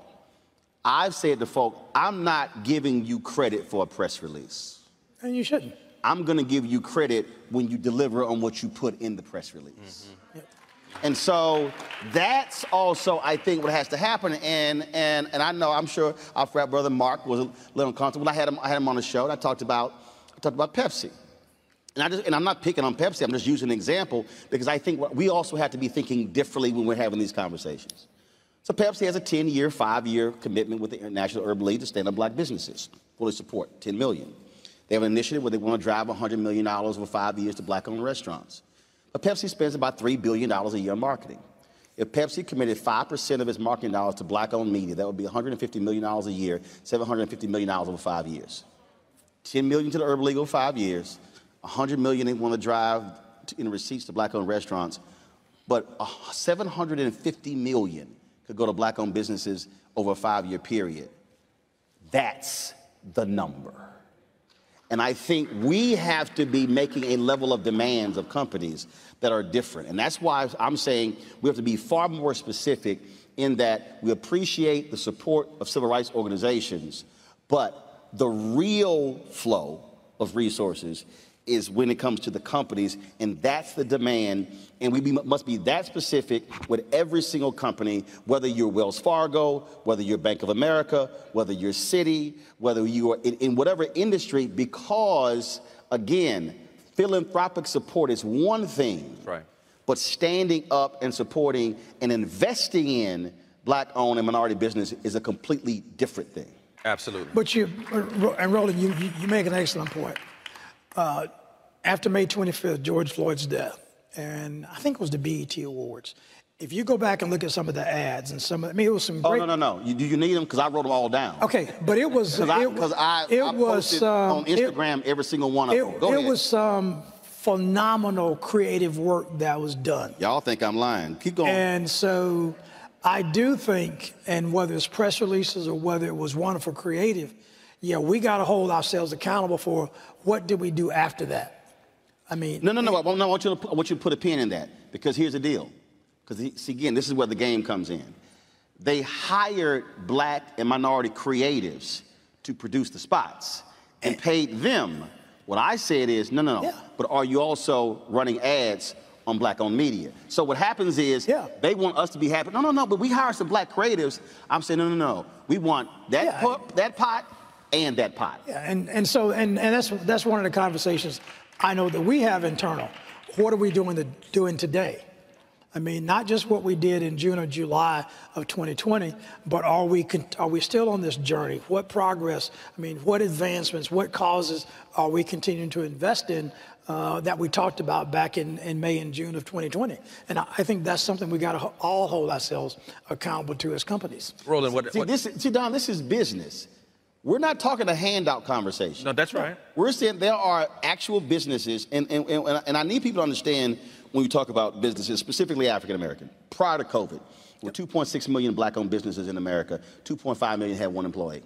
I've said to folk, I'm not giving you credit for a press release.
And you shouldn't.
I'm going to give you credit when you deliver on what you put in the press release. Mm-hmm. And so that's also, I think, what has to happen. And and and I know, I'm sure our frat brother Mark was a little uncomfortable. I had him, I had him on the show. And I talked about, I talked about Pepsi. And I just, and I'm not picking on Pepsi. I'm just using an example because I think we also have to be thinking differently when we're having these conversations. So Pepsi has a 10-year, five-year commitment with the International Urban League to stand up black businesses. Fully support, 10 million. They have an initiative where they want to drive $100 million over five years to black-owned restaurants. But Pepsi spends about $3 billion a year on marketing. If Pepsi committed 5% of its marketing dollars to black-owned media, that would be $150 million a year, $750 million over five years. 10 million to the Urban League over five years, 100 million they want to drive in receipts to black-owned restaurants, but uh, 750 million could go to black-owned businesses over a five-year period. That's the number. And I think we have to be making a level of demands of companies that are different. And that's why I'm saying we have to be far more specific in that we appreciate the support of civil rights organizations, but the real flow of resources is when it comes to the companies, and that's the demand. And we be, must be that specific with every single company, whether you're Wells Fargo, whether you're Bank of America, whether you're Citi, whether you are in, in whatever industry, because again, philanthropic support is one thing,
Right.
but standing up and supporting and investing in black-owned and minority business is a completely different thing.
Absolutely.
But you, and Roland, you, you you make an excellent point. Uh, after May 25th, George Floyd's death, and I think it was the BET Awards. If you go back and look at some of the ads and some, of, I mean, it was some
Oh,
great.
no, no, no. You, do you need them? Because I wrote them all down.
Okay, but it was.
Because I,
it,
I,
it
I
was um,
on
it-
Instagram every single one of
It,
them. Go
it
ahead.
was some phenomenal creative work that was done.
Y'all think I'm lying. Keep going.
And so I do think, and whether it's press releases or whether it was wonderful creative, yeah, we got to hold ourselves accountable for what did we do after that. I mean,
no, no, no. I want, no, I want you to, I want you to put a pin in that because here's the deal. Because see, again, this is where the game comes in. They hired black and minority creatives to produce the spots and eh. paid them. What I said is, no, no, no. But are you also running ads on black-owned media? So what happens is, yeah. they want us to be happy. No, no, no. But we hire some black creatives. I'm saying, no, no, no. We want that pot, that pot and that pot.
Yeah, and, and so and, and that's that's one of the conversations I know that we have internal. What are we doing to, doing today? I mean, not just what we did in June or July of 2020, but are we are we still on this journey? What progress? I mean, what advancements? What causes are we continuing to invest in uh, that we talked about back in, in May and June of 2020? And I, I think that's something we got to all hold ourselves accountable to as companies.
Roland, what,
See, this, see, Don, this is business. We're not talking a handout conversation.
No, that's right.
We're saying there are actual businesses, and, and, and, and I need people to understand when we talk about businesses, specifically African American. Prior to COVID, with 2.6 million black owned businesses in America, 2.5 million had one employee,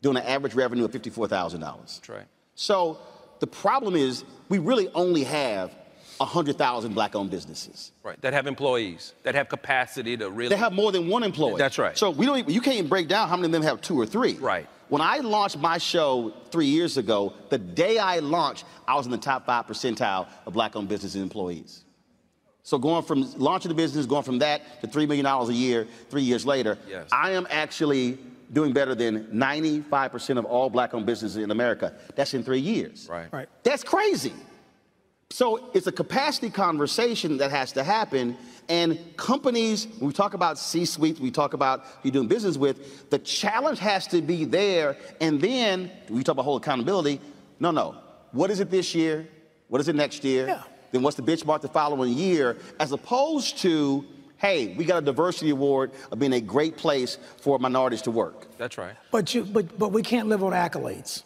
doing an average revenue of $54,000.
That's right.
So the problem is we really only have 100,000 black owned businesses.
Right. That have employees, that have capacity to really.
They have more than one employee.
That's right.
So we don't. Even, you can't even break down how many of them have two or three.
Right.
When I launched my show three years ago, the day I launched, I was in the top five percentile of black-owned businesses and employees. So going from launching the business, going from that to three million dollars a year, three years later,
Yes.
I am actually doing better than 95% of all black-owned businesses in America. That's in three years.
Right.
Right.
That's crazy. So it's a capacity conversation that has to happen. And companies, when we talk about C-suite, we talk about who you're doing business with, the challenge has to be there. And then we talk about whole accountability. No, no. What is it this year? What is it next year? Yeah. Then what's the benchmark the following year? As opposed to, hey, we got a diversity award of being a great place for minorities to work.
That's right.
But you, but but we can't live on accolades,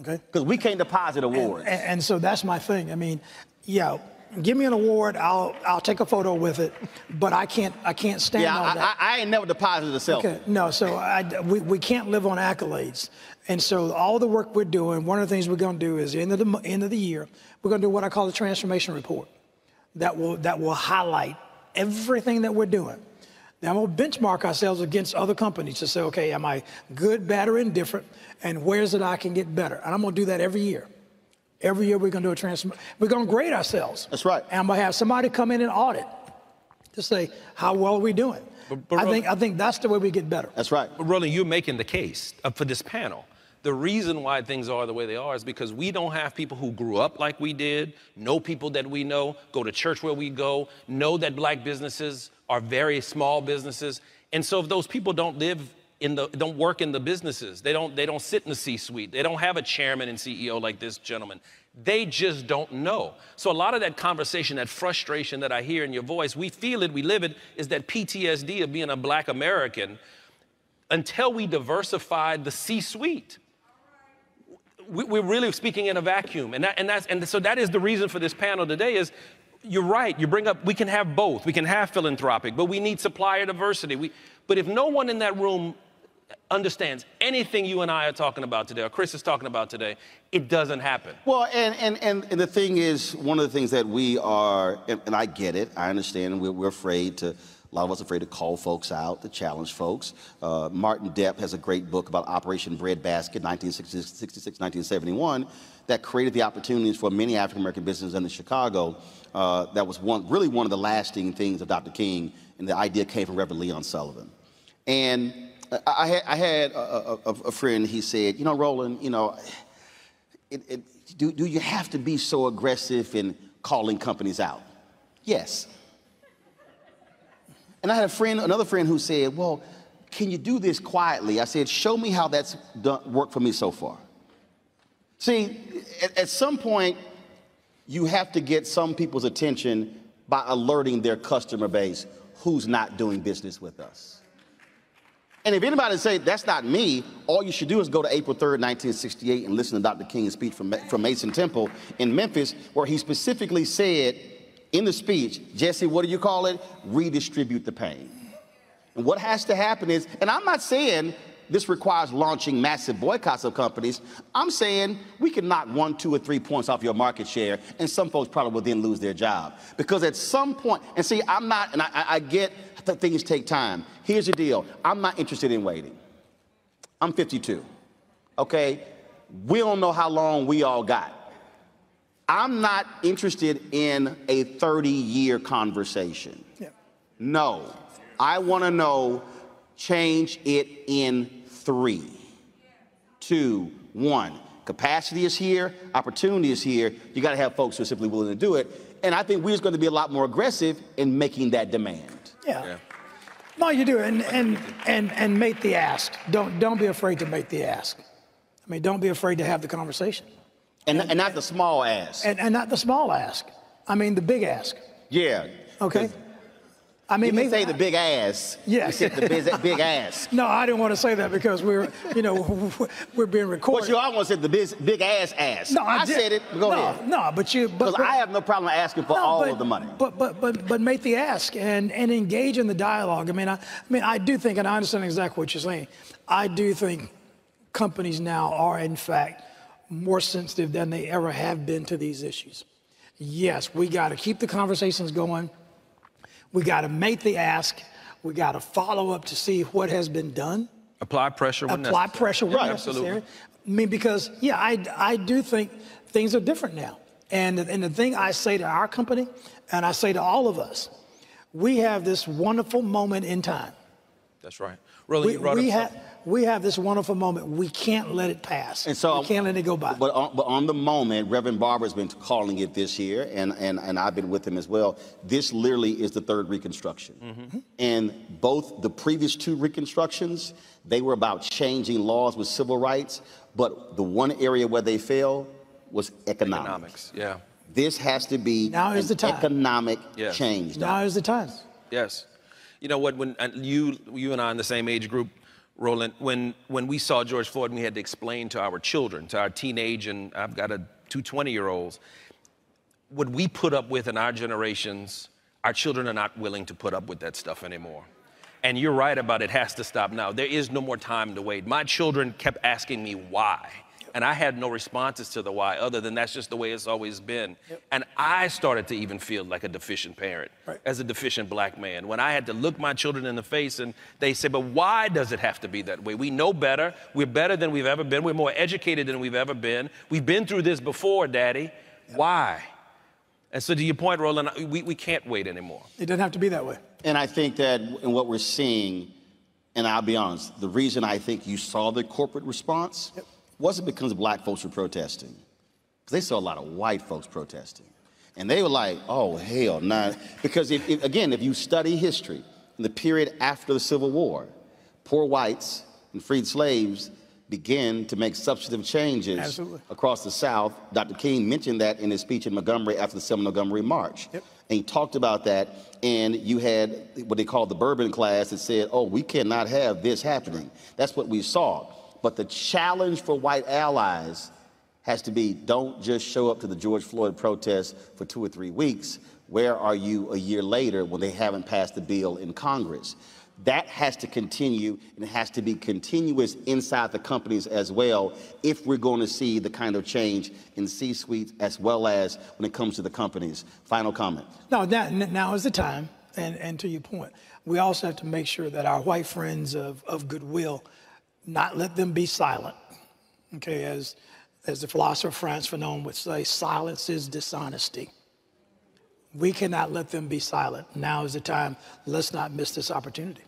okay?
Because we can't deposit awards.
And, and so that's my thing. I mean, yeah, give me an award, I'll I'll take a photo with it, but I can't I can't stand
yeah,
on
I,
that.
I, I ain't never deposited a selfie.
Okay, no, so I, we, we can't live on accolades. And so all the work we're doing, one of the things we're going to do is end of the end of the year, we're going to do what I call the transformation report that will that will highlight everything that we're doing. Now we'll benchmark ourselves against other companies to say, okay, am I good, bad, or indifferent, and where's it I can get better? And I'm going to do that every year. Every year we're going to do a transform. We're going to grade ourselves.
That's right.
And I'm going to have somebody come in and audit to say how well are we doing.
but
I
Ro-
think I think that's the way we get better.
That's right.
But Roland, you're making the case uh, for this panel. The reason why things are the way they are is because we don't have people who grew up like we did, know people that we know, go to church where we go, know that black businesses are very small businesses. And so if those people don't live in the don't work in the businesses, they don't they don't sit in the C-suite, they don't have a chairman and CEO like this gentleman. They just don't know. So a lot of that conversation, that frustration that I hear in your voice, we feel it, we live it, is that PTSD of being a black American until we diversified the C-suite. We, we're really speaking in a vacuum, and that, and that's and so that is the reason for this panel today. Is you're right. You bring up we can have both. We can have philanthropic, but we need supplier diversity. We, but if no one in that room understands anything you and I are talking about today, or Chris is talking about today, it doesn't happen.
Well, and, and, and, and the thing is, one of the things that we are, and, and I get it, I understand, we're, we're afraid to, a lot of us are afraid to call folks out, to challenge folks. Uh, Martin Deppe has a great book about Operation Breadbasket, 1966, 1971, that created the opportunities for many African American businesses in Chicago. Uh, that was one, really one of the lasting things of Dr. King, and the idea came from Reverend Leon Sullivan. And I, had, I had a, a, a friend, he said, you know, Roland, you know, it, it, do, do you have to be so aggressive in calling companies out? Yes. And I had a friend, another friend who said, well, can you do this quietly? I said, show me how that's done, worked for me so far. See, at, at some point, you have to get some people's attention by alerting their customer base who's not doing business with us. And if anybody say that's not me, all you should do is go to April 3rd, 1968, and listen to Dr. King's speech from, from Mason Temple in Memphis, where he specifically said in the speech, Jesse, what do you call it? Redistribute the pain. And what has to happen is, and I'm not saying this requires launching massive boycotts of companies. I'm saying we can knock one, two, or three points off your market share, and some folks probably will then lose their job. Because at some point, and see, I'm not, and I, I- get that things take time. Here's the deal I'm not interested in waiting. I'm 52, okay? We don't know how long we all got. I'm not interested in a 30 year conversation. No. I want to know change it in three, two, one. Capacity is here, opportunity is here. You got to have folks who are simply willing to do it. And I think we're just going to be a lot more aggressive in making that demand.
Yeah. No, you do, and and and and make the ask. Don't don't be afraid to make the ask. I mean, don't be afraid to have the conversation.
And, and, not the small ask.
And, and not the small ask. I mean, the big ask.
Yeah.
Okay. I mean,
you
maybe
say the big ass.
Yeah.
You said the big, big ass.
No, I didn't want to say that because we're, you know, we're being recorded.
But you almost said the big, big ass ass.
No, I,
I
did.
said it. Go
no,
ahead.
No, but you.
Because I have no problem asking for
No,
all
but-
of the money.
But but but but make the ask and and engage in the dialogue. I mean, I, I mean, I do think, and I understand exactly what you're saying. I do think companies now are, in fact, more sensitive than they ever have been to these issues. Yes, we got to keep the conversations going. We got to make the ask. We got to follow up to see what has been done.
Apply pressure when
Apply
necessary.
pressure when
Absolutely.
necessary. I mean, because yeah, I I do think things are different now. And and the thing I say to our company, and I say to all of us, we have this wonderful moment in time.
That's right. Really,
we
you brought
we
up
have we have this wonderful moment. We can't let it pass.
And so
we can't let it go by.
But on, but on the moment, Reverend Barber's been calling it this year, and, and, and I've been with him as well. This literally is the third Reconstruction.
Mm-hmm.
And both the previous two Reconstructions, they were about changing laws with civil rights, but the one area where they failed was economics.
Economics, yeah.
This has to be
Now is
an
the time.
economic
Yes.
change.
now is the time.
Yes. You know what? When and you you and I are in the same age group, Roland. When when we saw George Floyd, we had to explain to our children, to our teenage, and I've got a two 20 year olds. What we put up with in our generations, our children are not willing to put up with that stuff anymore. And you're right about it has to stop now. There is no more time to wait. My children kept asking me why. And I had no responses to the why, other than that's just the way it's always been. And I started to even feel like a deficient parent, as a deficient black man. When I had to look my children in the face and they said, But why does it have to be that way? We know better. We're better than we've ever been. We're more educated than we've ever been. We've been through this before, Daddy. Why? And so, to your point, Roland, we, we can't wait anymore.
It doesn't have to be that way.
And I think that in what we're seeing, and I'll be honest, the reason I think you saw the corporate response wasn't because black folks were protesting. Because they saw a lot of white folks protesting. And they were like, oh, hell, nah. Because if, if, again, if you study history, in the period after the Civil War, poor whites and freed slaves began to make substantive changes
Absolutely.
across the South. Dr. King mentioned that in his speech in Montgomery after the Seminole Montgomery March. And he talked about that, and you had what they called the Bourbon class that said, oh, we cannot have this happening. That's what we saw. But the challenge for white allies has to be don't just show up to the George Floyd protest for two or three weeks. Where are you a year later when they haven't passed the bill in Congress? That has to continue and it has to be continuous inside the companies as well if we're going to see the kind of change in C suites as well as when it comes to the companies. Final comment.
No, now, now is the time. And, and to your point, we also have to make sure that our white friends of, of goodwill, not let them be silent. Okay, as, as the philosopher Frantz Fanon would say, silence is dishonesty. We cannot let them be silent. Now is the time. Let's not miss this opportunity.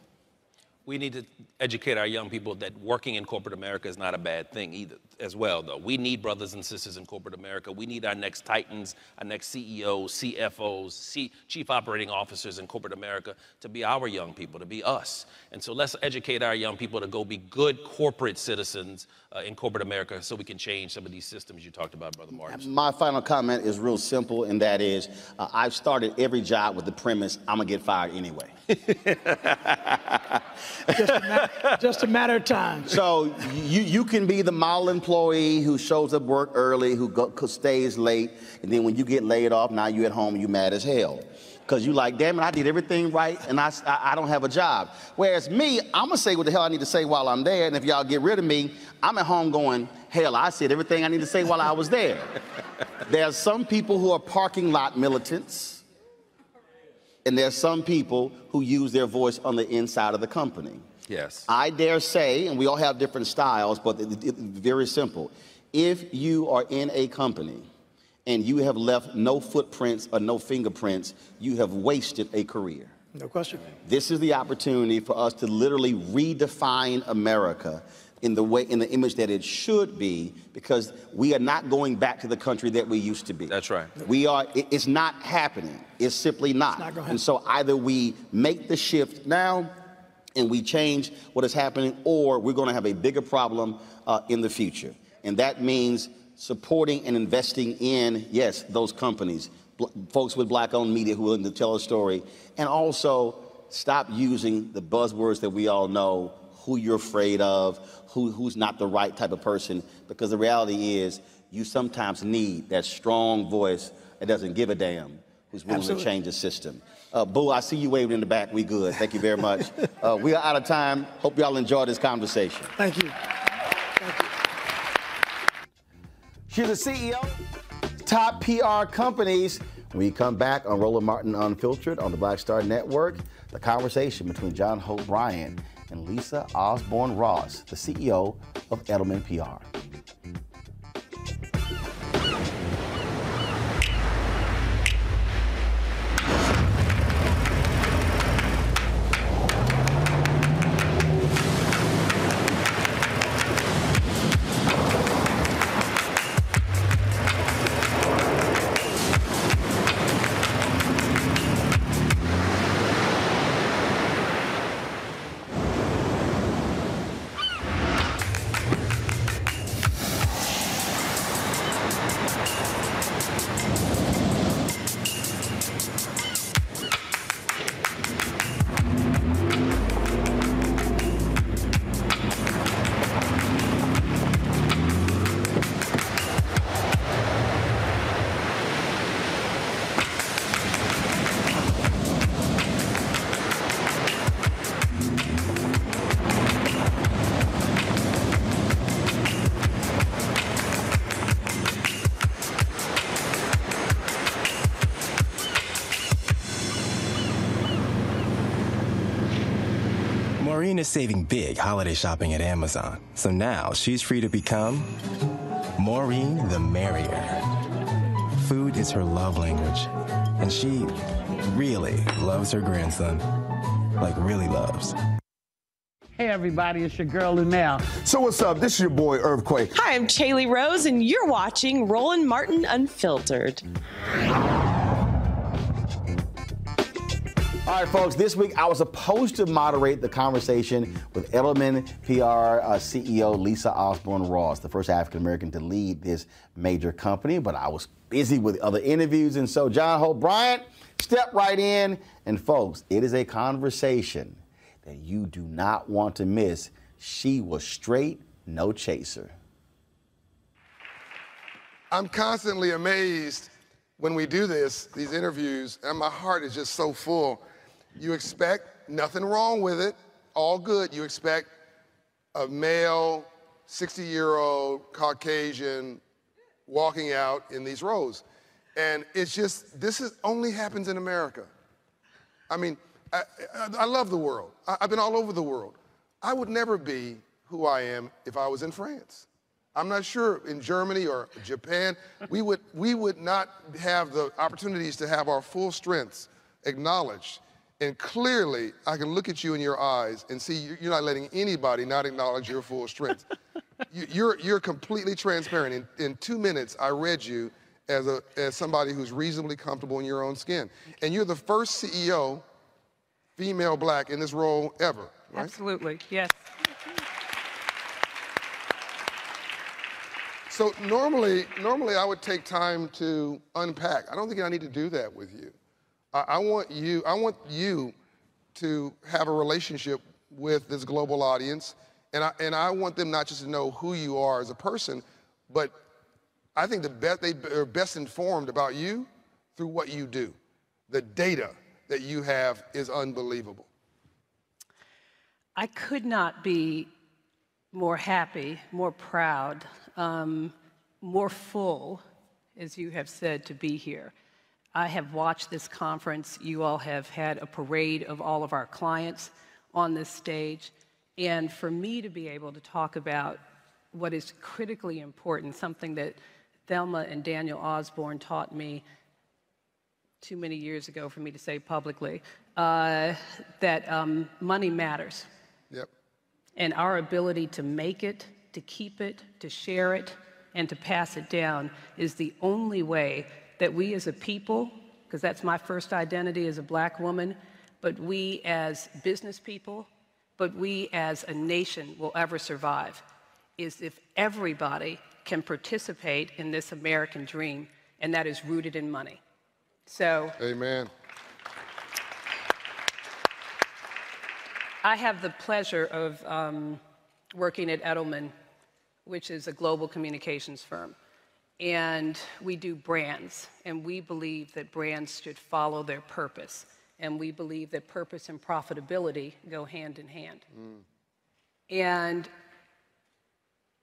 We need to educate our young people that working in corporate America is not a bad thing either, as well, though. We need brothers and sisters in corporate America. We need our next titans, our next CEOs, CFOs, C- chief operating officers in corporate America to be our young people, to be us. And so let's educate our young people to go be good corporate citizens uh, in corporate America so we can change some of these systems you talked about, Brother Martin.
My final comment is real simple, and that is uh, I've started every job with the premise I'm going to get fired anyway.
Just a, matter, just a matter of time.
So you, you can be the model employee who shows up work early, who, go, stays late, and then when you get laid off, now you're at home, you mad as hell. Because you like, damn it, I did everything right, and I, I, I don't have a job. Whereas me, I'm gonna say what the hell I need to say while I'm there, and if y'all get rid of me, I'm at home going, hell, I said everything I need to say while I was there. There's some people who are parking lot militants, and there's some people who use their voice on the inside of the company.
Yes.
I dare say, and we all have different styles, but it, it- very simple. If you are in a company and you have left no footprints or no fingerprints, you have wasted a career.
No question.
This is the opportunity for us to literally redefine America in the way in the image that it should be because we are not going back to the country that we used to be.
That's right.
We are it- it's not happening. It's simply not.
not gonna
and so either we make the shift now and we change what is happening or we're going to have a bigger problem uh, in the future. And that means supporting and investing in yes, those companies, folks with black-owned media who are willing to tell a story and also stop using the buzzwords that we all know who you're afraid of, who, who's not the right type of person, because the reality is you sometimes need that strong voice that doesn't give a damn, who's willing
Absolutely.
to change the system. Uh, Boo, I see you waving in the back. We good. Thank you very much. Uh, we are out of time. Hope y'all enjoyed this conversation.
Thank you.
She's the CEO, top PR companies. When you come back on Roland Martin Unfiltered on the Black Star Network, the conversation between John Hope Bryant and Lisa Osborne Ross, the CEO of Edelman PR.
Saving big holiday shopping at Amazon. So now she's free to become Maureen the Merrier. Food is her love language. And she really loves her grandson. Like, really loves.
Hey everybody, it's your girl Luenell.
So what's up? This is your boy Earthquake.
Hi, I'm Chaley Rose, and you're watching Roland Martin Unfiltered.
All right, folks, this week I was supposed to moderate the conversation with Edelman PR uh, CEO Lisa Osborne Ross, the first African American to lead this major company, but I was busy with other interviews. And so, John Hope Bryant, step right in. And, folks, it is a conversation that you do not want to miss. She was straight, no chaser.
I'm constantly amazed when we do this, these interviews, and my heart is just so full. You expect nothing wrong with it, all good. You expect a male, 60 year old Caucasian walking out in these rows. And it's just, this is, only happens in America. I mean, I, I, I love the world. I, I've been all over the world. I would never be who I am if I was in France. I'm not sure in Germany or Japan, we would, we would not have the opportunities to have our full strengths acknowledged. And clearly, I can look at you in your eyes and see you- you're not letting anybody not acknowledge your full strength. You- You're, you're completely transparent. In, in two minutes, I read you as, a, as somebody who's reasonably comfortable in your own skin. And you're the first CEO, female black, in this role ever, right?
Absolutely, yes.
So normally, normally I would take time to unpack. I don't think I need to do that with you. I, want you, I want you to have a relationship with this global audience, and I, and I want them not just to know who you are as a person, but I think the best they are best informed about you through what you do. The data that you have is unbelievable.
I could not be more happy, more proud, um, more full, as you have said, to be here. I have watched this conference. You all have had a parade of all of our clients on this stage. And for me to be able to talk about what is critically important, something that Thelma and Daniel Osborne taught me too many years ago for me to say publicly, uh, that um, money matters.
Yep.
And our ability to make it, to keep it, to share it, and to pass it down is the only way that we as a people, because that's my first identity as a black woman, but we as business people, but we as a nation will ever survive, is if everybody can participate in this American dream, and that is rooted in money. So
Amen.
I have the pleasure of um, working at Edelman, which is a global communications firm. And we do brands, and we believe that brands should follow their purpose. And we believe that purpose and profitability go hand in hand. Mm. And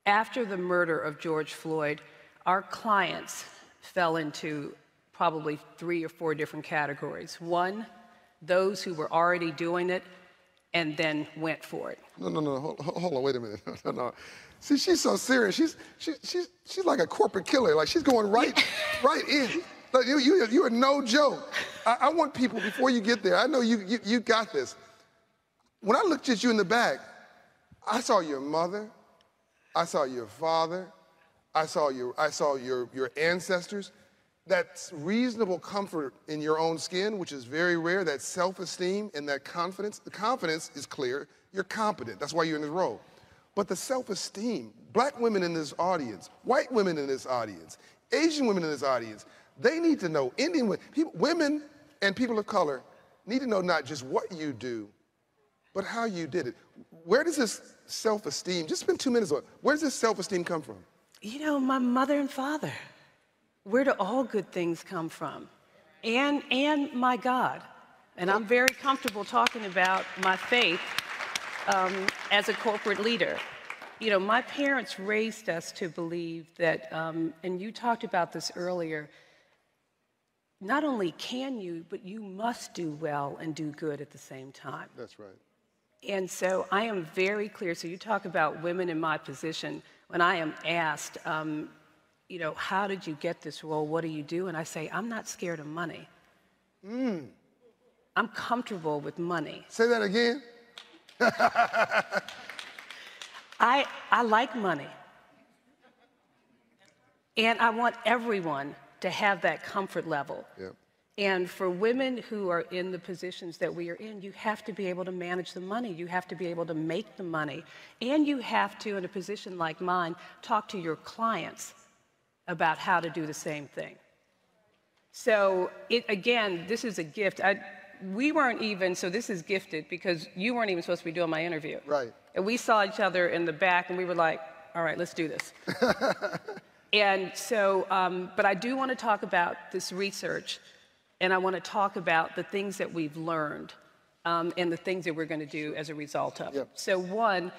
after the murder of George Floyd, our clients fell into probably three or four different categories. One, those who were already doing it and then went for it.
No, no, no. Hold, hold on. Wait a minute. No, no. no. See, she's so serious. She's she, she's she's like a corporate killer. Like she's going right right in. Like, you you you are no joke. I, I want people before you get there. I know you, you you got this. When I looked at you in the back, I saw your mother. I saw your father. I saw your I saw your your ancestors. That reasonable comfort in your own skin, which is very rare, that self-esteem and that confidence. The confidence is clear. You're competent. That's why you're in this role. But the self-esteem, black women in this audience, white women in this audience, Asian women in this audience, they need to know, Indian women, people, women and people of color need to know not just what you do, but how you did it. Where does this self-esteem, just spend two minutes on it, where does this self-esteem come from?
You know, my mother and father. Where do all good things come from? And, and my God. And I'm very comfortable talking about my faith um, as a corporate leader. You know, my parents raised us to believe that, um, and you talked about this earlier, not only can you, but you must do well and do good at the same time.
That's right.
And so I am very clear. So you talk about women in my position. When I am asked, um, you know, how did you get this role? What do you do? And I say, I'm not scared of money.
Mm.
I'm comfortable with money.
Say that again.
I, I like money. And I want everyone to have that comfort level.
Yep.
And for women who are in the positions that we are in, you have to be able to manage the money. You have to be able to make the money. And you have to, in a position like mine, talk to your clients about how to do the same thing. So, it, again, this is a gift. I, we weren't even, so this is gifted because you weren't even supposed to be doing my interview.
Right.
And we saw each other in the back and we were like, all right, let's do this. and so, um, but I do want to talk about this research and I want to talk about the things that we've learned um, and the things that we're going to do as a result of.
Yep.
So, one,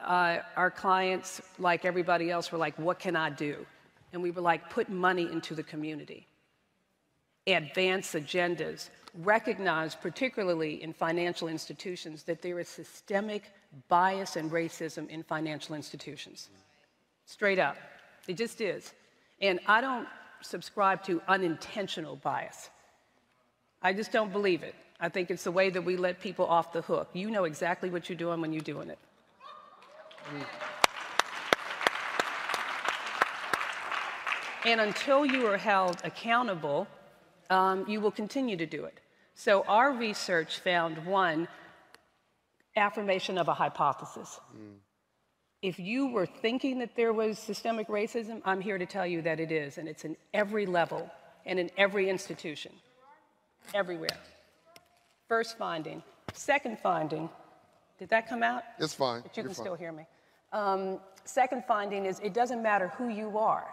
uh, our clients, like everybody else, were like, what can I do? And we were like, put money into the community, advance agendas, recognize, particularly in financial institutions, that there is systemic bias and racism in financial institutions. Straight up. It just is. And I don't subscribe to unintentional bias. I just don't believe it. I think it's the way that we let people off the hook. You know exactly what you're doing when you're doing it. Mm. And until you are held accountable, um, you will continue to do it. So our research found one affirmation of a hypothesis. If you were thinking that there was systemic racism, I'm here to tell you that it is, and it's in every level and in every institution, everywhere. First finding. Second finding, did that come out?
It's fine.
But you
You're
can
fine.
still hear me. Um, second finding is it doesn't matter who you are.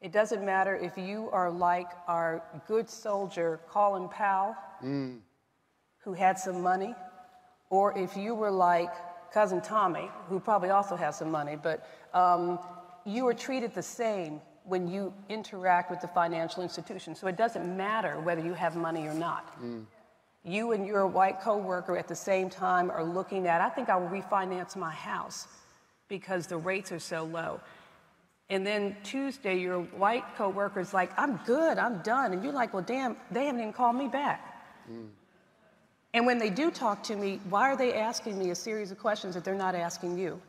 It doesn't matter if you are like our good soldier Colin Powell,
Mm.
who had some money, or if you were like cousin Tommy, who probably also has some money, but um, you are treated the same when you interact with the financial institution. So it doesn't matter whether you have money or not.
Mm.
You and your white coworker at the same time are looking at, I think I will refinance my house because the rates are so low. And then Tuesday, your white coworker's like, I'm good, I'm done. And you're like, well, damn, they haven't even called me back. Mm. And when they do talk to me, why are they asking me a series of questions that they're not asking you?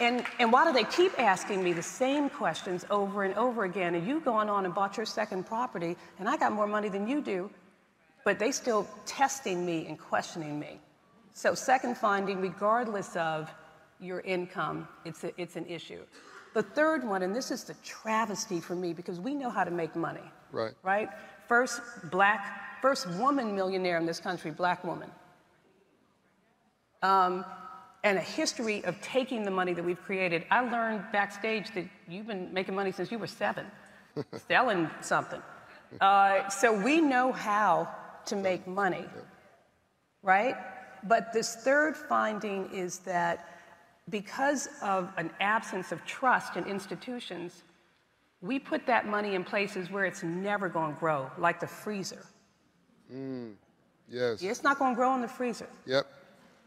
And, and why do they keep asking me the same questions over and over again? And you've gone on and bought your second property, and I got more money than you do, but they still testing me and questioning me. So second finding, regardless of your income, it's, a, it's an issue. The third one, and this is the travesty for me because we know how to make money,
Right.
right? First black, first woman millionaire in this country, black woman. Um, and a history of taking the money that we've created. I learned backstage that you've been making money since you were seven, selling something. Uh, so we know how to make money, right? But this third finding is that because of an absence of trust in institutions, we put that money in places where it's never going to grow, like the freezer.
Mm. Yes.
It's not going to grow in the freezer.
Yep.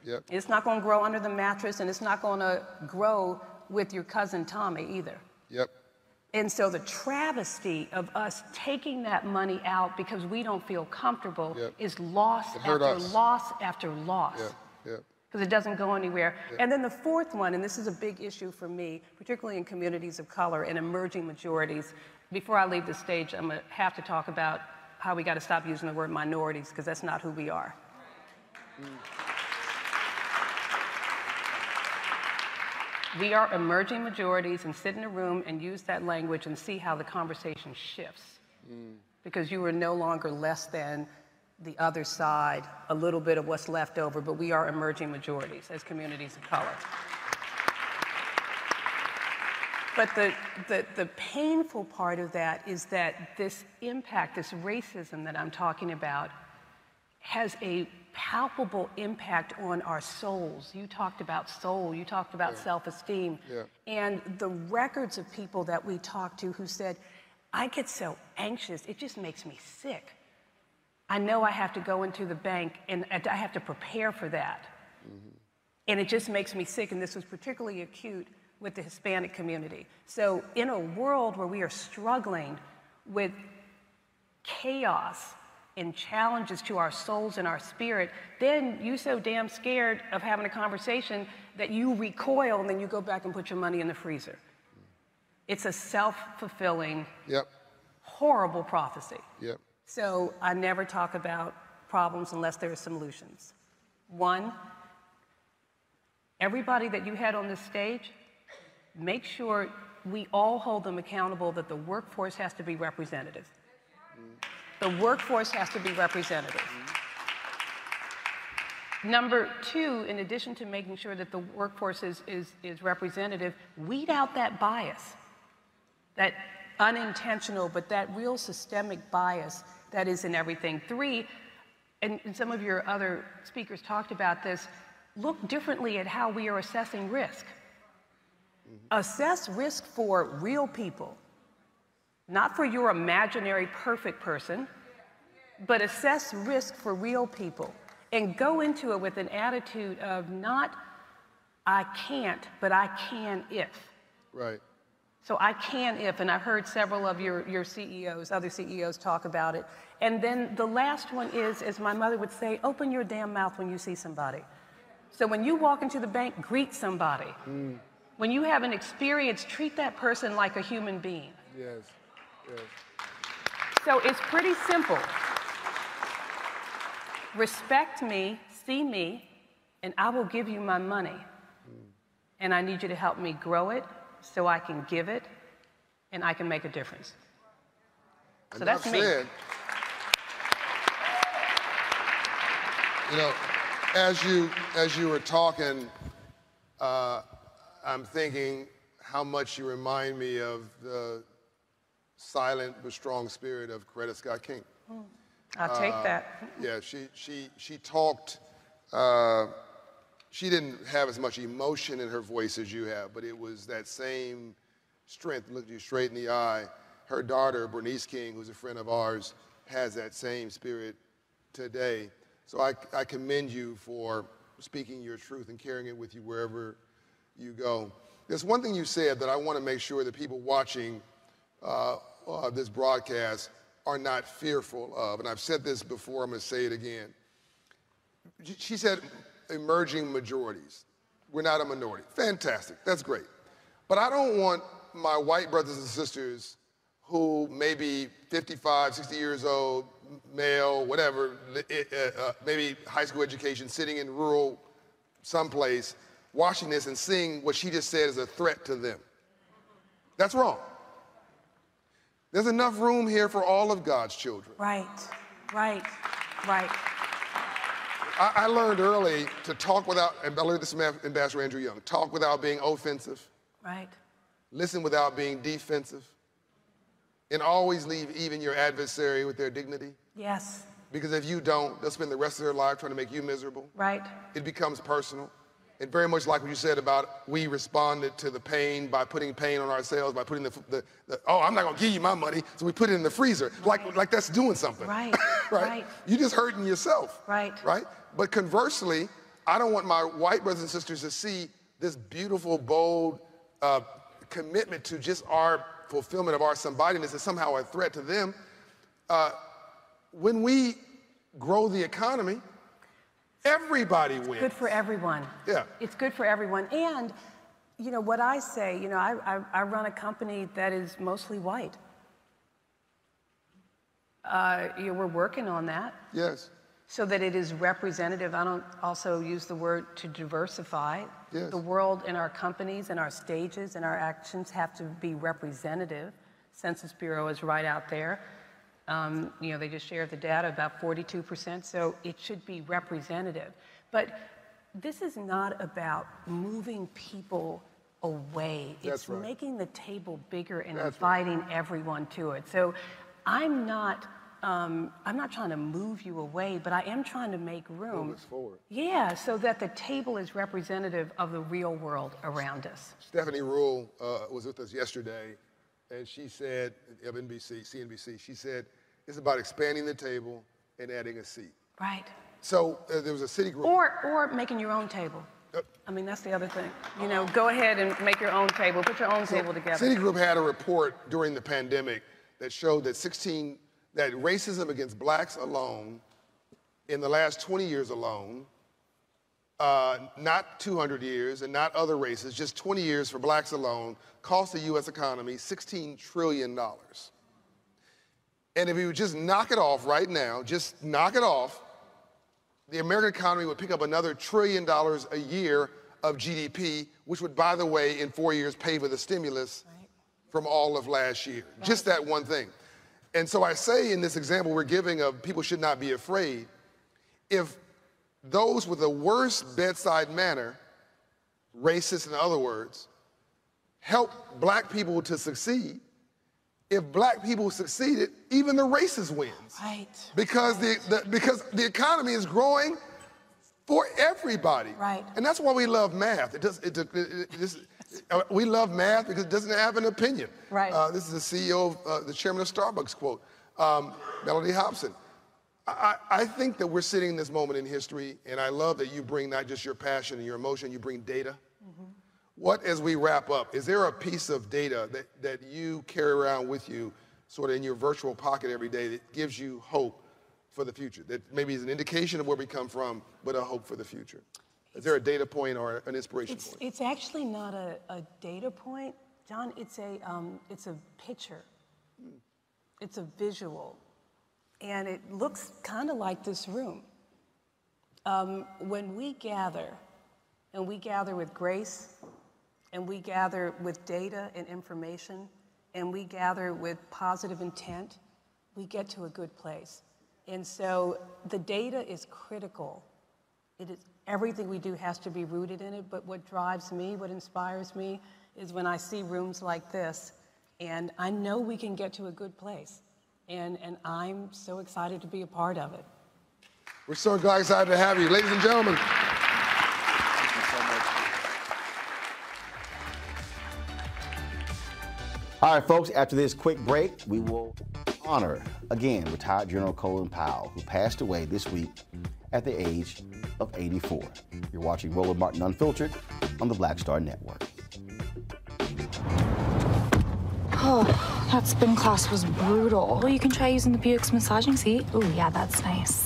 Yep.
It's not going to grow under the mattress, and it's not going to grow with your cousin Tommy either.
Yep.
And so the travesty of us taking that money out because we don't feel comfortable
Yep.
is loss after
us.
loss after loss.
Yep. Yep.
Because it doesn't go anywhere. And then the fourth one, and this is a big issue for me, particularly in communities of color and emerging majorities. Before I leave the stage, I'm going to have to talk about how we got to stop using the word minorities because that's not who we are. Mm. We are emerging majorities and sit in a room and use that language and see how the conversation shifts. Mm. Because you are no longer less than the other side, a little bit of what's left over, but we are emerging majorities as communities of color. But the, the, the painful part of that is that this impact, this racism that I'm talking about, has a palpable impact on our souls. You talked about soul, you talked about
Yeah.
self esteem.
Yeah.
And the records of people that we talked to who said, I get so anxious, it just makes me sick. I know I have to go into the bank and I have to prepare for that. Mm-hmm. And it just makes me sick. And this was particularly acute with the Hispanic community. So, in a world where we are struggling with chaos and challenges to our souls and our spirit, then you're so damn scared of having a conversation that you recoil and then you go back and put your money in the freezer. Mm. It's a self-fulfilling,
Yep.
horrible prophecy.
Yep.
So I never talk about problems unless there are solutions. One, everybody that you had on this stage, make sure we all hold them accountable that the workforce has to be representative. The workforce has to be representative. Number two, in addition to making sure that the workforce is, is, is representative, weed out that bias, that unintentional, but that real systemic bias that is in everything. Three, and, and some of your other speakers talked about this, look differently at how we are assessing risk. Assess risk for real people, not for your imaginary perfect person, but assess risk for real people and go into it with an attitude of not, I can't, but I can if.
Right.
So I can if, and I've heard several of your, your CEOs, other CEOs talk about it. And then the last one is, as my mother would say, open your damn mouth when you see somebody. So when you walk into the bank, greet somebody.
Mm.
When you have an experience, treat that person like a human being.
Yes. Yes.
So it's pretty simple. Respect me, see me, and I will give you my money. And I need you to help me grow it so I can give it and I can make a difference. So
Enough
that's me.
said. You know, as you as you were talking, uh, I'm thinking how much you remind me of the silent but strong spirit of Coretta Scott King.
I'll take
Uh,
that.
Yeah, she she she talked. Uh, she didn't have as much emotion in her voice as you have, but it was that same strength. Looked you straight in the eye. Her daughter, Bernice King, who's a friend of ours, has that same spirit today. So I, I commend you for speaking your truth and carrying it with you wherever you go. There's one thing you said that I want to make sure that people watching uh, uh, this broadcast are not fearful of, and I've said this before, I'm going to say it again. She said emerging majorities. We're not a minority. Fantastic. That's great. But I don't want my white brothers and sisters who may be 55, 60 years old, male, whatever, uh, uh, maybe high school education, sitting in rural someplace, watching this and seeing what she just said as a threat to them. That's wrong. There's enough room here for all of God's children.
Right, right, right.
I, I learned early to talk without, and I learned this from Ambassador Andrew Young, talk without being offensive.
Right.
Listen without being defensive. And always leave even your adversary with their dignity.
Yes.
Because if you don't, they'll spend the rest of their life trying to make you miserable.
Right.
It becomes personal. And very much like what you said about we responded to the pain by putting pain on ourselves, by putting the, the, the oh, I'm not gonna give you my money, so we put it in the freezer. Right. Like, like that's doing something.
Right.
right.
Right.
You just hurting yourself.
Right.
Right? But conversely, I don't want my white brothers and sisters to see this beautiful, bold uh, commitment to just our fulfillment of our somebodyness as somehow a threat to them. Uh, when we grow the economy, everybody wins.
Good for everyone.
Yeah.
It's good for everyone. And, you know, what I say, you know, I, I, I run a company that is mostly white. Uh, you know, we're working on that.
Yes.
So that it is representative. I don't also use the word to diversify.
Yes.
The world and our companies and our stages and our actions have to be representative. Census Bureau is right out there. Um, you know, they just shared the data about 42%, so it should be representative. But this is not about moving people away.
That's
it's
right.
making the table bigger and
That's
inviting everyone to it. So I'm not, um, I'm not trying to move you away, but I am trying to make room.
Move us forward.
Yeah, so that the table is representative of the real world around us.
Stephanie Ruhle uh, was with us yesterday, and she said, of NBC, CNBC, she said, it's about expanding the table and adding a seat.
Right.
So uh, there was a Citigroup.
Or, or making your own table. I mean, that's the other thing. You know, go ahead and make your own table, put your own table together.
Citigroup had a report during the pandemic that showed that 16, that racism against blacks alone, in the last 20 years alone, uh, not 200 years and not other races, just 20 years for blacks alone, cost the U.S. economy $16 trillion. And if we would just knock it off right now, just knock it off, the American economy would pick up another trillion dollars a year of GDP, which would, by the way, in four years pay for the stimulus from all of last year. Just that one thing. And so I say in this example we're giving of people should not be afraid, if those with the worst bedside manner, racist in other words, help black people to succeed, if black people succeeded, even the racist wins.
Right.
Because the, the because the economy is growing for everybody.
Right.
And that's why we love math. It does. It, it, it, this, we love math because it doesn't have an opinion.
Right.
Uh, this is the CEO, of, uh, the chairman of Starbucks quote, um, Mellody Hobson. I, I think that we're sitting in this moment in history, and I love that you bring not just your passion and your emotion, you bring data. What, as we wrap up, is there a piece of data that, that you carry around with you, sort of in your virtual pocket every day, that gives you hope for the future? That maybe is an indication of where we come from, but a hope for the future? Is there a data point or an inspiration
It's,
point?
it's actually not a, a data point, John. It's a, um, it's a picture. It's a visual. And it looks kind of like this room. Um, when we gather, and we gather with grace, and we gather with data and information, and we gather with positive intent, we get to a good place. And so the data is critical. It is everything we do has to be rooted in it, but what drives me, what inspires me, is when I see rooms like this, and I know we can get to a good place. And, and I'm so excited to be a part of it.
We're so glad excited to have you. Ladies and gentlemen,
All right, folks, after this quick break, we will honor again retired General Colin Powell, who passed away this week at the age of 84. You're watching Roland Martin Unfiltered on the Black Star Network.
Oh, that spin class was brutal. Well, you can try using the Buick's massaging seat. Oh, yeah, that's nice.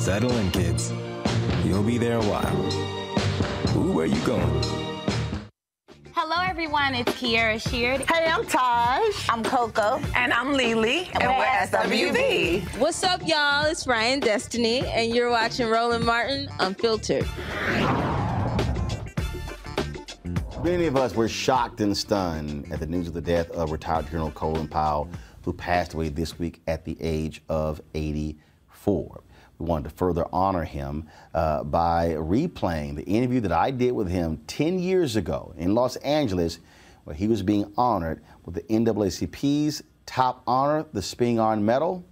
Settle in, kids. You'll be there a while. Ooh, where are you going?
Hello, everyone. It's Kierra Sheard.
Hey, I'm Taj.
I'm Coko.
And I'm Lelee. And, we're SWV.
What's up, y'all? It's Ryan Destiny, and you're watching Roland Martin Unfiltered.
Many of us were shocked and stunned at the news of the death of retired Colonel Colin Powell, who passed away this week at the age of 84. We wanted to further honor him uh, by replaying the interview that I did with him 10 years ago in Los Angeles, where he was being honored with the NAACP's top honor, the Spingarn Iron Medal.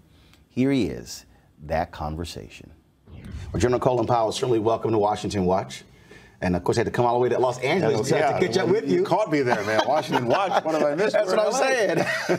Here he is, that conversation. Well, General Colin Powell, certainly welcome to Washington Watch. And of course, I had to come all the way to Los Angeles
yeah,
to catch up with you.
You caught me there, man. Washington Watch. What have I missed?
That's what I'm saying.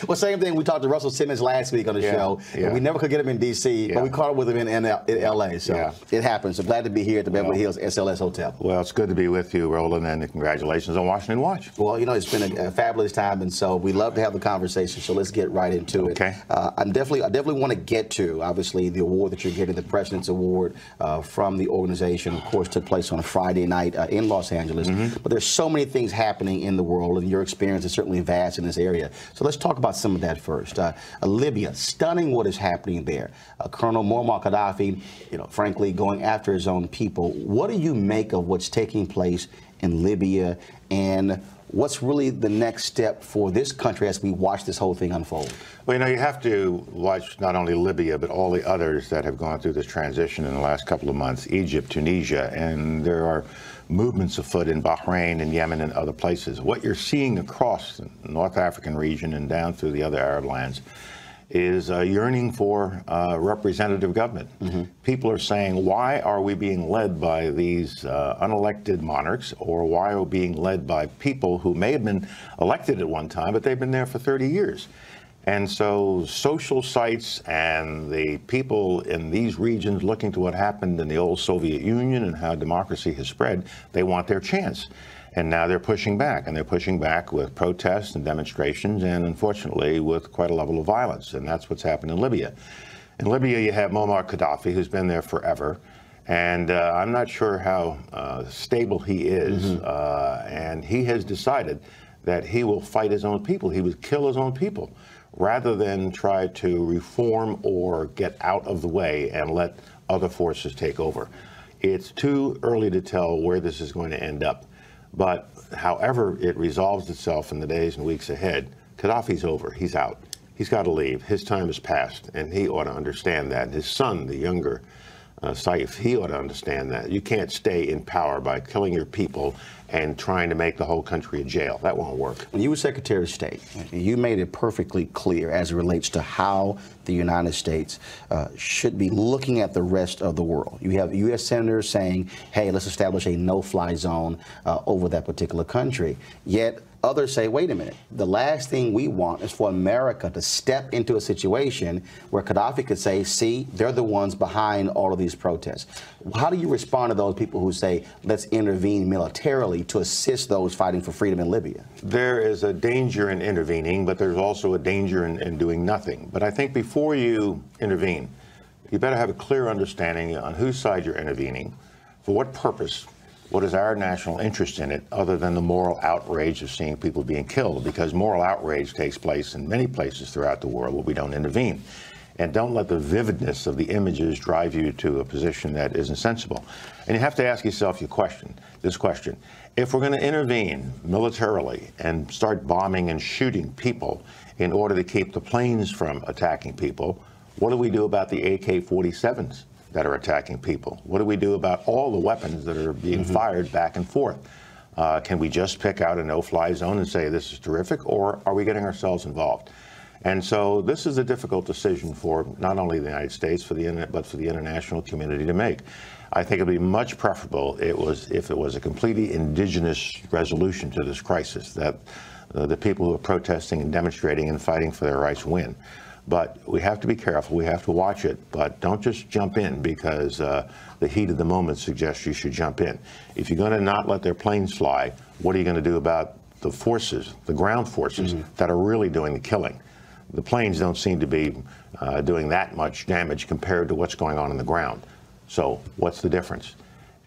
well, same thing. We talked to Russell Simmons last week on the
Yeah,
show.
yeah.
And we never could get him in D.C., but we caught up with him in, in, in L.A. So it happens. So glad to be here at the Beverly Hills SLS Hotel.
Well, it's good to be with you, Roland, and congratulations on Washington Watch.
Well, you know, it's been a, a fabulous time, and so we love to have the conversation. So let's get right into it. Okay. Uh, I'm definitely, I definitely want to get to obviously the award that you're getting, the President's Award uh, from the organization. Of course, took place on a Friday night uh, in Los Angeles. But there's so many things happening in the world, and your experience is certainly vast in this area. So let's talk about some of that first. Uh, uh, Libya, stunning what is happening there. Uh, Colonel Muammar Gaddafi, you know, frankly, going after his own people. What do you make of what's taking place in Libya, and what's really the next step for this country as we watch this whole thing unfold?
Well, you know, you have to watch not only Libya, but all the others that have gone through this transition in the last couple of months Egypt, Tunisia, and there are movements afoot in Bahrain and Yemen and other places. What you're seeing across the North African region and down through the other Arab lands is a yearning for uh, representative government. People are saying, why are we being led by these uh, unelected monarchs, or why are we being led by people who may have been elected at one time, but they've been there for 30 years? And so, social sites and the people in these regions looking to what happened in the old Soviet Union and how democracy has spread, they want their chance. And now they're pushing back, and they're pushing back with protests and demonstrations, and unfortunately, with quite a level of violence. And that's what's happened in Libya. In Libya, you have Muammar Gaddafi, who's been there forever. And uh, I'm not sure how uh, stable he is. Uh, and he has decided that he will fight his own people. He would kill his own people rather than try to reform or get out of the way and let other forces take over. It's too early to tell where this is going to end up. But however it resolves itself in the days and weeks ahead, Gaddafi's over. He's out. He's got to leave. His time has passed, and he ought to understand that. His son, the younger uh, Saif, he ought to understand that. You can't stay in power by killing your people and trying to make the whole country a jail. That won't work.
When you were Secretary of State, you made it perfectly clear as it relates to how the United States uh, should be looking at the rest of the world. You have U.S. senators saying, hey, let's establish a no fly zone uh, over that particular country. Yet, Others say, wait a minute, the last thing we want is for America to step into a situation where Gaddafi could say, see, they're the ones behind all of these protests. How do you respond to those people who say, let's intervene militarily to assist those fighting for freedom in Libya?
There is a danger in intervening, but there's also a danger in, in doing nothing. But I think before you intervene, you better have a clear understanding on whose side you're intervening, for what purpose, what is our national interest in it other than the moral outrage of seeing people being killed? Because moral outrage takes place in many places throughout the world where we don't intervene. And don't let the vividness of the images drive you to a position that isn't sensible. And you have to ask yourself your question, this question. If we're going to intervene militarily and start bombing and shooting people in order to keep the planes from attacking people, what do we do about the AK 47s? That are attacking people? What do we do about all the weapons that are being fired back and forth? Uh, can we just pick out a no-fly zone and say this is terrific, or are we getting ourselves involved? And so this is a difficult decision for not only the United States, for the internet, but for the international community to make. I think it would be much preferable it was if it was a completely indigenous resolution to this crisis that uh, the people who are protesting and demonstrating and fighting for their rights win. But we have to be careful. We have to watch it. But don't just jump in because uh, the heat of the moment suggests you should jump in. If you're going to not let their planes fly, what are you going to do about the forces, the ground forces that are really doing the killing? The planes don't seem to be uh, doing that much damage compared to what's going on in the ground. So what's the difference?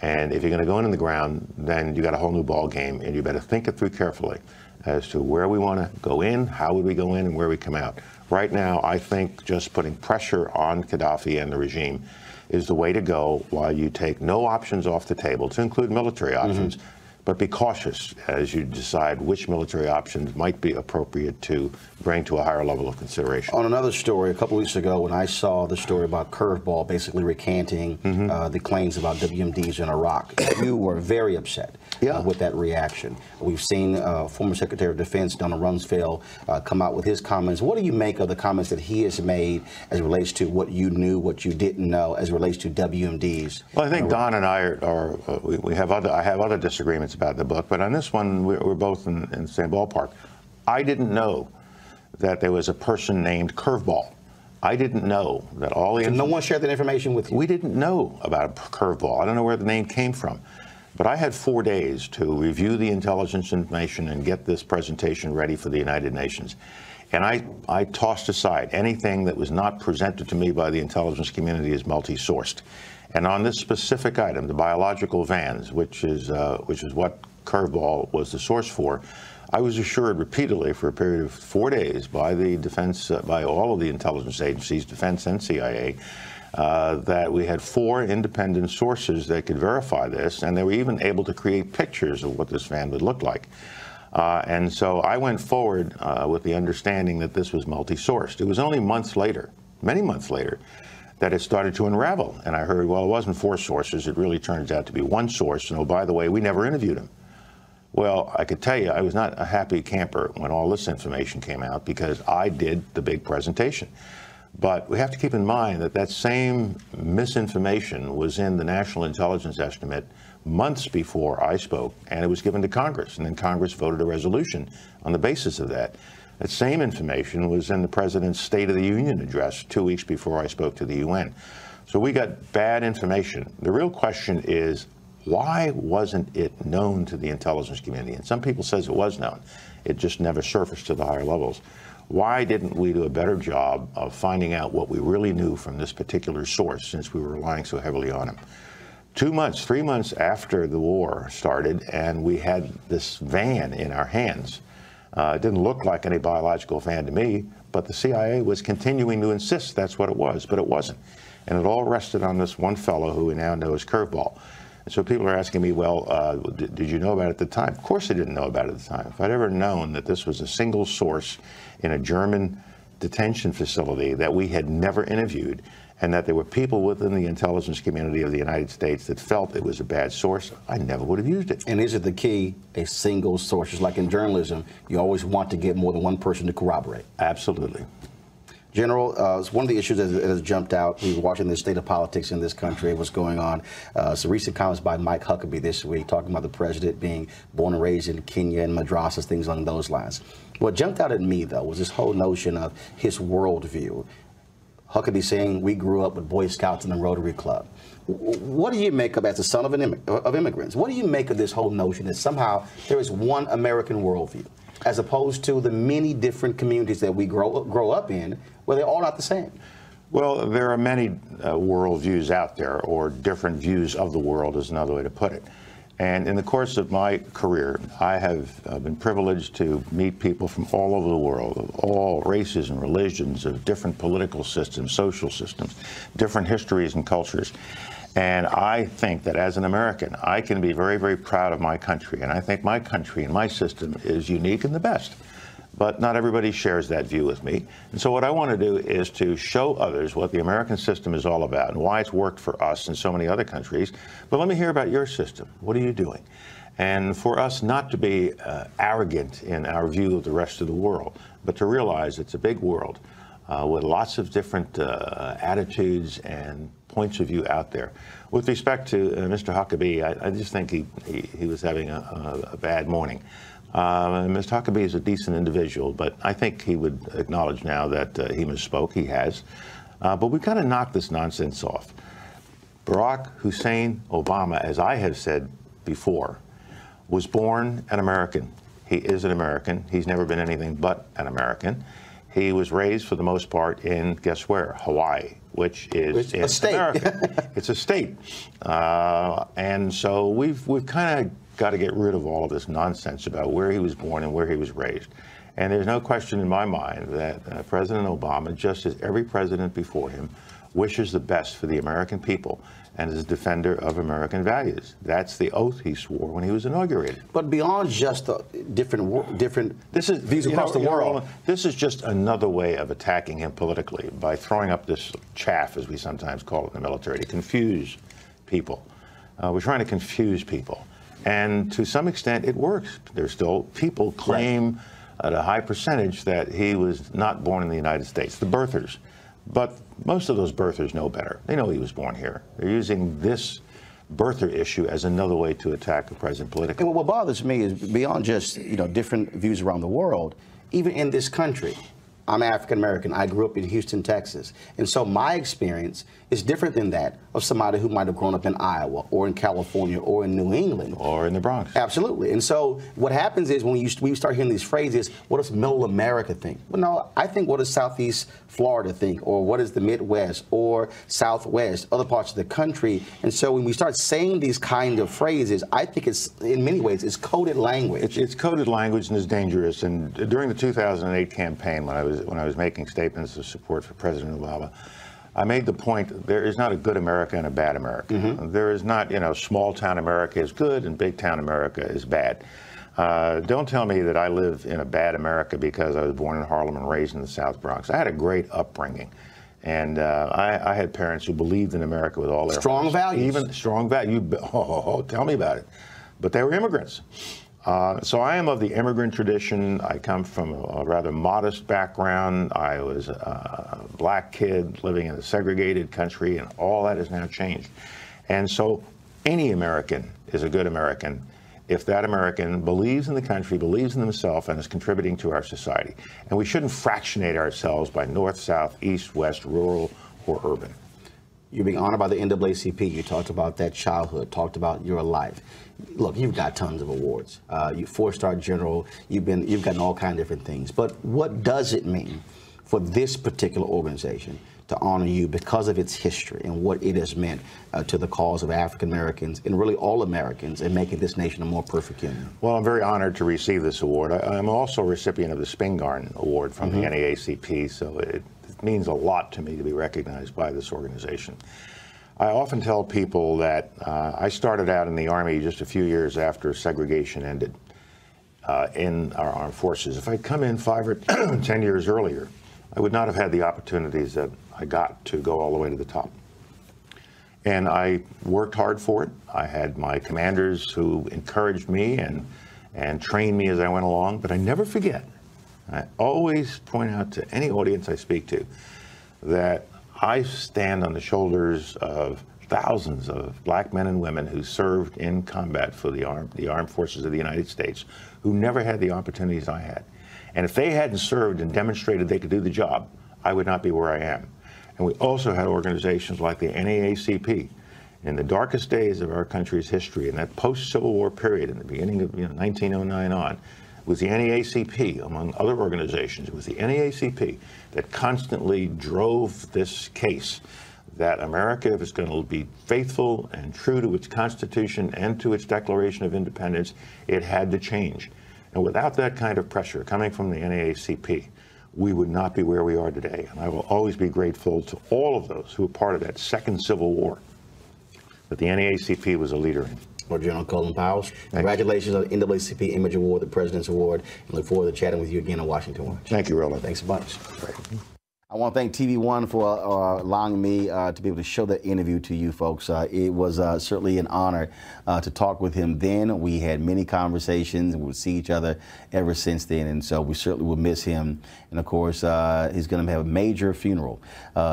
And if you're going to go in on the ground, then you got a whole new ball game, and you better think it through carefully as to where we want to go in, how would we go in, and where we come out. Right now, I think just putting pressure on Gaddafi and the regime is the way to go while you take no options off the table, to include military options. But be cautious as you decide which military options might be appropriate to bring to a higher level of consideration.
On another story, a couple weeks ago, when I saw the story about Curveball basically recanting
Mm-hmm.
uh, the claims about WMDs in Iraq, you were very upset uh, with that reaction. We've seen uh, former Secretary of Defense Donald Rumsfeld uh, come out with his comments. What do you make of the comments that he has made as it relates to what you knew, what you didn't know, as it relates to WMDs?
Well, I think Don and I are, are we, we have other, I have other disagreements about the book, but on this one, we're, we're both in, in the same ballpark. I didn't know that there was a person named Curveball. I didn't know that all the.
no one shared that information with you?
We didn't know about a curveball. I don't know where the name came from. But I had four days to review the intelligence information and get this presentation ready for the United Nations. And I, I tossed aside anything that was not presented to me by the intelligence community as multi-sourced. And on this specific item, the biological vans, which is, uh, which is what Curveball was the source for, I was assured repeatedly for a period of four days by the defense, uh, by all of the intelligence agencies, defense and CIA, uh, that we had four independent sources that could verify this, and they were even able to create pictures of what this van would look like. Uh, and so I went forward uh, with the understanding that this was multi-sourced. It was only months later, many months later, that it started to unravel. And I heard, well, it wasn't four sources. It really turns out to be one source. And oh, by the way, we never interviewed him. Well, I could tell you, I was not a happy camper when all this information came out because I did the big presentation. But we have to keep in mind that that same misinformation was in the National Intelligence Estimate months before I spoke, and it was given to Congress. And then Congress voted a resolution on the basis of that. That same information was in the President's State of the Union address two weeks before I spoke to the UN. So we got bad information. The real question is, why wasn't it known to the intelligence community? And some people says it was known. It just never surfaced to the higher levels. Why didn't we do a better job of finding out what we really knew from this particular source since we were relying so heavily on him? Two months, three months after the war started, and we had this van in our hands. Uh, it didn't look like any biological van to me, but the CIA was continuing to insist that's what it was, but it wasn't. And it all rested on this one fellow who we now know as Curveball. And so people are asking me, well, uh, did, did you know about it at the time? Of course I didn't know about it at the time. If I'd ever known that this was a single source in a German detention facility that we had never interviewed, and that there were people within the intelligence community of the United States that felt it was a bad source, I never would have used it.
And is it the key, a single source? Just like in journalism, you always want to get more than one person to corroborate.
Absolutely.
General, uh, it's one of the issues that has jumped out. We were watching the state of politics in this country, what's going on. Uh, some recent comments by Mike Huckabee this week, talking about the president being born and raised in Kenya and madrasas, things along those lines. What jumped out at me, though, was this whole notion of his worldview. Huckabee saying, we grew up with Boy Scouts and the Rotary Club. What do you make of, as a son of, an immig- of immigrants, what do you make of this whole notion that somehow there is one American worldview, as opposed to the many different communities that we grow, grow up in, where they're all not the same?
Well, there are many uh, worldviews out there, or different views of the world, is another way to put it. And in the course of my career, I have uh, been privileged to meet people from all over the world, of all races and religions, of different political systems, social systems, different histories and cultures. And I think that as an American, I can be very, very proud of my country. And I think my country and my system is unique and the best. But not everybody shares that view with me. And so what I want to do is to show others what the American system is all about and why it's worked for us and so many other countries. But let me hear about your system. What are you doing? And for us not to be uh, arrogant in our view of the rest of the world, but to realize it's a big world uh, with lots of different uh, attitudes and points of view out there. With respect to uh, Mr. Huckabee, I, I, just think he, he, he was having a, a, a bad morning. Uh, Mr. Huckabee is a decent individual, but I think he would acknowledge now that uh, he misspoke. He has. Uh, but we've got to knock this nonsense off. Barack Hussein Obama, as I have said before, was born an American. He is an American. He's never been anything but an American. He was raised, for the most part, in guess where? Hawaii, which is
Which- a
in
state.
America. it's a state, uh, and so we've we've kind of got to get rid of all of this nonsense about where he was born and where he was raised. And there's no question in my mind that uh, President Obama, just as every president before him, wishes the best for the American people and is a defender of American values. That's the oath he swore when he was inaugurated.
But beyond just the different different
This is
views across
know-
the
you know,
world.
This is just another way of attacking him politically by throwing up this chaff, as we sometimes call it in the military, to confuse people. Uh, we're trying to confuse people, and to some extent, it works. There's still people claim at a high percentage that he was not born in the United States, the birthers. But most of those birthers know better. They know he was born here. They're using this birther issue as another way to attack the president politically.
What bothers me is beyond just you know different views around the world, even in this country. I'm African American. I grew up in Houston, Texas. And so my experience is different than that of somebody who might have grown up in Iowa or in California or in New England.
Or in the Bronx.
Absolutely. And so what happens is when you, you start hearing these phrases, what does middle America think? Well, no, I think what does Southeast Florida think? Or what does the Midwest or Southwest, other parts of the country? And so when we start saying these kind of phrases, I think it's, in many ways, it's coded language.
It's, it's coded language and it's dangerous. And during the 2008 campaign, when I was when I was making statements of support for President Obama, I made the point there is not a good America and a bad America. There is not, you know, small town America is good and big town America is bad. Uh, don't tell me that I live in a bad America because I was born in Harlem and raised in the South Bronx. I had a great upbringing. And uh, I, I had parents who believed in America with all their
Strong
hearts.
values.
Even strong value. Oh, oh, oh, tell me about it. But they were immigrants. Uh, so I am of the immigrant tradition. I come from a, rather modest background. I was a black kid living in a segregated country, and all that has now changed. And so any American is a good American if that American believes in the country, believes in himself, and is contributing to our society. And we shouldn't fractionate ourselves by north, south, east, west, rural, or urban.
You're being honored by the NAACP. You talked about that childhood, talked about your life. Look, you've got tons of awards. Uh, you four-star general. You've been, you've gotten all kind of different things. But what does it mean for this particular organization to honor you because of its history and what it has meant uh, to the cause of African Americans and really all Americans in making this nation a more perfect union?
Well, I'm very honored to receive this award. I, I'm also a recipient of the Spingarn Award from
Mhm.
the NAACP, so it, it means a lot to me to be recognized by this organization. I often tell people that uh, I started out in the Army just a few years after segregation ended uh, in our armed forces. If I'd come in five or ten years earlier, I would not have had the opportunities that I got to go all the way to the top. And I worked hard for it. I had my commanders who encouraged me and, and trained me as I went along, but I never forget. I always point out to any audience I speak to that I stand on the shoulders of thousands of black men and women who served in combat for the armed, the armed forces of the United States who never had the opportunities I had. And if they hadn't served and demonstrated they could do the job, I would not be where I am. And we also had organizations like the NAACP. In the darkest days of our country's history, in that post-Civil War period, in the beginning of you know, 1909 on, was the NAACP, among other organizations, it was the NAACP that constantly drove this case that America, it's going to be faithful and true to its Constitution and to its Declaration of Independence, it had to change. And without that kind of pressure coming from the NAACP, we would not be where we are today. And I will always be grateful to all of those who were part of that second Civil War that the NAACP was a leader in.
Or General Colin Powell. Congratulations on the NAACP Image Award, the President's Award, and look forward to chatting with you again in Washington. Watch.
Thank you, Roland.
Thanks a bunch. I want to thank TV One for uh, allowing me uh, to be able to show that interview to you folks. Uh, it was uh, certainly an honor uh, to talk with him then. We had many conversations and we'll see each other ever since then. And so we certainly will miss him. And of course, uh, he's going to have a major funeral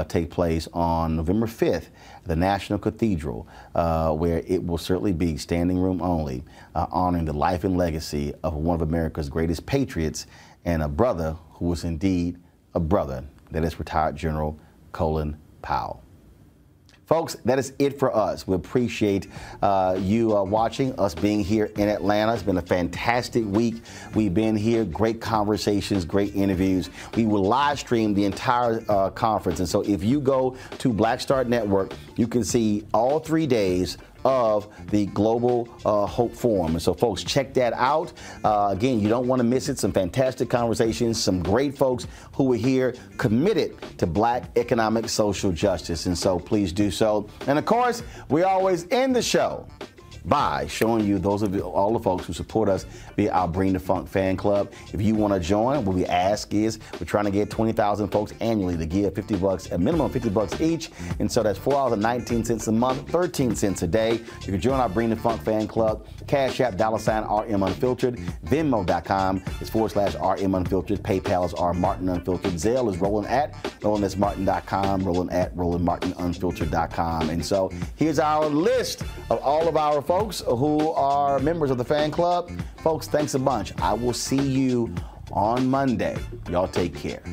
take place on November 5th at the National Cathedral, uh, where it will certainly be standing room only, uh, honoring the life and legacy of one of America's greatest patriots and a brother who was indeed a brother that is retired General Colin Powell. Folks, that is it for us. We appreciate uh, you uh, watching, us being here in Atlanta. It's been a fantastic week. We've been here, great conversations, great interviews. We will live stream the entire uh, conference. And so if you go to Black Star Network, you can see all three days of the Global uh, Hope Forum. And so, folks, check that out. Uh, again, you don't want to miss it. Some fantastic conversations, some great folks who are here committed to black economic social justice. And so, please do so. And of course, we always end the show by showing you those of you, all the folks who support us via our Bring the Funk fan club. If you want to join, what we ask is we're trying to get 20,000 folks annually to give 50 bucks, a minimum of 50 bucks each. And so that's $4.19 a month, 13 cents a day. You can join our Bring the Funk fan club. Cash App, dollar sign RM Unfiltered. Venmo.com is forward slash RM Unfiltered. PayPal is R Martin Unfiltered. Zelle is rolling at rolandsmartin.com, rolling at rolandmartinunfiltered.com. And so here's our list of all of our folks who are members of the fan club. Folks, thanks a bunch. I will see you on Monday. Y'all take care.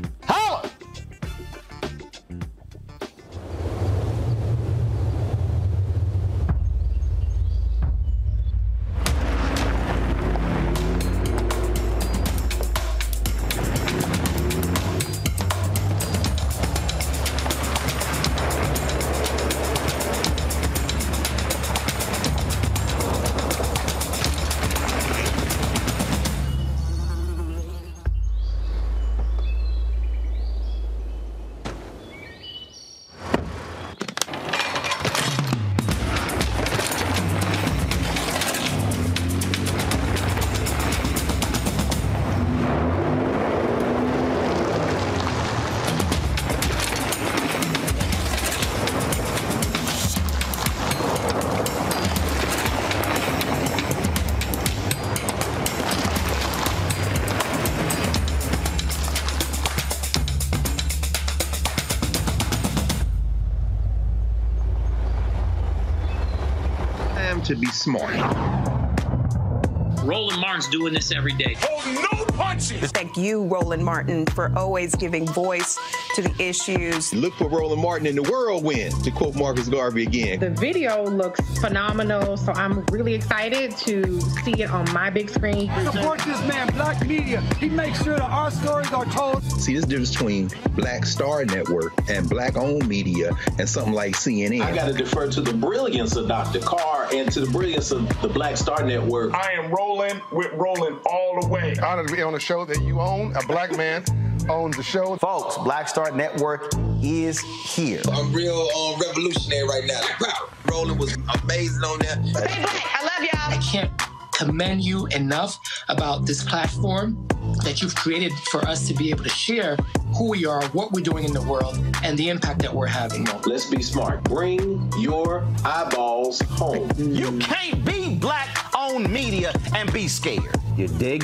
To be smart.
Roland Martin's doing this every day.
Oh, no punches!
Thank you, Roland Martin, for always giving voice to the issues.
Look for Roland Martin in the whirlwind, to quote Marcus Garvey again.
The video looks phenomenal, so I'm really excited to see it on my big screen.
Support this man, Black Media. He makes sure that our stories are told.
See, this difference between Black Star Network and Black-owned media and something like CNN.
I got to defer to the brilliance of Dr. Carr and to the brilliance of the Black Star Network.
I am rolling with rolling all the way.
Honored to be on a show that you own, a black man owns the show.
Folks, Black Star Network is here.
I'm real um, revolutionary right now. Roland was amazing on there.
Stay black. I love y'all.
I can't commend you enough about this platform that you've created for us to be able to share who we are, what we're doing in the world, and the impact that we're having.
Let's be smart. Bring your eyeballs home.
You can't be black owned media and be scared. You dig?